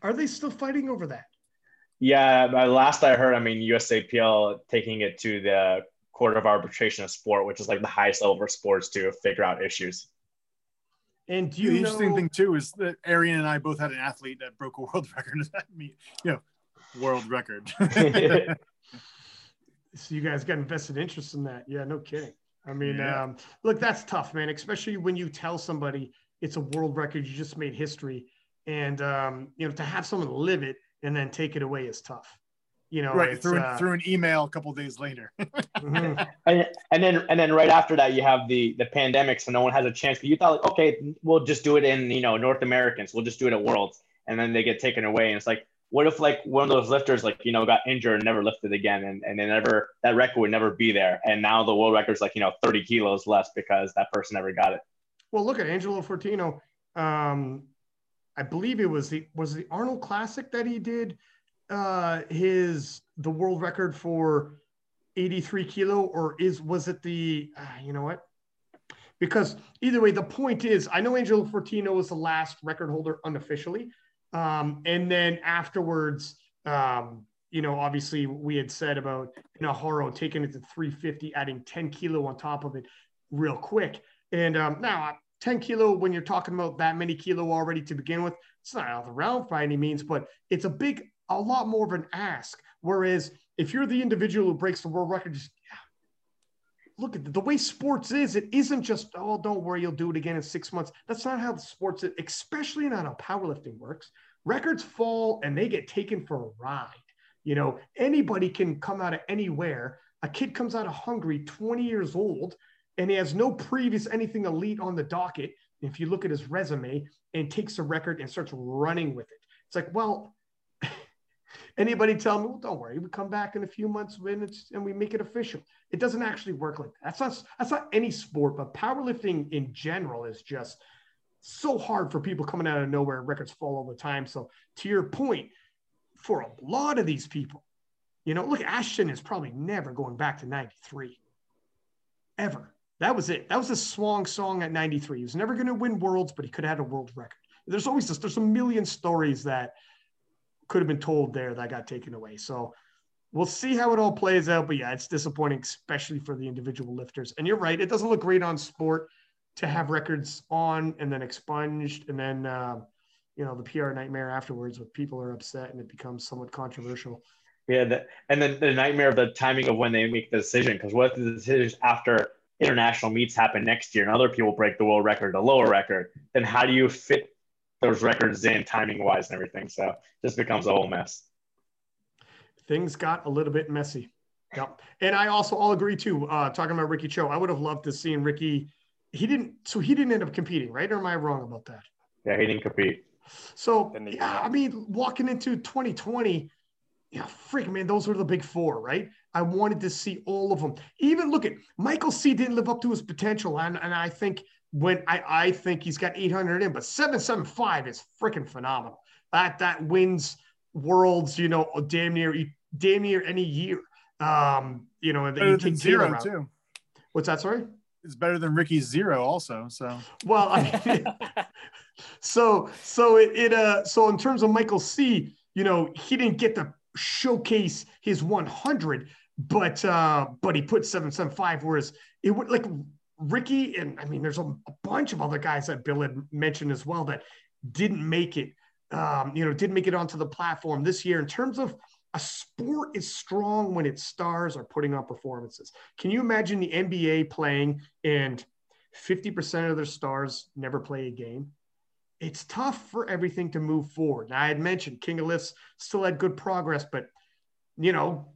Are they still fighting over that? Yeah, last I heard, I mean USAPL taking it to the Court of Arbitration of Sport, which is like the highest level for sports to figure out issues. And do you the know, interesting thing too is that Arian and I both had an athlete that broke a world record. me, you know, world record. so you guys got invested interest in that? Yeah, no kidding. I mean, Yeah. um, look, that's tough, man. Especially when you tell somebody it's a world record, you just made history, and um, you know to have someone live it and then take it away is tough. You know, right through uh, through an email a couple days later. mhm. and, and then and then right after that you have the the pandemic so no one has a chance but you thought like okay we'll just do it in you know north americans we'll just do it at worlds and then they get taken away and it's like what if like one of those lifters like you know got injured and never lifted again and, and they never that record would never be there and now the world record's like you know 30 kilos less because that person never got it Well, look at Angelo Fortino. Um, I believe it was the was the Arnold Classic that he did uh, his the world record for 83 kilo, or is was it the uh, you know what? Because either way, the point is, I know Angelo Fortino was the last record holder unofficially, um, and then afterwards, um, you know, obviously we had said about Naharo taking it to 350, adding 10 kilo on top of it real quick. And um, now 10 kilo, when you're talking about that many kilo already to begin with, it's not out of the realm by any means, but it's a big, a lot more of an ask. Whereas if you're the individual who breaks the world record, just look at the, way sports is. It isn't just oh, don't worry, you'll do it again in six months. That's not how sports, is, especially not how powerlifting works. Records fall and they get taken for a ride. You know, anybody can come out of anywhere. A kid comes out of Hungary, 20 years old, and he has no previous anything elite on the docket. If you look at his resume and takes a record and starts running with it, it's like, well, anybody tell me, well, don't worry, we come back in a few months when it's and we make it official. It doesn't actually work like that. That's not that's not any sport, but powerlifting in general is just so hard for people coming out of nowhere. Records fall all the time. So to your point, for a lot of these people, you know, look, Ashton is probably never going back to 93. Ever. That was it. That was a swan song at 93. He was never going to win worlds, but he could have had a world record. There's always this, there's a million stories that could have been told there that got taken away. So we'll see how it all plays out. But yeah, it's disappointing, especially for the individual lifters. And you're right, it doesn't look great on sport to have records on and then expunged and then uh, you know the PR nightmare afterwards where people are upset and it becomes somewhat controversial. yeah the, and then the nightmare of the timing of when they make the decision because what if the decision after international meets happen next year and other people break the world record the lower record then how do you fit those records in timing wise and everything so it just becomes a whole mess Things got a little bit messy. Yep. And I also all agree too. Uh, talking about Ricky Cho, I would have loved to seen Ricky. He didn't. So he didn't end up competing, right? Or am I wrong about that? yeah he didn't compete So Didn't yeah, I mean, walking into 2020, yeah, freak man, those were the big four, right? I wanted to see all of them. Even look at Michael C didn't live up to his potential, and, and I think when I I think he's got 800 in, but 775 is freaking phenomenal. That that wins worlds, you know, damn near damn near any year. Um, you know, and you take zero out. too. What's that? Sorry. It's better than Ricky's zero also. So Well, I mean, so so it, it uh so in terms of Michael C, you know, he didn't get to showcase his 100, but uh but he put 775 whereas it would like Ricky and I mean there's a, a bunch of other guys that Bill had mentioned as well that didn't make it um you know didn't make it onto the platform this year in terms of a sport is strong when its stars are putting on performances. Can you imagine the NBA playing and 50% of their stars never play a game? It's tough for everything to move forward. Now, I had mentioned King of Lifts still had good progress, but you know,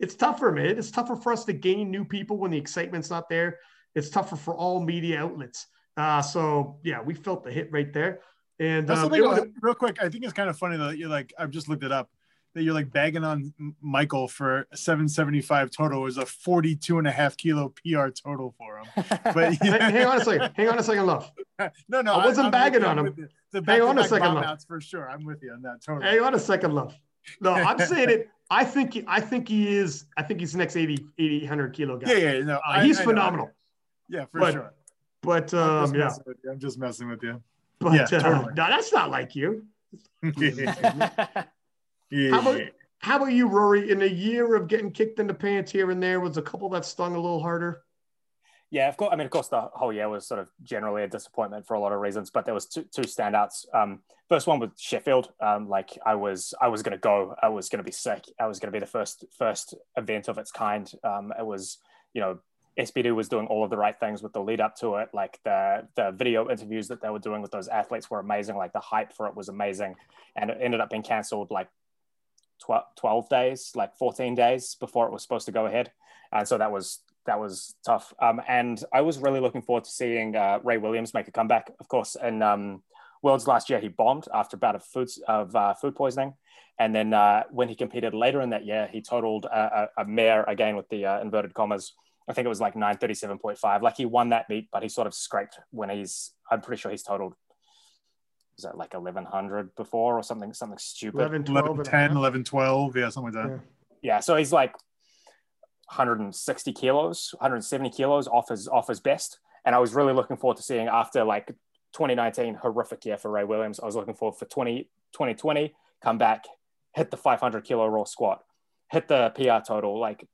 it's tougher, man. It's tougher for us to gain new people when the excitement's not there. It's tougher for all media outlets. Uh, so yeah, we felt the hit right there. And um, it was- real quick. I think it's kind of funny that you're like I've just looked it up that you're like bagging on Michael for 775 total. Was a 42 and a half kilo PR total for him. But Hey, hang on a second. Hang on a second, love. no, no, I wasn't I'm bagging on him. you. The Hang on a second, outs for sure. I'm with you on that total. Hang on a second, love. No, I'm saying it. I think I think he is. I think he's the next 80, 800 kilo guy. yeah, yeah, no, Uh, I- he's I know. phenomenal. Yeah, for But- sure. But I'm um, just yeah, messing with you. I'm just messing with you. but yeah, uh, totally. no, that's not like you. yeah. How about how about you, Rory? In a year of getting kicked in the pants here and there, was a couple that stung a little harder. Yeah, of course. I mean, of course, the whole year was sort of generally a disappointment for a lot of reasons, but there was two, two standouts. Um, first one was Sheffield. Um, like I was, I was going to go. I was going to be sick. I was going to be the first first event of its kind. Um, it was, you know, SBD was doing all of the right things with the lead up to it. Like the the video interviews that they were doing with those athletes were amazing. Like the hype for it was amazing, and it ended up being cancelled like 12, 12 days, like 14 days before it was supposed to go ahead. And so that was that was tough. Um, and I was really looking forward to seeing uh, Ray Williams make a comeback. Of course, in um, Worlds last year, he bombed after a bout of food of uh, food poisoning, and then uh, when he competed later in that year, he totaled a, a, a mare again with the uh, inverted commas. I think it was like 937.5. Like he won that meet, but he sort of scraped when he's. I'm pretty sure he's totaled. Was that like 1100 before or something? Something stupid. 11, 12, 11, 10, 11, 12. Yeah, something like that. Yeah. yeah so he's like 160 kilos 170 kilos off his off his best. And i was really looking forward to seeing after like 2019 horrific year for ray williams i was looking forward for 20 2020 come back hit the 500 kilo raw squat hit the pr total like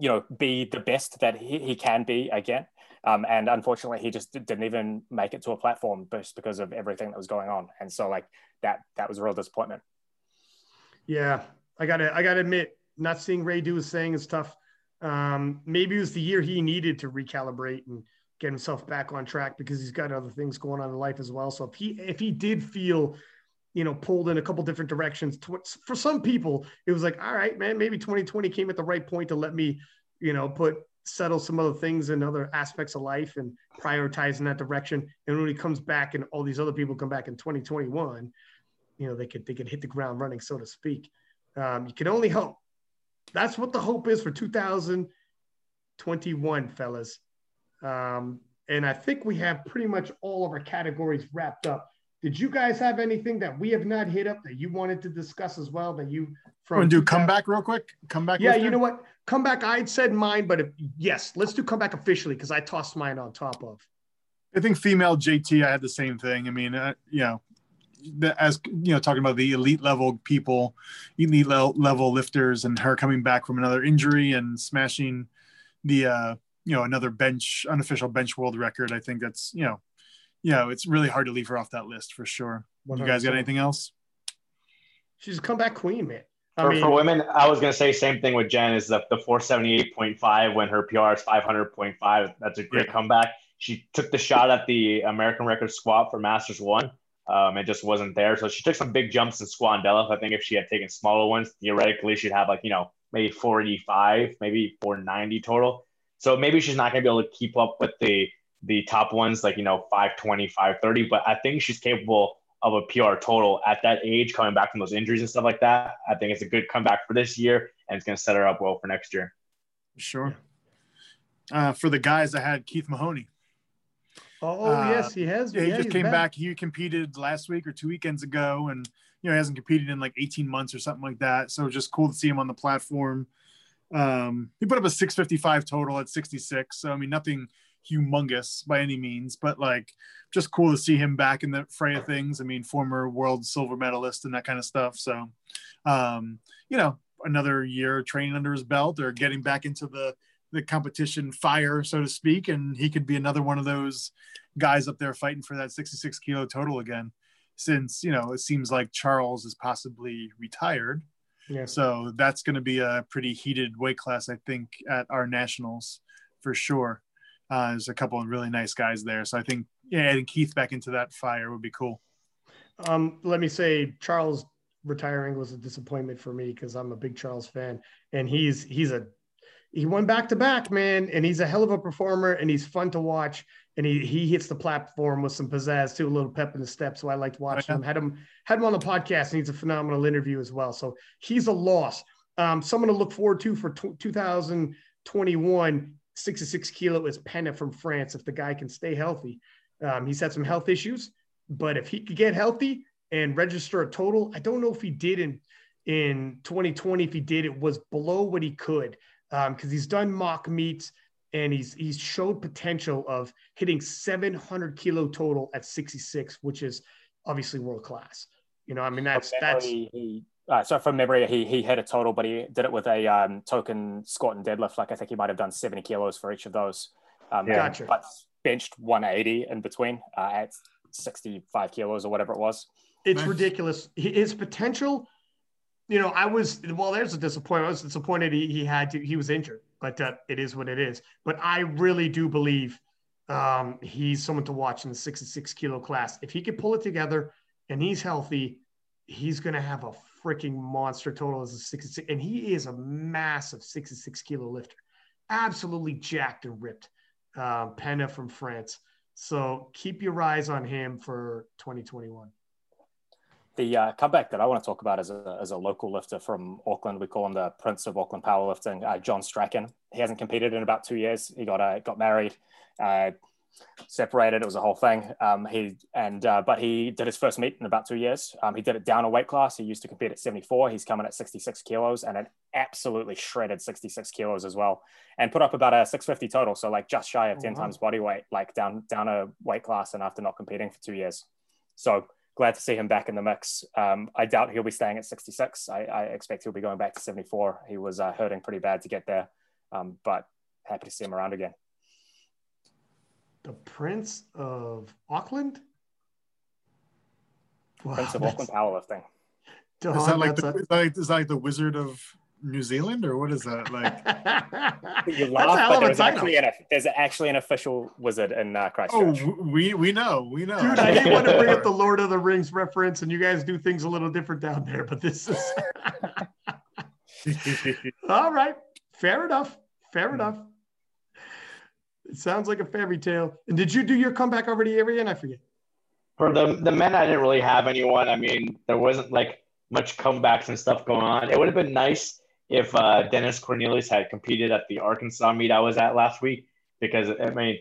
you know be the best that he, he can be again. Um, and unfortunately he just didn't even make it to a platform just because of everything that was going on. And so like that that was a real disappointment. Yeah, I gotta I gotta admit, not seeing Ray do his thing is tough. Um, maybe it was the year he needed to recalibrate and get himself back on track because he's got other things going on in life as well. So if he if he did feel, you know, pulled in a couple different directions, for some people it was like, all right, man, maybe 2020 came at the right point to let me, you know, put settle some other things in other aspects of life and prioritize in that direction. And when he comes back and all these other people come back in 2021, you know, they could they could hit the ground running, so to speak. Um, you can only hope. That's what the hope is for 2021, fellas. Um, and I think we have pretty much all of our categories wrapped up. Did you guys have anything that we have not hit up that you wanted to discuss as well? That you from do 2000 comeback real quick? Comeback. Yeah, you know what? Comeback. I'd said mine, but if, yes, let's do comeback officially because I tossed mine on top of. I think female JT, I had the same thing. I mean, uh, you know, as you know, talking about the elite level people, elite level lifters, and her coming back from another injury and smashing the, uh, you know, another bench unofficial bench world record. I think that's you know, you know, it's really hard to leave her off that list for sure. You guys got anything else? She's a comeback queen, man. I For, mean, for women, I was gonna say same thing with Jen is the, the 478.5 when her PR is 500.5. That's a great Yeah. comeback. She took the shot at the American record squat for Masters One. Um, it just wasn't there. So she took some big jumps in squat and deadlift. I think if she had taken smaller ones, theoretically she'd have like, you know, maybe 485, maybe 490 total. So maybe she's not gonna be able to keep up with the the top ones, like you know, 520, 530. But I think she's capable of a PR total at that age, coming back from those injuries and stuff like that. I think it's a good comeback for this year, and it's going to set her up well for next year. Sure. Uh, for the guys, I had Keith Mahoney. Oh uh, yes, he has. Yeah, he just he's came back. He competed last week or two weekends ago, and you know he hasn't competed in like 18 months or something like that. So just cool to see him on the platform. Um, he put up a 655 total at 66. So I mean, nothing humongous by any means, but like just cool to see him back in the fray of things. I mean, former world silver medalist and that kind of stuff. So, um, you know, another year training under his belt or getting back into the the competition fire, so to speak, and he could be another one of those guys up there fighting for that 66 kilo total again. Since you know it seems like Charles is possibly retired, Yeah. so that's going to be a pretty heated weight class, I think, at our nationals for sure. Uh, there's a couple of really nice guys there, so I think yeah, adding Keith back into that fire would be cool. Um, let me say Charles retiring was a disappointment for me because I'm a big Charles fan, and he's he's a he won back to back, man, and he's a hell of a performer, and he's fun to watch, and he he hits the platform with some pizzazz too, a little pep in the step. So I liked watching yeah. him. Had him had him on the podcast, and he's a phenomenal interview as well. So he's a loss. Um, someone to look forward to for t- 2021. 66 kilo is Penna from France. If the guy can stay healthy, um, he's had some health issues, but if he could get healthy and register a total, I don't know if he did in in 2020. If he did, it was below what he could because he's done mock meets and he's he's showed potential of hitting 700 kilo total at 66, which is obviously world class. You know, I mean that's that's he, uh, so from memory, he he had a total, but he did it with a um, token squat and deadlift. Like I think he might have done 70 kilos for each of those. Um, yeah. Gotcha. But benched 180 in between uh, at 65 kilos or whatever it was. It's nice. ridiculous. His potential, you know, I was well. There's a disappointment. I was disappointed he, he had to. He was injured, but uh, it is what it is. But I really do believe um, he's someone to watch in the 66 kilo class. If he could pull it together and he's healthy, he's going to have a freaking monster total as a 66. And he is a massive 66 kilo lifter, absolutely jacked and ripped. Um, Penna from France. So keep your eyes on him for 2021. The uh, comeback that I want to talk about is a, as a local lifter from Auckland. We call him the Prince of Auckland powerlifting, uh, John Strachan. He hasn't competed in about two years. He got uh, got married, uh, separated. It was a whole thing. Um, he and uh, but he did his first meet in about two years. Um, he did it down a weight class. He used to compete at 74. He's coming at 66 kilos and an absolutely shredded 66 kilos as well, and put up about a 650 total. So like just shy of 10 times body weight, like down down a weight class and after not competing for two years. So glad to see him back in the mix. Um, I doubt he'll be staying at 66. I, I, expect he'll be going back to 74. He was uh, hurting pretty bad to get there, um, but happy to see him around again. The Prince of Auckland? Wow, Prince of Auckland powerlifting. Is, that like the, a... is, that like, is that like the Wizard of New Zealand, or what is that like? you laugh, but there's actually, an, there's actually an official wizard in uh, Christchurch. Oh, we we know, we know. Dude, I didn't want to bring up the Lord of the Rings reference, and you guys do things a little different down there, but this is. All right, fair enough. Fair enough. It sounds like a fairy tale. And did you do your comeback already, Arian? I forget. For the the men, I didn't really have anyone. I mean, there wasn't like much comebacks and stuff going on. It would have been nice if uh, Dennis Cornelius had competed at the Arkansas meet I was at last week, because I mean,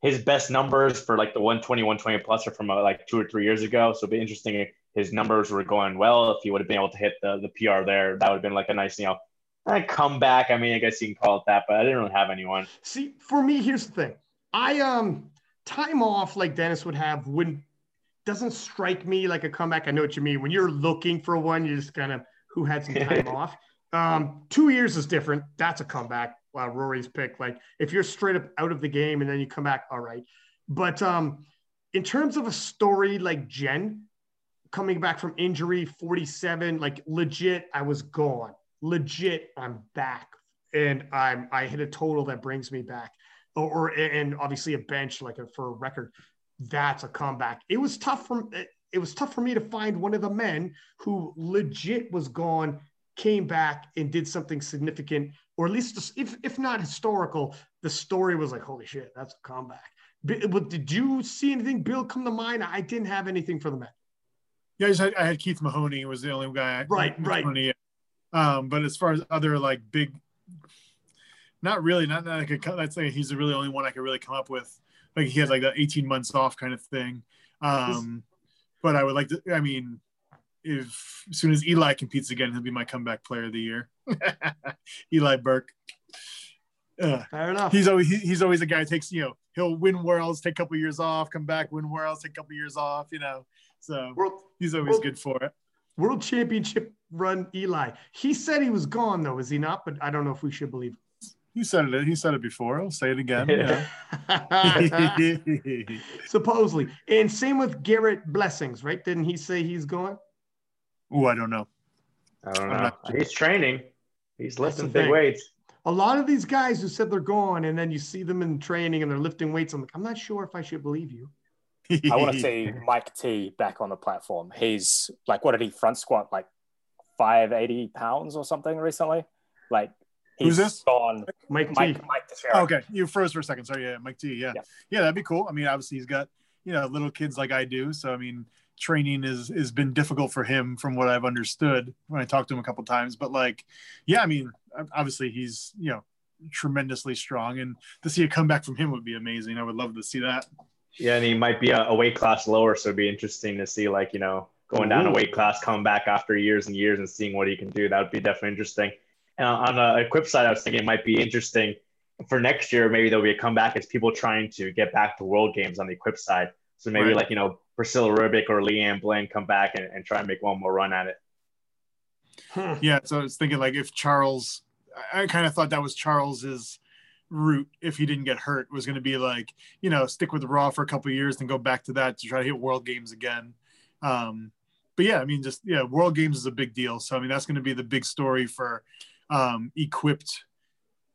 his best numbers for like the 120, 120 plus are from uh, like two or three years ago. So it'd be interesting if his numbers were going well. If he would have been able to hit the, the PR there, that would have been like a nice, you know, a comeback. I mean, I guess you can call it that, but I didn't really have anyone. See, for me, here's the thing. I um time off like Dennis would have wouldn't doesn't strike me like a comeback. I know what you mean. When you're looking for one, you just kind of who had some time off. Um, two years is different. That's a comeback. Wow, Rory's pick. Like if you're straight up out of the game and then you come back, all right. But um, in terms of a story like Jen coming back from injury, 47, like legit, I was gone. Legit, I'm back, and I'm I hit a total that brings me back, or, or and obviously a bench like a, for a record. That's a comeback. It was tough for it was tough for me to find one of the men who legit was gone came back and did something significant, or at least if if not historical, the story was like, holy shit, that's a comeback. But did you see anything, Bill, come to mind? I didn't have anything for the men. Yeah, I, had, I had Keith Mahoney was the only guy. Right, right. Um, but as far as other like big, not really, not, not like a, that's like he's the really only one I could really come up with. Like he had like that 18 months off kind of thing. Um, but I would like to, I mean, if as soon as Eli competes again, he'll be my comeback player of the year. Eli Burks. Uh, Fair enough. He's always he, he's always a guy who takes you know he'll win worlds, take a couple years off, come back, win worlds, take a couple years off. You know, so world, he's always world, good for it. World Championship run Eli. He said he was gone though, is he not? But I don't know if we should believe. He said it. He said it before. I'll say it again. Supposedly, and same with Garrett Blevins, right? Didn't he say he's going? Oh, I don't know. I don't know. He's training. He's lifting big thing. weights. A lot of these guys who said they're gone, and then you see them in training and they're lifting weights. I'm like, I'm not sure if I should believe you. I want to see Mike T back on the platform. He's like, what did he front squat like 580 pounds or something recently? Like, Who's this? Gone. Mike, Mike T. Mike oh, okay, you froze for a second. Sorry, yeah, Mike T. Yeah. yeah, yeah, that'd be cool. I mean, obviously he's got you know little kids like I do, so I mean, training is has been difficult for him from what I've understood when I talked to him a couple times. But like, yeah, I mean, obviously he's you know tremendously strong, and to see a comeback from him would be amazing. I would love to see that. Yeah, and he might be a, a weight class lower, so it'd be interesting to see like you know going down a weight class, coming back after years and years, and seeing what he can do. That would be definitely interesting. And on the equip side, I was thinking it might be interesting for next year, maybe there'll be a comeback as people trying to get back to world games on the equip side. So maybe Right. like, you know, Priscilla Ribic or Leanne Blaine come back and, and try and make one more run at it. Hmm. Yeah, so I was thinking like if Charles, I, I kind of thought that was Charles's route if he didn't get hurt was going to be like you know stick with Raw for a couple of years and go back to that to try to hit World Games again. Um, but yeah, I mean, just yeah, World Games is a big deal. So I mean, that's going to be the big story for um, equipped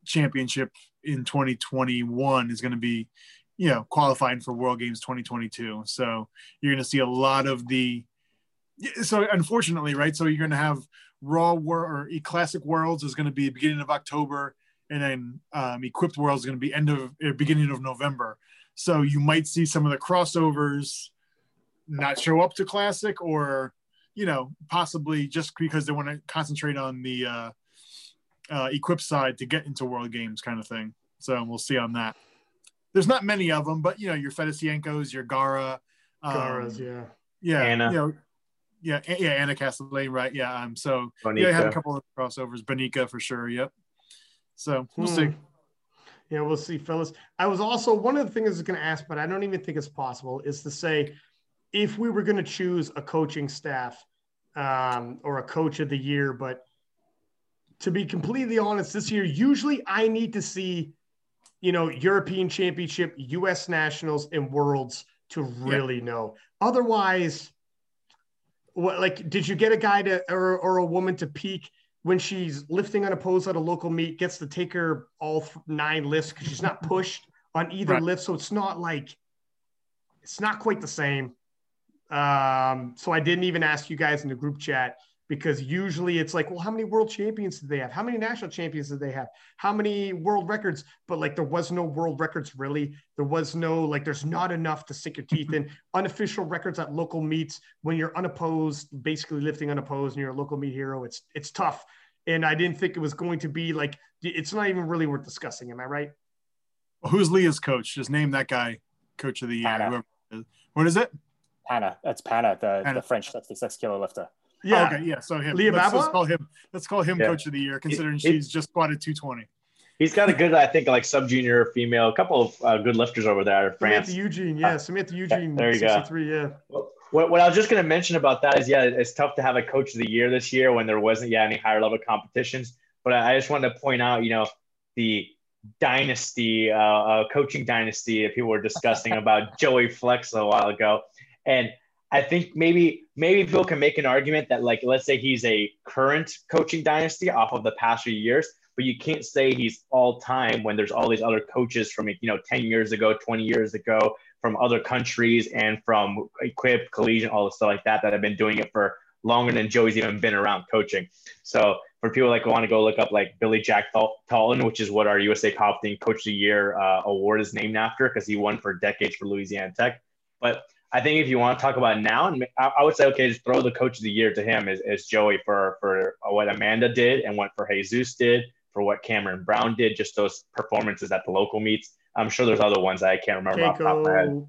championship in 2021 is going to be you know qualifying for World Games 2022. So you're going to see a lot of the so unfortunately, right? So you're going to have Raw War or Classic Worlds is going to be beginning of October, and then um, Equipped Worlds is going to be end of beginning of November. So you might see some of the crossovers not show up to Classic, or you know, possibly just because they want to concentrate on the uh, uh, Equipped side to get into World Games, kind of thing. So we'll see on that. There's not many of them, but you know, your Fedosienkos, your Garra, um, Garras, yeah. yeah, Anna. you know, yeah, yeah, Anna Castellain, right? Yeah, um, so Bonica. yeah, I had a couple of crossovers, Bonica for sure. Yep. So we'll Hmm. see. Yeah, we'll see, fellas. I was also one of the things I was going to ask, but I don't even think it's possible, is to say if we were going to choose a coaching staff um, or a coach of the year, but to be completely honest, this year, usually I need to see, you know, European Championship, US Nationals, and Worlds to really know. Otherwise, what like did you get a guy to or, or a woman to peak when she's lifting on a pose at a local meet, gets to take her all th- nine lifts because she's not pushed on either Right. lift. So it's not like it's not quite the same. Um, so I didn't even ask you guys in the group chat because usually it's like, well, how many world champions did they have? How many national champions did they have? How many world records? But like there was no world records really. There was no like there's not enough to stick your teeth in. Mm-hmm. Unofficial records at local meets when you're unopposed, basically lifting unopposed and you're a local meet hero, it's it's tough. And I didn't think it was going to be like it's not even really worth discussing. Am I right? Who's Leah's coach? Just name that guy coach of the year. Whoever it is. What is it? Pana. That's Pana, the, Pana. the French 66 kilo lifter. Yeah. Oh, okay, yeah. So him. Leah let's, let's call him. Let's call him Yeah. coach of the year, considering It- she's just squatted 220. He's got a good, I think, like sub junior female, a couple of uh, good lifters over there in France. Samantha Eugene, yeah, Samantha Eugene, there you go. 63, yeah. What, what I was just going to mention about that is, yeah, it's tough to have a coach of the year this year when there wasn't, yeah, any higher level competitions. But I I just wanted to point out, you know, the dynasty, uh, uh, coaching dynasty that people were discussing about Joey Flex a while ago. And I think maybe maybe people can make an argument that, like, let's say he's a current coaching dynasty off of the past few years, but you can't say he's all time when there's all these other coaches from, you know, 10 years ago, 20 years ago, from other countries and from Equip, Collegiate, all the stuff like that that have been doing it for longer than Joey's even been around coaching. So for people like want to go look up like Billy Jack Tal- Talton, which is what our USA Powerlifting Coach of the Year uh, award is named after because he won for decades for Louisiana Tech. But I think if you want to talk about now, and I, I would say, okay, just throw the Coach of the Year to him as, as Joey for for what Amanda did and what for Jesus did, for what Cameron Brown did, just those performances at the local meets. I'm sure there's other ones that I can't remember off the top of my head. Cayco,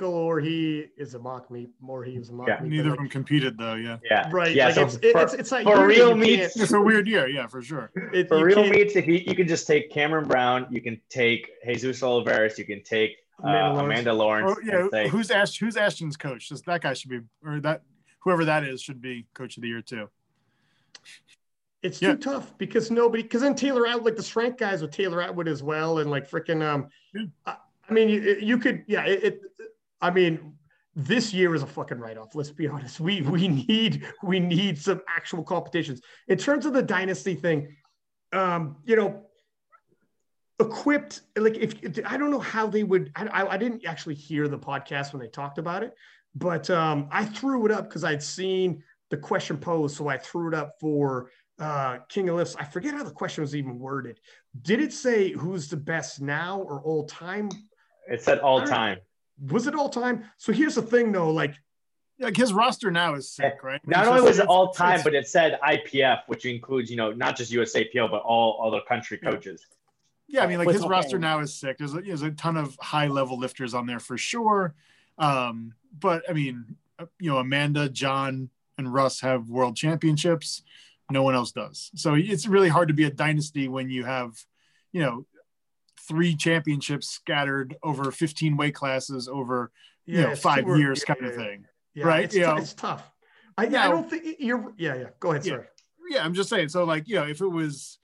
Cayco or he is a mock meet, or he is a mock Yeah. meet. Neither but of them competed though. Yeah. Yeah, right. Yeah, like so it's, for- it's, it's like for real you meets- can't- It's a weird year. Yeah, for sure. it- for real can't- meets, if you, you can just take Cameron Brown, you can take Jesus Olivares, you can take Amanda Lawrence. Amanda Lawrence. Oh, yeah. say, Who's Ash? Who's Ashton's coach? Just that guy should be, or that whoever that is should be coach of the year too. It's Yeah. too tough because nobody, because then Taylor Atwood, like the strength guys with Taylor Atwood as well, and like freaking, um, Yeah. I, I mean, you, you could, yeah, it, it, I mean, this year is a fucking write off. Let's be honest. We we need we need some actual competitions in terms of the dynasty thing. Um, you know, equipped like if I don't know how they would. I, I, I didn't actually hear the podcast when they talked about it, but um, I threw it up because I'd seen the question posed, so I threw it up for uh, King of Lifts. I forget how the question was even worded. Did it say who's the best now or all time? it said all time. Was it all time? So here's the thing, though. Like, Like his roster now is sick, right? Not only just- was it all time, but it said IPF, which includes, you know, not just USAPL, but all other country coaches. Yeah, I mean, like his talking- roster now is sick. There's a, there's a ton of high level lifters on there for sure. Um, but I mean, uh, you know, Amanda, John, and Russ have world championships. No one else does. So it's really hard to be a dynasty when you have, you know, three championships scattered over 15 weight classes over you know five too- years yeah, kind of thing. Yeah, Right, It's, you know. it's tough. I, I don't think you're. Yeah, yeah. Go ahead. Yeah. Sorry. Yeah, I'm just saying. So like you know, if it was.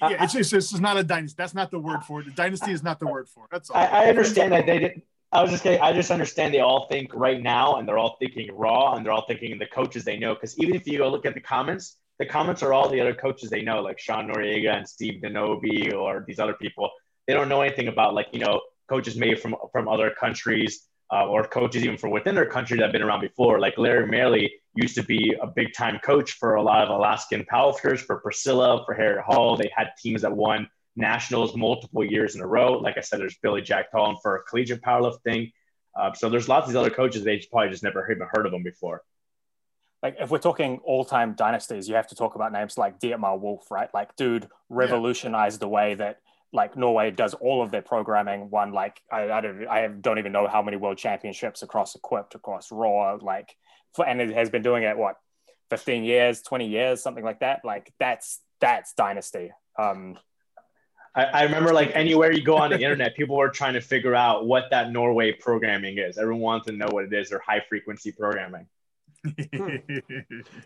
Yeah, it's just it's just not a dynasty. That's not the word for it. The dynasty is not the word for it. That's all. I, I understand that they didn't. I was just kidding. I just understand they all think right now, and they're all thinking raw, and they're all thinking the coaches they know. Because even if you go look at the comments, the comments are all the other coaches they know, like Sean Noriega and Steve Denobi or these other people. They don't know anything about like you know coaches maybe from from other countries uh, or coaches even from within their country that have been around before. Like Larry Merely used to be a big time coach for a lot of Alaskan powerlifters, for Priscilla, for Harriet Hall. They had teams that won nationals multiple years in a row. Like I said, there's Billy Jack Talton for collegiate powerlifting. Uh, so there's lots of these other coaches. They just probably just never even heard of them before. like if we're talking all-time dynasties, you have to talk about names like Dietmar Wolf, right? Like, dude revolutionized the way that like Norway does all of their programming. One like I, I don't I don't even know how many world championships across equipped, across raw, like for and it has been doing it what 15 years, 20 years, something like that. Like that's that's dynasty. Um, I, I remember like anywhere you go on the internet, people were trying to figure out what that Norway programming is. Everyone wants to know what it is, or high frequency programming.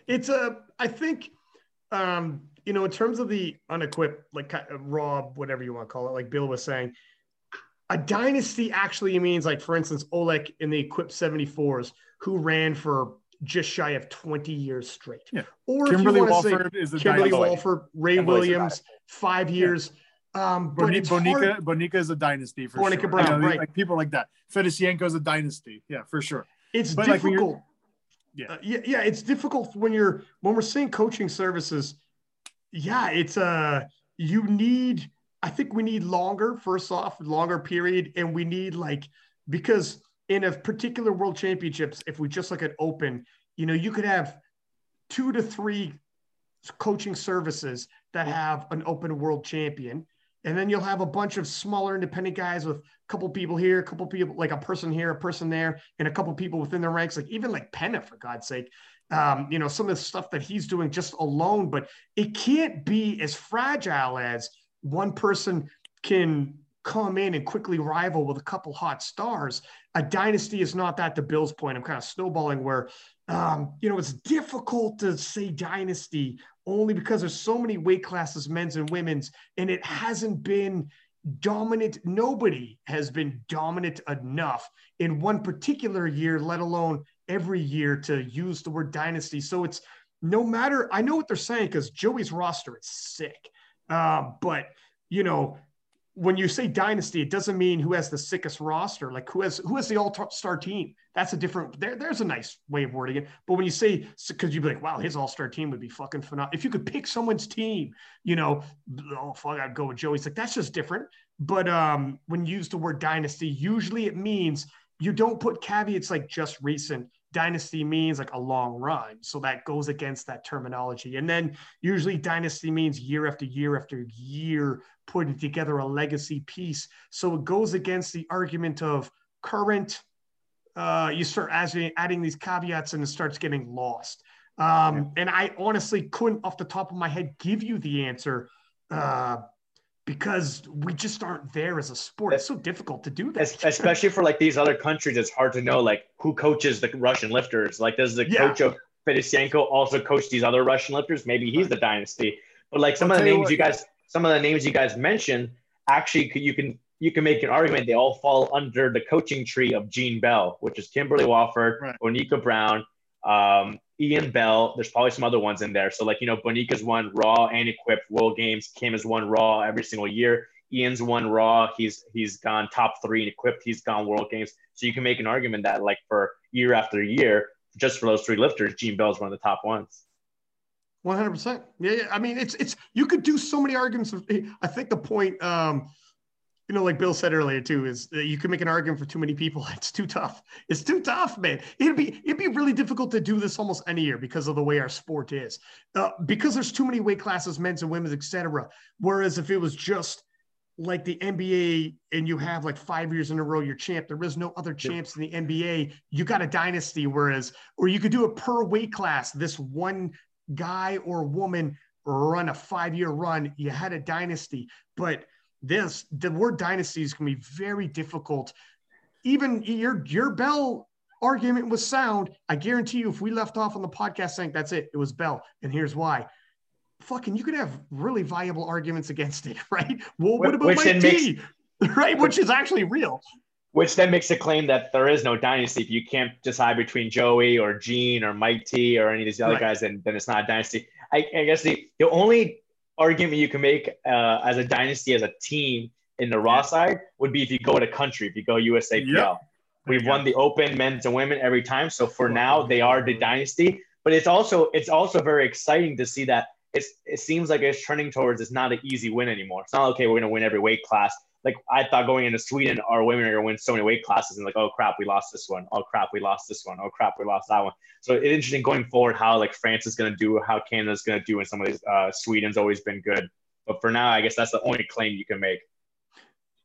It's a. I think, um, you know, in terms of the unequipped, like kind of raw, whatever you want to call it, like Bill was saying, a dynasty actually means like, for instance, Oleg in the equipped 74s, who ran for just shy of 20 years straight. Yeah. Or Kimberly if you want to say Walford is the Kimberly dynasty. Walford, Ray Kimberly's Williams, five years. Um, but Boni- it's hard- Bonica, Bonica is a dynasty for Bonica sure. Brown, right. Like people like that. Fedosienko is a dynasty. Yeah, for sure. it's But, like, difficult. Yeah. Uh, yeah, yeah, it's difficult when you're when we're seeing coaching services. Yeah, it's uh you need. I think we need longer. First off, longer period, and we need like because in a particular World Championships, if we just look at Open, you know, you could have two to three coaching services that have an Open World Champion. And then you'll have a bunch of smaller independent guys with a couple people here, a couple people, like a person here, a person there, and a couple people within the ranks, like even like Penna, for God's sake. Um, you know, some of the stuff that he's doing just alone, but it can't be as fragile as one person can come in and quickly rival with a couple hot stars. A dynasty is not that to Bill's point. I'm kind of snowballing where um, you know, it's difficult to say dynasty only because there's so many weight classes, men's and women's, and it hasn't been dominant. Nobody has been dominant enough in one particular year, let alone every year, to use the word dynasty. So it's no matter. I know what they're saying because Joey's roster is sick, uh, but you know. When you say dynasty, it doesn't mean who has the sickest roster. Like who has who has the all-star team. That's a different. There, there's a nice way of wording it. But when you say, because you'd be like, wow, his all-star team would be fucking phenomenal. If you could pick someone's team, you know, oh fuck, I'd go with Joey's. Like that's just different. But um, when you use the word dynasty, usually it means you don't put caveats like just recent. Dynasty means like a long run. So that goes against that terminology. And then usually dynasty means year after year after year putting together a legacy piece. So it goes against the argument of current. Uh, you start adding, adding these caveats and it starts getting lost. Um, and I honestly couldn't, off the top of my head, give you the answer uh, because we just aren't there as a sport. It's so difficult to do that. Especially for like these other countries, it's hard to know like who coaches the Russian lifters. Like, does the Yeah. coach of Fedosienko also coach these other Russian lifters? Maybe he's the dynasty. But like some I'll of the tell you names what. you guys, some of the names you guys mentioned, actually, you can you can make an argument they all fall under the coaching tree of Gene Bell, which is Kimberly Walford, Right. Onika Brown, um, Ian Bell. There's probably some other ones in there. So like you know, Bonica's won Raw and equipped World Games. Kim has won Raw every single year. Ian's won Raw. He's he's gone top three in equipped. He's gone World Games. So you can make an argument that like for year after year, just for those three lifters, Gene Bell's one of the top ones. One hundred percent. Yeah. I mean, it's it's you could do so many arguments. I think the point, um, you know, like Bill said earlier too, is that you can make an argument for too many people. It's too tough. It's too tough, man. It'd be it'd be really difficult to do this almost any year because of the way our sport is. Uh, because there's too many weight classes, men's and women's, etc. Whereas if it was just like the NBA and you have like five years in a row you're champ, there is no other champs in the NBA. You got a dynasty. Whereas, or you could do it per weight class. This one guy or woman run a five year run, you had a dynasty. But this the word dynasty is going to be very difficult. Even your your Bell argument was sound. I guarantee you, if we left off on the podcast saying that's it, it was Bell, and here's why. Fucking, you could have really viable arguments against it, right? Well, what about Which Mike T? Makes, right, which is actually real. Which then makes a claim that there is no dynasty. If you can't decide between Joey or Gene or Mike T or any of these other right. guys, then, then it's not a dynasty. I, I guess the, the only argument you can make uh, as a dynasty, as a team in the Raw side would be if you go to country, if you go USAPL. Yep. We've won the Open, men's and women every time. So for now, they are the dynasty. But it's also it's also very exciting to see that it's it seems like it's trending towards it's not an easy win anymore. It's not okay. We're gonna win every weight class. Like I thought going into Sweden, our women are gonna win so many weight classes, and like oh crap, we lost this one. Oh crap, we lost this one. Oh crap, we lost that one. So it's interesting going forward how like France is gonna do, how Canada's gonna do, and some of these uh, Sweden's always been good. But for now, I guess that's the only claim you can make.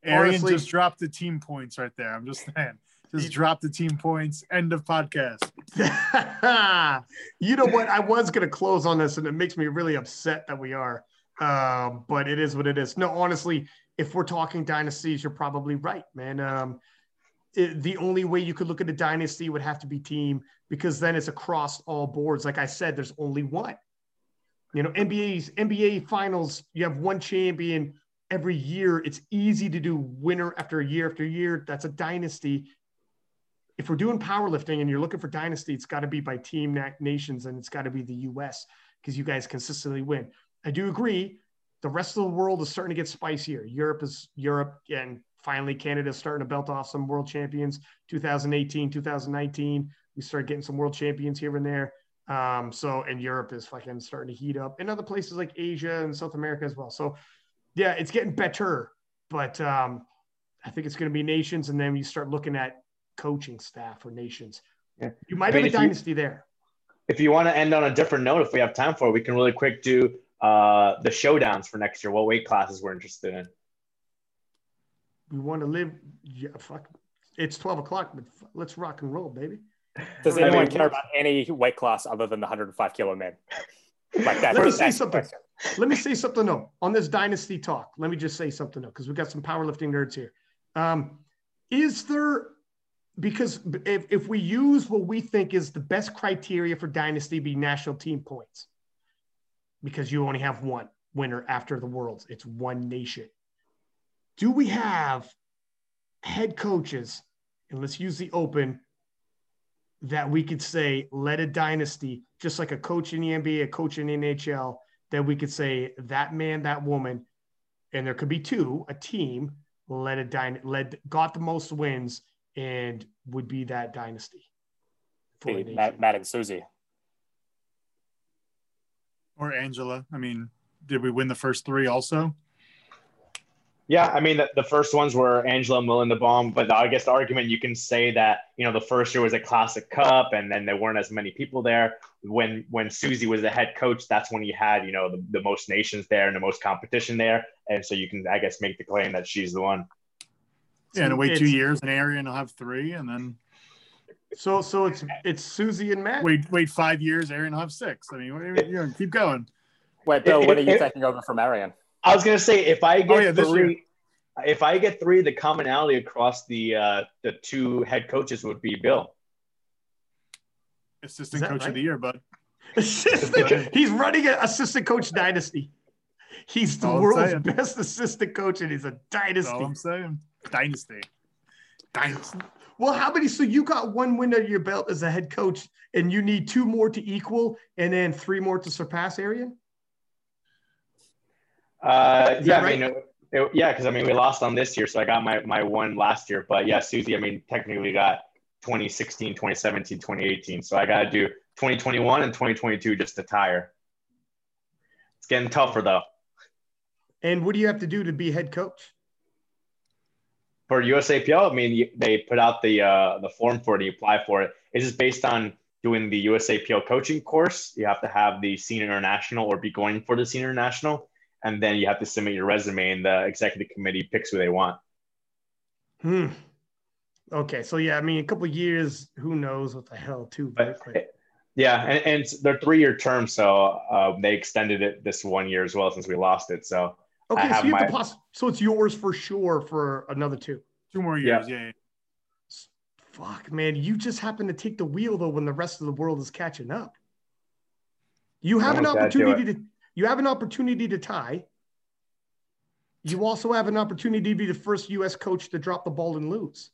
Arian Honestly, just dropped the team points right there. I'm just saying. Just drop the team points. End of podcast. you know what? I was going to close on this, and it makes me really upset that we are. Um, but it is what it is. No, honestly, if we're talking dynasties, you're probably right, man. Um, it, the only way you could look at a dynasty would have to be team because then it's across all boards. Like I said, there's only one. You know, NBA's NBA finals, you have one champion every year. It's easy to do winner after year after year. That's a dynasty if we're doing powerlifting and you're looking for dynasty, it's got to be by team na- nations and it's got to be the US because you guys consistently win. I do agree. The rest of the world is starting to get spicier. Europe is Europe and finally Canada is starting to belt off some world champions. 2018, 2019, we started getting some world champions here and there. Um, so and Europe is fucking starting to heat up, and other places like Asia and South America as well. So yeah, it's getting better, but um, I think it's going to be nations, and then you start looking at coaching staff or nations. Yeah. You might I mean, have a dynasty you, there. If you want to end on a different note, if we have time for it, we can really quick do uh, the showdowns for next year. What weight classes we're interested in? We want to live. Yeah, fuck. It's 12 o'clock, but let's rock and roll, baby. Does anyone I mean, care about any weight class other than the 105 kilo men? Like that. Let me say something. Let me say something though on this dynasty talk. Let me just say something though, because we've got some powerlifting nerds here. Um, is there because if, if we use what we think is the best criteria for dynasty be national team points because you only have one winner after the worlds it's one nation do we have head coaches and let's use the open that we could say led a dynasty just like a coach in the nba a coach in the nhl that we could say that man that woman and there could be two a team led a dyn- led got the most wins and would be that dynasty. Matt, Matt and Susie. Or Angela. I mean, did we win the first three also? Yeah, I mean the, the first ones were Angela and the bomb, but I guess the argument you can say that you know the first year was a classic cup, and then there weren't as many people there. When when Susie was the head coach, that's when you had you know the, the most nations there and the most competition there, and so you can I guess make the claim that she's the one. Yeah, and wait two years, and Arian will have three, and then. So so it's it's Susie and Matt. Wait wait five years, Arian will have six. I mean, you keep going. Wait, Bill, what are you taking over from Arian? I was gonna say if I get oh, yeah, three, if I get three, the commonality across the uh, the two head coaches would be Bill. Assistant coach right? of the year, bud. Assistant, he's running an assistant coach dynasty. He's the world's best assistant coach, and he's a dynasty. That's all I'm saying. Dynasty. Dynasty. Well, how many? So you got one win under your belt as a head coach, and you need two more to equal, and then three more to surpass Arian. Uh, yeah, right? I mean, it, yeah, because I mean, we lost on this year, so I got my my one last year. But yeah, Susie, I mean, technically got 2016, 2017, 2018. So I got to do 2021 and 2022 just to tire. It's getting tougher though. And what do you have to do to be head coach? For USAPL, I mean, they put out the uh, the form for it. You apply for it. It's just based on doing the USAPL coaching course. You have to have the senior international or be going for the senior international, and then you have to submit your resume, and the executive committee picks who they want. Hmm. Okay, so yeah, I mean, a couple years, who knows what the hell, too. But, yeah, and, and they're three year terms, so uh, they extended it this one year as well since we lost it. So Okay, have so you have my- the poss- so it's yours for sure for another two. Two more years. Yeah. yeah. Fuck, man, you just happen to take the wheel though when the rest of the world is catching up. You have an Almost gotta opportunity to you have an opportunity to tie. You also have an opportunity to be the first U.S. coach to drop the ball and lose.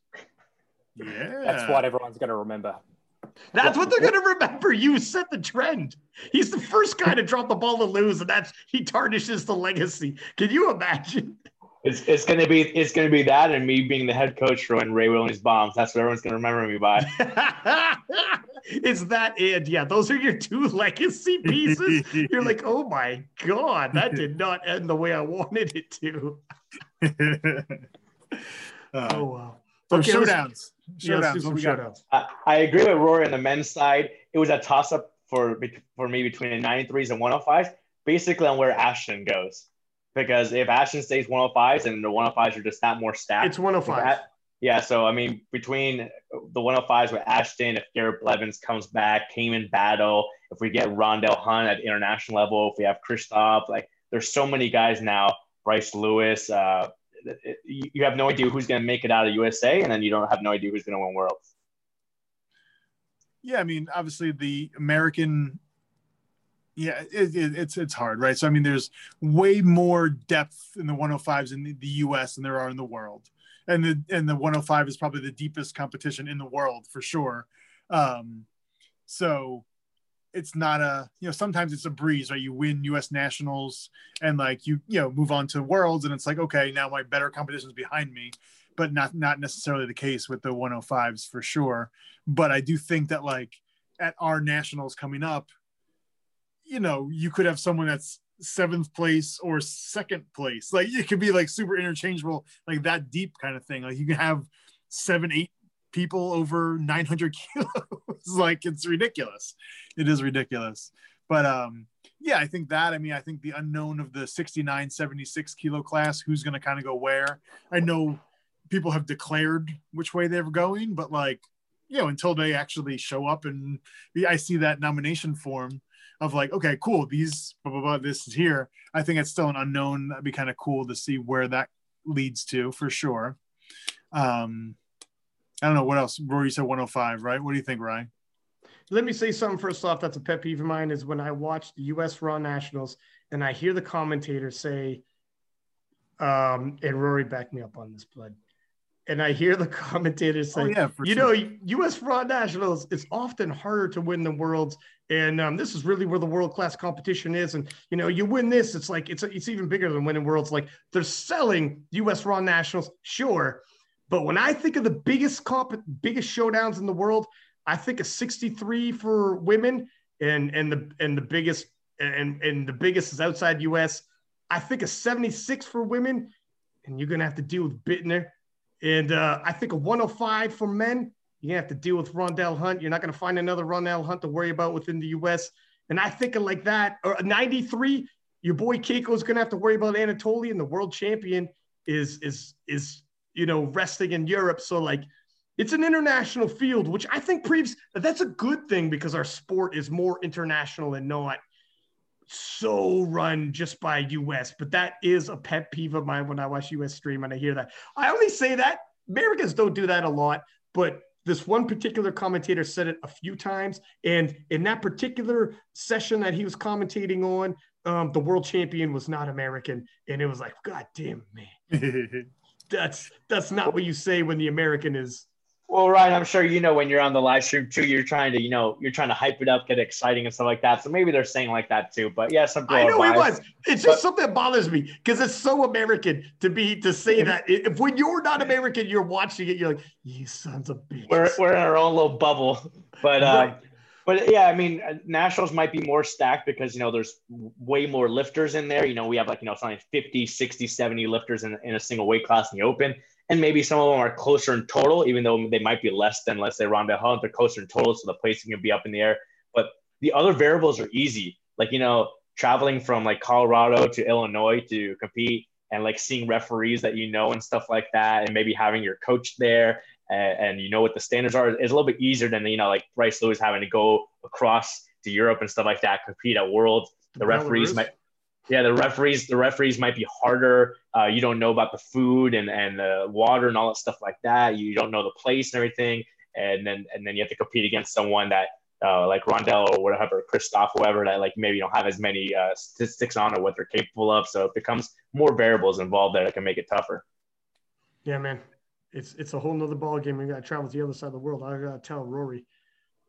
Yeah. That's what everyone's going to remember. That's what they're going to remember. You set the trend. He's the first guy to drop the ball to lose, and that's he tarnishes the legacy. Can you imagine? It's, it's gonna be it's gonna be that and me being the head coach for when Ray Williams bombs. That's what everyone's gonna remember me by. it's that and yeah, those are your two legacy pieces. You're like, oh my god, that did not end the way I wanted it to. Uh, Oh wow. So Okay, showdowns. Showdowns. what we got? shoutouts. I, I agree with Rory on the men's side. It was a toss up for for me between the 93s and 105s, basically on where Ashton goes. Because if Ashton stays 105s and the 105s are just that more stacked. It's 105. Yeah, so I mean, between the 105s with Ashton, if Garrett Blevins comes back, Cayman Battle, if we get Rondell Hunt at international level, if we have Kristoff, like there's so many guys now, Bryce Lewis, uh, it- you have no idea who's going to make it out of USA, and then you don't have no idea who's going to win Worlds. Yeah, I mean, obviously the American. Yeah, it, it, it's it's hard, right? So I mean, there's way more depth in the 105s in the, the U.S. than there are in the world, and the and the 105 is probably the deepest competition in the world for sure. Um, so it's not a you know sometimes it's a breeze, right? You win U.S. nationals and like you you know move on to worlds, and it's like okay, now my better competition is behind me, but not not necessarily the case with the 105s for sure but I do think that like at our nationals coming up, you know, you could have someone that's seventh place or second place. Like it could be like super interchangeable, like that deep kind of thing. Like you can have seven, eight people over 900 kilos. like it's ridiculous. It is ridiculous. But um, yeah, I think that. I mean, I think the unknown of the 69, 76 kilo class, who's going to kind of go where. I know people have declared which way they're going, but like, you know, until they actually show up and I see that nomination form of like, okay, cool, these blah blah blah, this is here. I think it's still an unknown. That'd be kind of cool to see where that leads to for sure. Um, I don't know what else. Rory said 105, right? What do you think, Ryan? Let me say something first off. That's a pet peeve of mine is when I watch the U.S. Raw Nationals and I hear the commentator say, um, and Rory backed me up on this, blood. And I hear the commentator say, oh yeah, you sure. know, U.S. Raw Nationals, it's often harder to win than Worlds, and um, this is really where the world class competition is. And you know, you win this, it's like it's it's even bigger than winning Worlds. Like they're selling U.S. Raw Nationals, sure, but when I think of the biggest comp, biggest showdowns in the world, I think of 63 for women, and and the and the biggest and and the biggest is outside U.S. I think of 76 for women, and you're gonna have to deal with Buettner. And uh, I think a 105 for men, you're gonna have to deal with Rondell Hunt. You're not gonna find another Rondell Hunt to worry about within the U.S. And I think of like that, or a 93, your boy Cayco is gonna have to worry about Anatoly, and the world champion is is is you know resting in Europe. So like, it's an international field, which I think proves that's a good thing because our sport is more international and not so run just by US, but that is a pet peeve of mine when I watch US stream and I hear that. I only say that Americans don't do that a lot, but this one particular commentator said it a few times. And in that particular session that he was commentating on, um, the world champion was not American. And it was like, God damn, man, that's that's not what you say when the American is Well, Ryan, I'm sure you know when you're on the live stream too, you're trying to, you know, you're trying to hype it up, get exciting and stuff like that. So maybe they're saying like that too. But yeah, some I know biased. was. It's just something that bothers me because it's so American to be to say that. If when you're not American, you're watching it, you're like, you sons of bitches. We're, we're in our own little bubble. But uh, Right. But yeah, I mean, uh, nationals might be more stacked because you know there's way more lifters in there. You know, we have like you know something 50, 60, 70 lifters in, in a single weight class in the open. And maybe some of them are closer in total, even though they might be less than, let's say, Rondell Hunt. They're closer in total, so the placing can be up in the air. But the other variables are easy. Like, you know, traveling from like Colorado to Illinois to compete and like seeing referees that you know and stuff like that, and maybe having your coach there and, and you know what the standards are is a little bit easier than, you know, like Bryce Lewis having to go across to Europe and stuff like that, compete at Worlds. The referees might Yeah, the referees the referees might be harder. Uh, you don't know about the food and and the water and all that stuff like that. You don't know the place and everything, and then and then you have to compete against someone that uh, like Rondell or whatever, Christoph, whoever that like maybe don't have as many uh, statistics on or what they're capable of. So it becomes more variables involved that can make it tougher. Yeah, man, it's it's a whole nother ball game. We got to travel to the other side of the world. I got to tell Rory.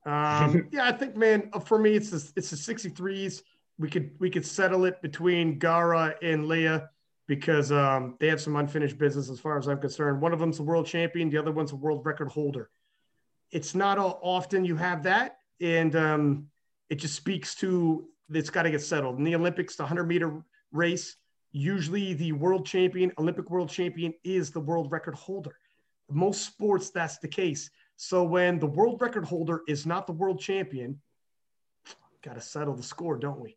Um, yeah, I think, man, uh, for me, it's the, it's the 63s. We could we could settle it between Garra and Leah because um, they have some unfinished business as far as I'm concerned. One of them's a world champion, the other one's a world record holder. It's not all, often you have that, and um, it just speaks to it's got to get settled. In the Olympics, the 100 meter race, usually the world champion, Olympic world champion, is the world record holder. Most sports, that's the case. So when the world record holder is not the world champion, got to settle the score, don't we?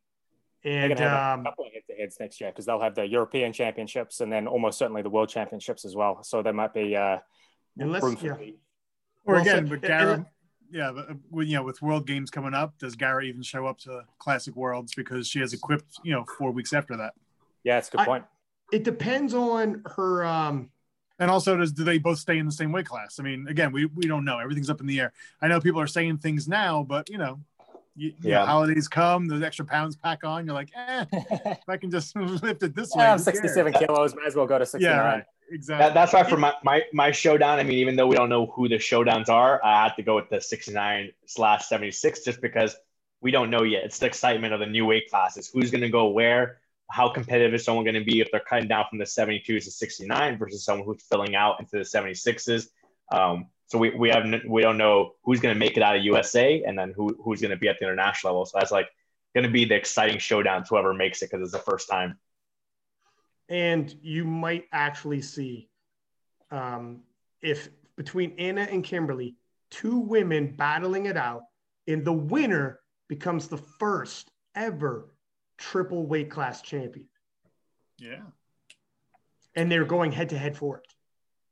And They're gonna have um, a couple of head-to-heads next year because they'll have the European Championships and then almost certainly the World Championships as well. So there might be uh, Unless- room for yeah. debate. Or Well again, said. but And- Garra, yeah, but, uh, you know, with World Games coming up, does Garra even show up to Classic Worlds because she has equipped, you know, four weeks after that? Yeah, it's a good I- point. it depends on her. Um, And also, does do they both stay in the same weight class? I mean, again, we, we don't know. Everything's up in the air. I know people are saying things now, but you know, you, you know, Yeah. holidays come, those extra pounds pack on. You're like, eh, if I can just lift it this way. Yeah, who cares? 67 kilos, might as well go to 69. Yeah, right. Exactly. That, that's why for my, my my showdown. I mean, even though we don't know who the showdowns are, I have to go with the 69 slash 76 just because we don't know yet. It's the excitement of the new weight classes. Who's going to go where? How competitive is someone going to be if they're cutting down from the 72s to 69 versus someone who's filling out into the 76s? Um, so we, we have we don't know who's going to make it out of USA and then who who's going to be at the international level. So that's like going to be the exciting showdown to whoever makes it because it's the first time. and you might actually see um, if between Anna and Kimberly, two women battling it out, and the winner becomes the first ever triple weight class champion. yeah. And they're going head to head for it.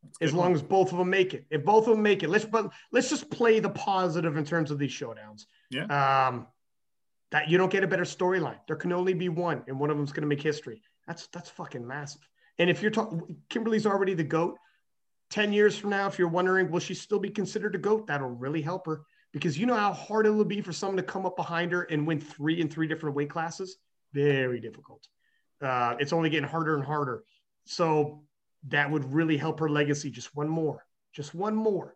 That's As long one. as both of them make it. If both of them make it, let's but let's just play the positive in terms of these showdowns. Yeah. Um, that you don't get a better storyline. There can only be one, and one of them's going to make history. That's that's fucking massive. And if you're talking, Kimberly's already the goat. Ten years from now, if you're wondering, will she still be considered a goat? That'll really help her because you know how hard it will be for someone to come up behind her and win three in three different weight classes. Very difficult. Uh, it's only getting harder and harder. So that would really help her legacy. Just one more, just one more.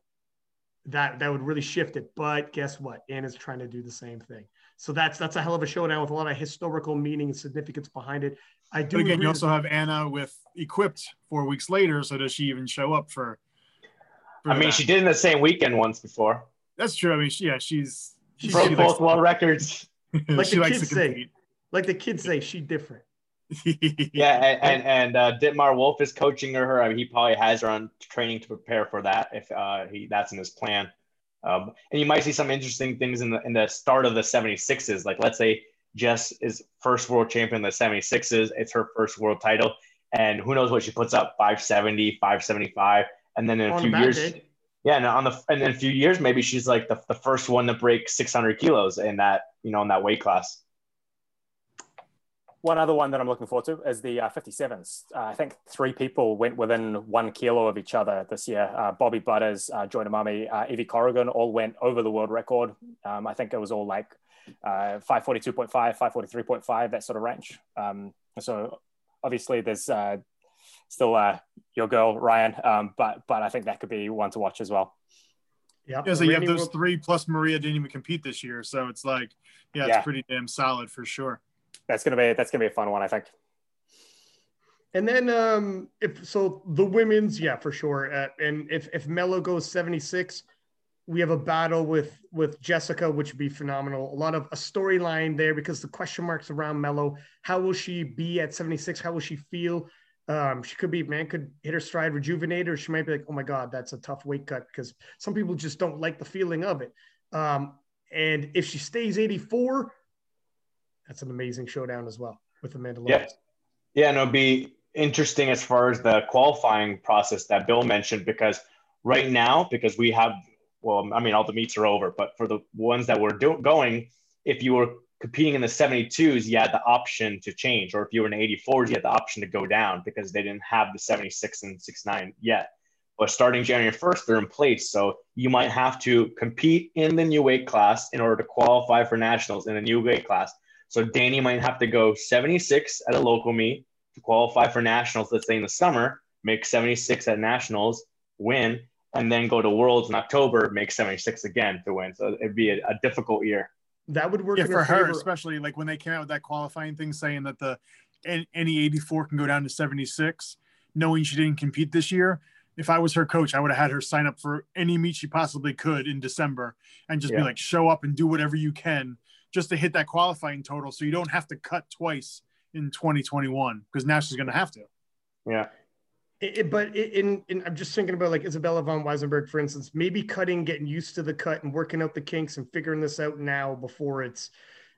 That that would really shift it. But guess what? Anna's trying to do the same thing. So that's that's a hell of a showdown with a lot of historical meaning and significance behind it. I do. But again, you also have Anna with equipped four weeks later. So does she even show up for? for I mean, that? she did in the same weekend once before. That's true. I mean, she, yeah, she's She she, Broke likes- both world records. Like she the likes to kids say. Compete. like the kids say, she different. Yeah, and and, and uh, Dietmar Wolf is coaching her. I mean, he probably has her on training to prepare for that if uh, he that's in his plan. Um, and you might see some interesting things in the in the start of the 76s. Like let's say Jess is first world champion in the 76s. It's her first world title, and who knows what she puts up 570, 575, and then in a On a few years. day. Yeah, and on the and in a few years, maybe she's like the, the first one to break 600 kilos in that you know in that weight class. One other one that I'm looking forward to is the uh, 57s. Uh, I think three people went within one kilo of each other this year. Uh, Bobby Butters, uh, Joy Nnamani, uh, Evie Corrigan all went over the world record. Um, I think it was all like uh, 542.5, 543.5, that sort of range. Um, so obviously there's uh, still uh, your girl, Ryan, um, but, but I think that could be one to watch as well. Yep. Yeah, so you have those three plus Maria didn't even compete this year. So it's like, yeah, it's Yeah. pretty damn solid for sure. That's to be, that's to be a fun one, I think. And then um if so the women's, yeah, for sure. Uh, and if if Mello goes 76, we have a battle with with Jessica, which would be phenomenal. A lot of a storyline there because the question marks around Mello. How will she be at 76? How will she feel? Um, she could be, man, could hit her stride, rejuvenate, or she might be like, oh my God, that's a tough weight cut because some people just don't like the feeling of it. Um, and if she stays 84, that's an amazing showdown as well with Amanda Yeah. Lopez. Yeah, and it'll be interesting as far as the qualifying process that Bill mentioned because right now, because we have, well, I mean, all the meets are over, but for the ones that we're do- going, if you were competing in the 72s, you had the option to change, or if you were in the 84s, you had the option to go down because they didn't have the 76 and 69 yet. But starting January 1st, they're in place. So you might have to compete in the new weight class in order to qualify for nationals in the new weight class. So Danny might have to go 76 at a local meet to qualify for nationals, let's say in the summer, make 76 at nationals, win, and then go to worlds in October, make 76 again to win. So it'd be a, a difficult year. That would work Yeah, for her, favor- especially like when they came out with that qualifying thing saying that the any 84 can go down to 76, knowing she didn't compete this year. If I was her coach, I would have had her sign up for any meet she possibly could in December and just be like, show up and do whatever you can just to hit that qualifying total so you don't have to cut twice in 2021 because now she's going to have to. Yeah. It, it- but it, in, in, I'm just thinking about like Isabella von Weissenberg, for instance, maybe cutting, getting used to the cut and working out the kinks and figuring this out now before it's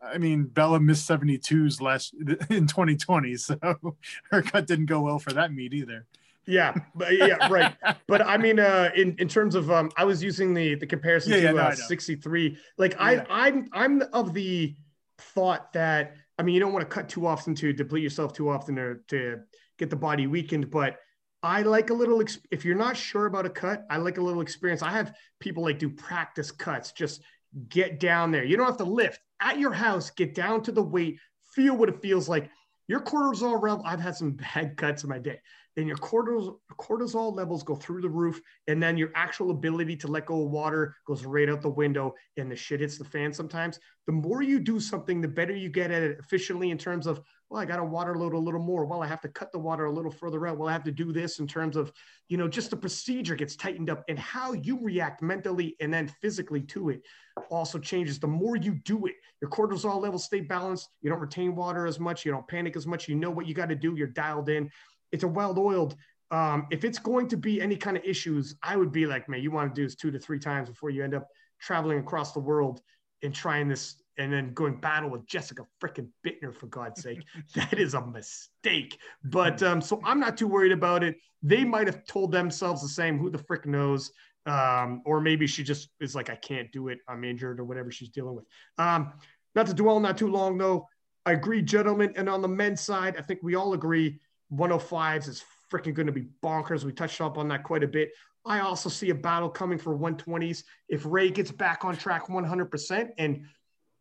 I mean, Bella missed 72s last in 2020, so her cut didn't go well for that meet either. Yeah, but yeah, right. But I mean, uh, in in terms of, um, I was using the the comparison Yeah, yeah, to no, uh, 63. Like Yeah. I, I'm I'm of the thought that I mean, you don't want to cut too often to deplete yourself too often or to get the body weakened, but I like a little. If you're not sure about a cut, I like a little experience. I have people like do practice cuts. Just get down there. You don't have to lift at your house. Get down to the weight. Feel what it feels like. Your cortisol level. I've had some bad cuts in my day. And your cortisol cortisol levels go through the roof, and then your actual ability to let go of water goes right out the window, and the shit hits the fan. Sometimes the more you do something, the better you get at it efficiently in terms of well, I got to water load a little more. Well, I have to cut the water a little further out. Well, I have to do this in terms of, you know, just the procedure gets tightened up and how you react mentally and then physically to it also changes. The more you do it, your cortisol levels stay balanced. You don't retain water as much. You don't panic as much. You know what you got to do. You're dialed in. It's a well oiled. Um, if it's going to be any kind of issues, I would be like, man, you want to do this two to three times before you end up traveling across the world and trying this and then going battle with Jessica freaking Buettner for God's sake. that is a mistake. But um, so I'm not too worried about it. They might have told themselves the same. Who the frick knows? Um, or maybe she just is like, I can't do it. I'm injured or whatever she's dealing with. Um, not to dwell not too long though. I agree, gentlemen. And on the men's side, I think we all agree 105s is freaking going to be bonkers. We touched up on that quite a bit. I also see a battle coming for 120s. If Ray gets back on track 100%, and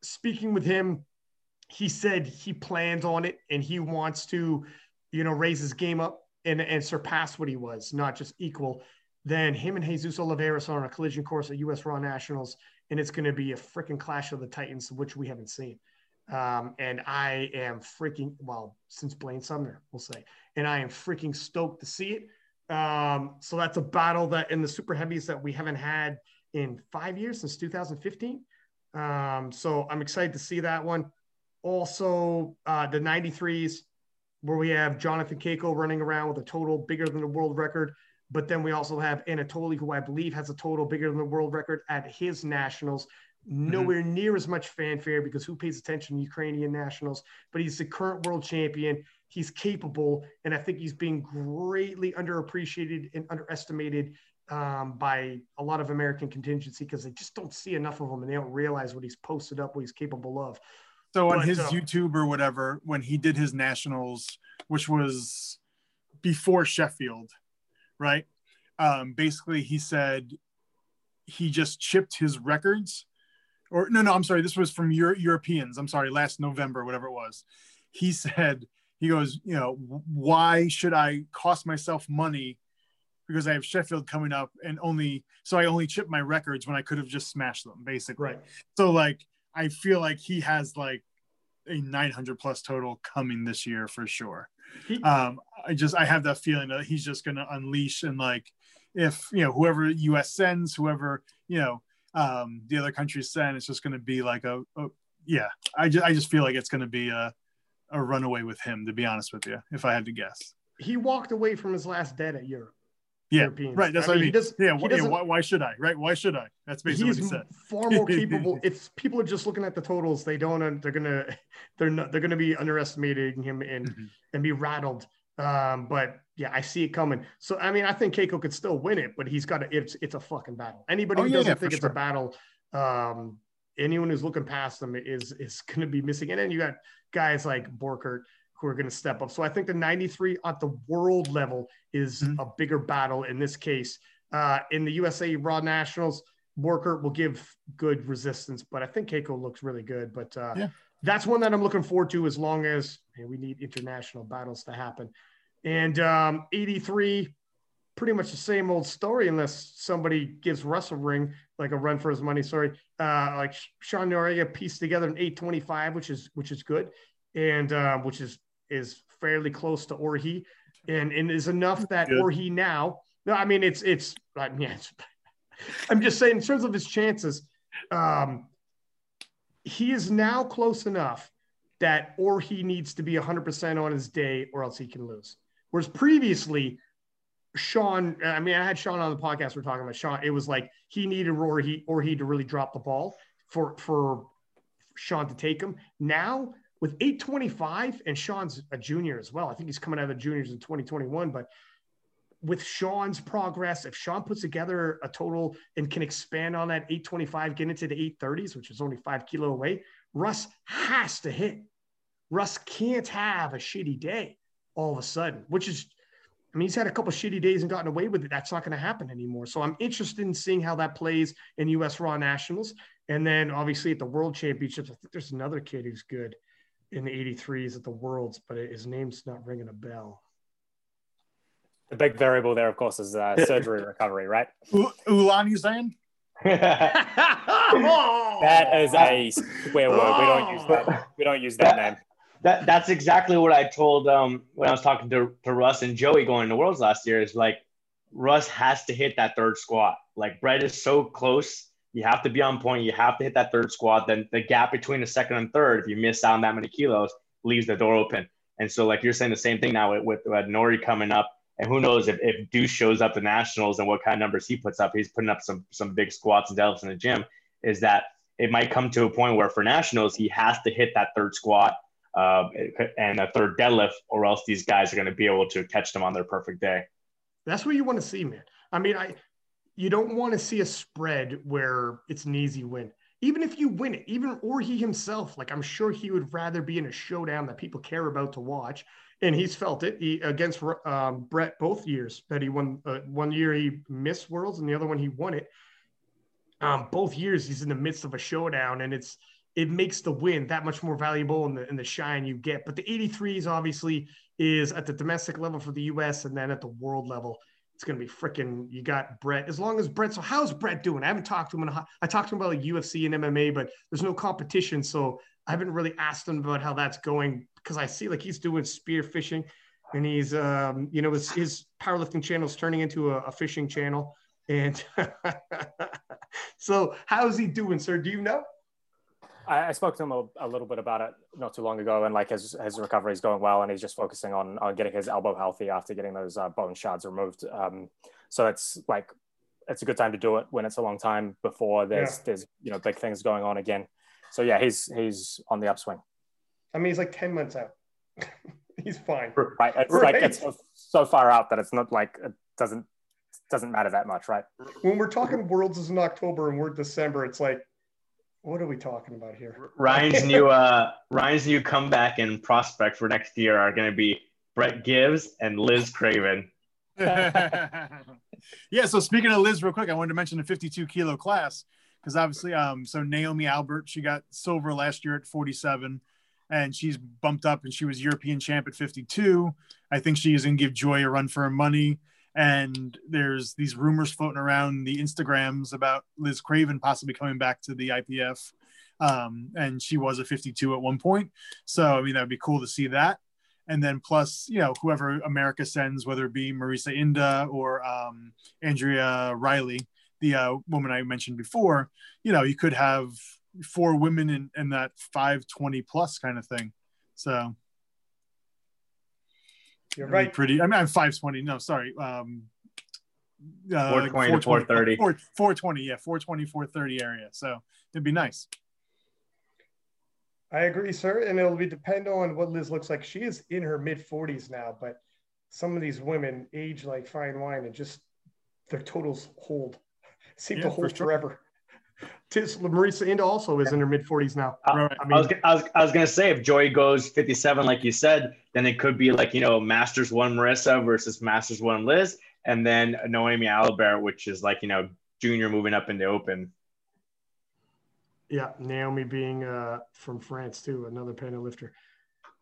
speaking with him, he said he plans on it and he wants to, you know, raise his game up and, and surpass what he was, not just equal. Then him and Jesus Olivares are on a collision course at US Raw Nationals, and it's going to be a freaking clash of the Titans, which we haven't seen. Um, and I am freaking well since Blaine Sumner, we'll say, and I am freaking stoked to see it. Um, so that's a battle that in the super heavies that we haven't had in five years since 2015. Um, so I'm excited to see that one. Also, uh, the 93s, where we have Jonathan Cayco running around with a total bigger than the world record. But then we also have Anatoly, who I believe has a total bigger than the world record at his nationals. Nowhere near as much fanfare because who pays attention to Ukrainian nationals? But he's the current world champion. He's capable, and I think he's being greatly underappreciated and underestimated um, by a lot of American contingency because they just don't see enough of him and they don't realize what he's posted up, what he's capable of. So on his uh, YouTube or whatever, when he did his nationals, which was before Sheffield, right? Um, basically, he said he just chipped his records, or no, no, I'm sorry, this was from Euro- Europeans. I'm sorry, last November, whatever it was. He said he goes, you know, why should I cost myself money because I have Sheffield coming up and only so I only chip my records when I could have just smashed them, basically. Right. So like I feel like he has like a 900 plus total coming this year for sure. Um, I just I have that feeling that he's just going to unleash and like if you know whoever U.S. sends, whoever you know um, the other countries send, it's just going to be like a, a yeah. I just I just feel like it's going to be a a runaway with him. To be honest with you, if I had to guess. he walked away from his last debt at Europe. Yeah, Europeans. right. That's I what mean, I mean. does- yeah, yeah why, why should I? Right? Why should I? That's basically what he said. far more capable. if people are just looking at the totals, they don't. They're gonna. They're not. They're gonna be underestimating him and Mhm. and be rattled. Um, but yeah, I see it coming. So I mean, I think Cayco could still win it, but he's got to. It's it's a fucking battle. Anybody Oh, who yeah, doesn't yeah, think it's a battle, um, anyone who's looking past them is is going to be missing. And then you got guys like Borkert who are going to step up. So I think the 93 at the world level is Mhm. a bigger battle in this case. Uh, in the USA Raw Nationals, Borkert will give good resistance, but I think Cayco looks really good. But uh, Yeah. that's one that I'm looking forward to as long as man, we need international battles to happen. And um, 83, pretty much the same old story, unless somebody gives Russ a ring, like a run for his money. Sorry, uh, like Sean Noriega pieced together an 825, which is which is good, and uh, which is is fairly close to Orhii, and and is enough that Good. Orhii now. No, I mean it's it's I mean, yeah, it's, I'm just saying in terms of his chances, um, he is now close enough that or he needs to be 100% on his day or else he can lose. Whereas previously, Sean, I mean, I had Sean on the podcast. We're talking about Sean. It was like he needed or he or he to really drop the ball for for Sean to take him. Now with 825 and Sean's a junior as well. I think he's coming out of the juniors in 2021, but with Sean's progress, if Sean puts together a total and can expand on that 825, get into the 830s, which is only five kilo away, Russ has to hit. Russ can't have a shitty day all of a sudden, which is, I mean, he's had a couple shitty days and gotten away with it. That's not going to happen anymore. So I'm interested in seeing how that plays in US Raw Nationals. And then obviously at the World Championships, I think there's another kid who's good in the 83s at the Worlds, but his name's not ringing a bell. The big variable there, of course, is uh, surgery recovery, right? U- Ulan, you saying? That is a swear word. We don't use that. We don't use that name. That that's exactly what I told um when I was talking to, to Russ and Joey going to Worlds last year is like Russ has to hit that third squat. Like Brett is so close. You have to be on point. You have to hit that third squat. Then the gap between the second and third, if you miss out on that many kilos, leaves the door open. And so like you're saying the same thing now with, with, with Nori coming up. And who knows if, if Deuce shows up to nationals and what kind of numbers he puts up, he's putting up some some big squats and deadlifts in the gym, is that it might come to a point where for nationals, he has to hit that third squat uh, and a third deadlift, or else these guys are going to be able to catch them on their perfect day. That's what you want to see, man. I mean, I you don't want to see a spread where it's an easy win. Even if you win it, even or he himself, like I'm sure he would rather be in a showdown that people care about to watch, and he's felt it he, against um, Brett both years that he won. Uh, one year he missed Worlds, and the other one he won it. Um, both years he's in the midst of a showdown, and it's it makes the win that much more valuable and the, and the shine you get. But the 83s obviously is at the domestic level for the US and then at the world level. It's going to be freaking, you got Brett. As long as Brett, so how's Brett doing? I haven't talked to him. In a, I talked to him about like UFC and MMA, but there's no competition. So I haven't really asked him about how that's going because I see like he's doing spear fishing and he's, um, you know, his, his powerlifting channel is turning into a, a fishing channel. And so how's he doing, sir? Do you know? I, I spoke to him a, a, little bit about it not too long ago, and like his his recovery is going well, and he's just focusing on on getting his elbow healthy after getting those uh, bone shards removed. Um, so it's like it's a good time to do it when it's a long time before there's yeah. there's you know big things going on again. So yeah, he's he's on the upswing. I mean, he's like ten months out. he's fine. Right. It's right. like it's so far out that it's not like it doesn't doesn't matter that much, right? When we're talking worlds is in October and we're December, it's like what are we talking about here? Ryan's new uh Ryan's new comeback and prospect for next year are going to be Brett Gibbs and Liz Craven. yeah. So speaking of Liz, real quick, I wanted to mention the 52 kilo class because obviously, um, so Noemie Allabert, she got silver last year at 47, and she's bumped up and she was European champ at 52. I think she is going to give Joy a run for her money. And there's these rumors floating around the Instagrams about Liz Craven possibly coming back to the IPF. Um, and she was a 52 at one point. So, I mean, that would be cool to see that. And then plus, you know, whoever America sends, whether it be Marisa Inda or um, Andrea Riley, the uh, woman I mentioned before, you know, you could have four women in, in that 520 plus kind of thing. So you're right. Pretty. I mean, I'm 520. No, sorry. Um, uh, 420 to 430. 420. Yeah, 420, 430 area. So it'd be nice. I agree, sir. And it'll be depend on what Liz looks like. She is in her mid 40s now, but some of these women age like fine wine and just their totals hold, seem Yeah, to for hold sure. Forever. Tis Marisa Inda also is in her mid 40s now. I, Right. I I was, I was I was gonna say if Joy goes 57, like you said, then it could be like you know Masters one Marissa versus Masters one Liz, and then Noemie Allabert, which is like you know junior moving up in the Open. yeah, Naomi being uh, from France too, another panel lifter.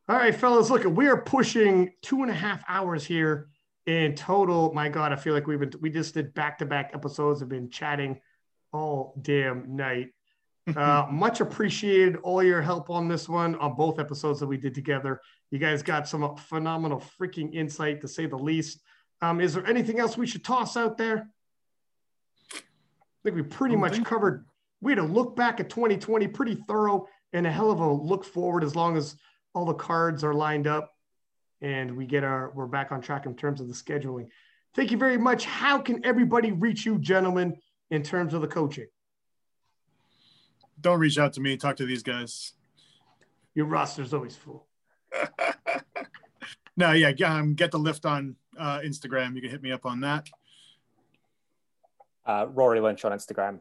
All right, fellas, look, we are pushing two and a half hours here in total. My God, I feel like we've been we just did back to back episodes. Have been chatting all damn night. Uh, much appreciated all your help on this one on both episodes that we did together. You guys got some phenomenal freaking insight to say the least. Um, is there anything else we should toss out there? I think we pretty much think covered. We had a look back at 2020, pretty thorough, and a hell of a look forward as long as all the cards are lined up and we get our we're back on track in terms of the scheduling. Thank you very much. How can everybody reach you, gentlemen, in terms of the coaching? Don't reach out to me. Talk to these guys. Your roster's always full. No, yeah, yeah, um, get the lift on uh, Instagram. You can hit me up on that. Uh, Rory Lynch on Instagram.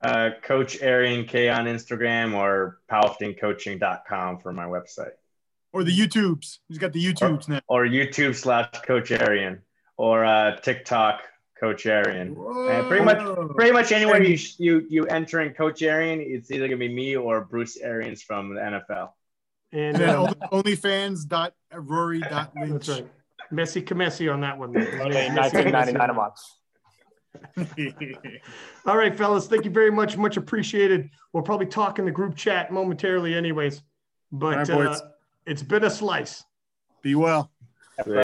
Uh, Coach Arian K on Instagram or powerliftingcoaching.com for my website. Or the YouTubes. He's got the YouTubes now. or YouTube slash Coach Arian or uh, TikTok Coach Arian. And pretty much, pretty much anywhere you you you enter in Coach Arian, it's either gonna be me or Bruce Arians from the NFL. And And then uh, only- onlyfans.rory.lynch. that's right. Messi Kamesi on that one. His Only name's Messi 1999 a month. All right, fellas. Thank you very much. Much appreciated. We'll probably talk in the group chat momentarily, anyways. But All right, boys. uh, it's been a slice. Be well.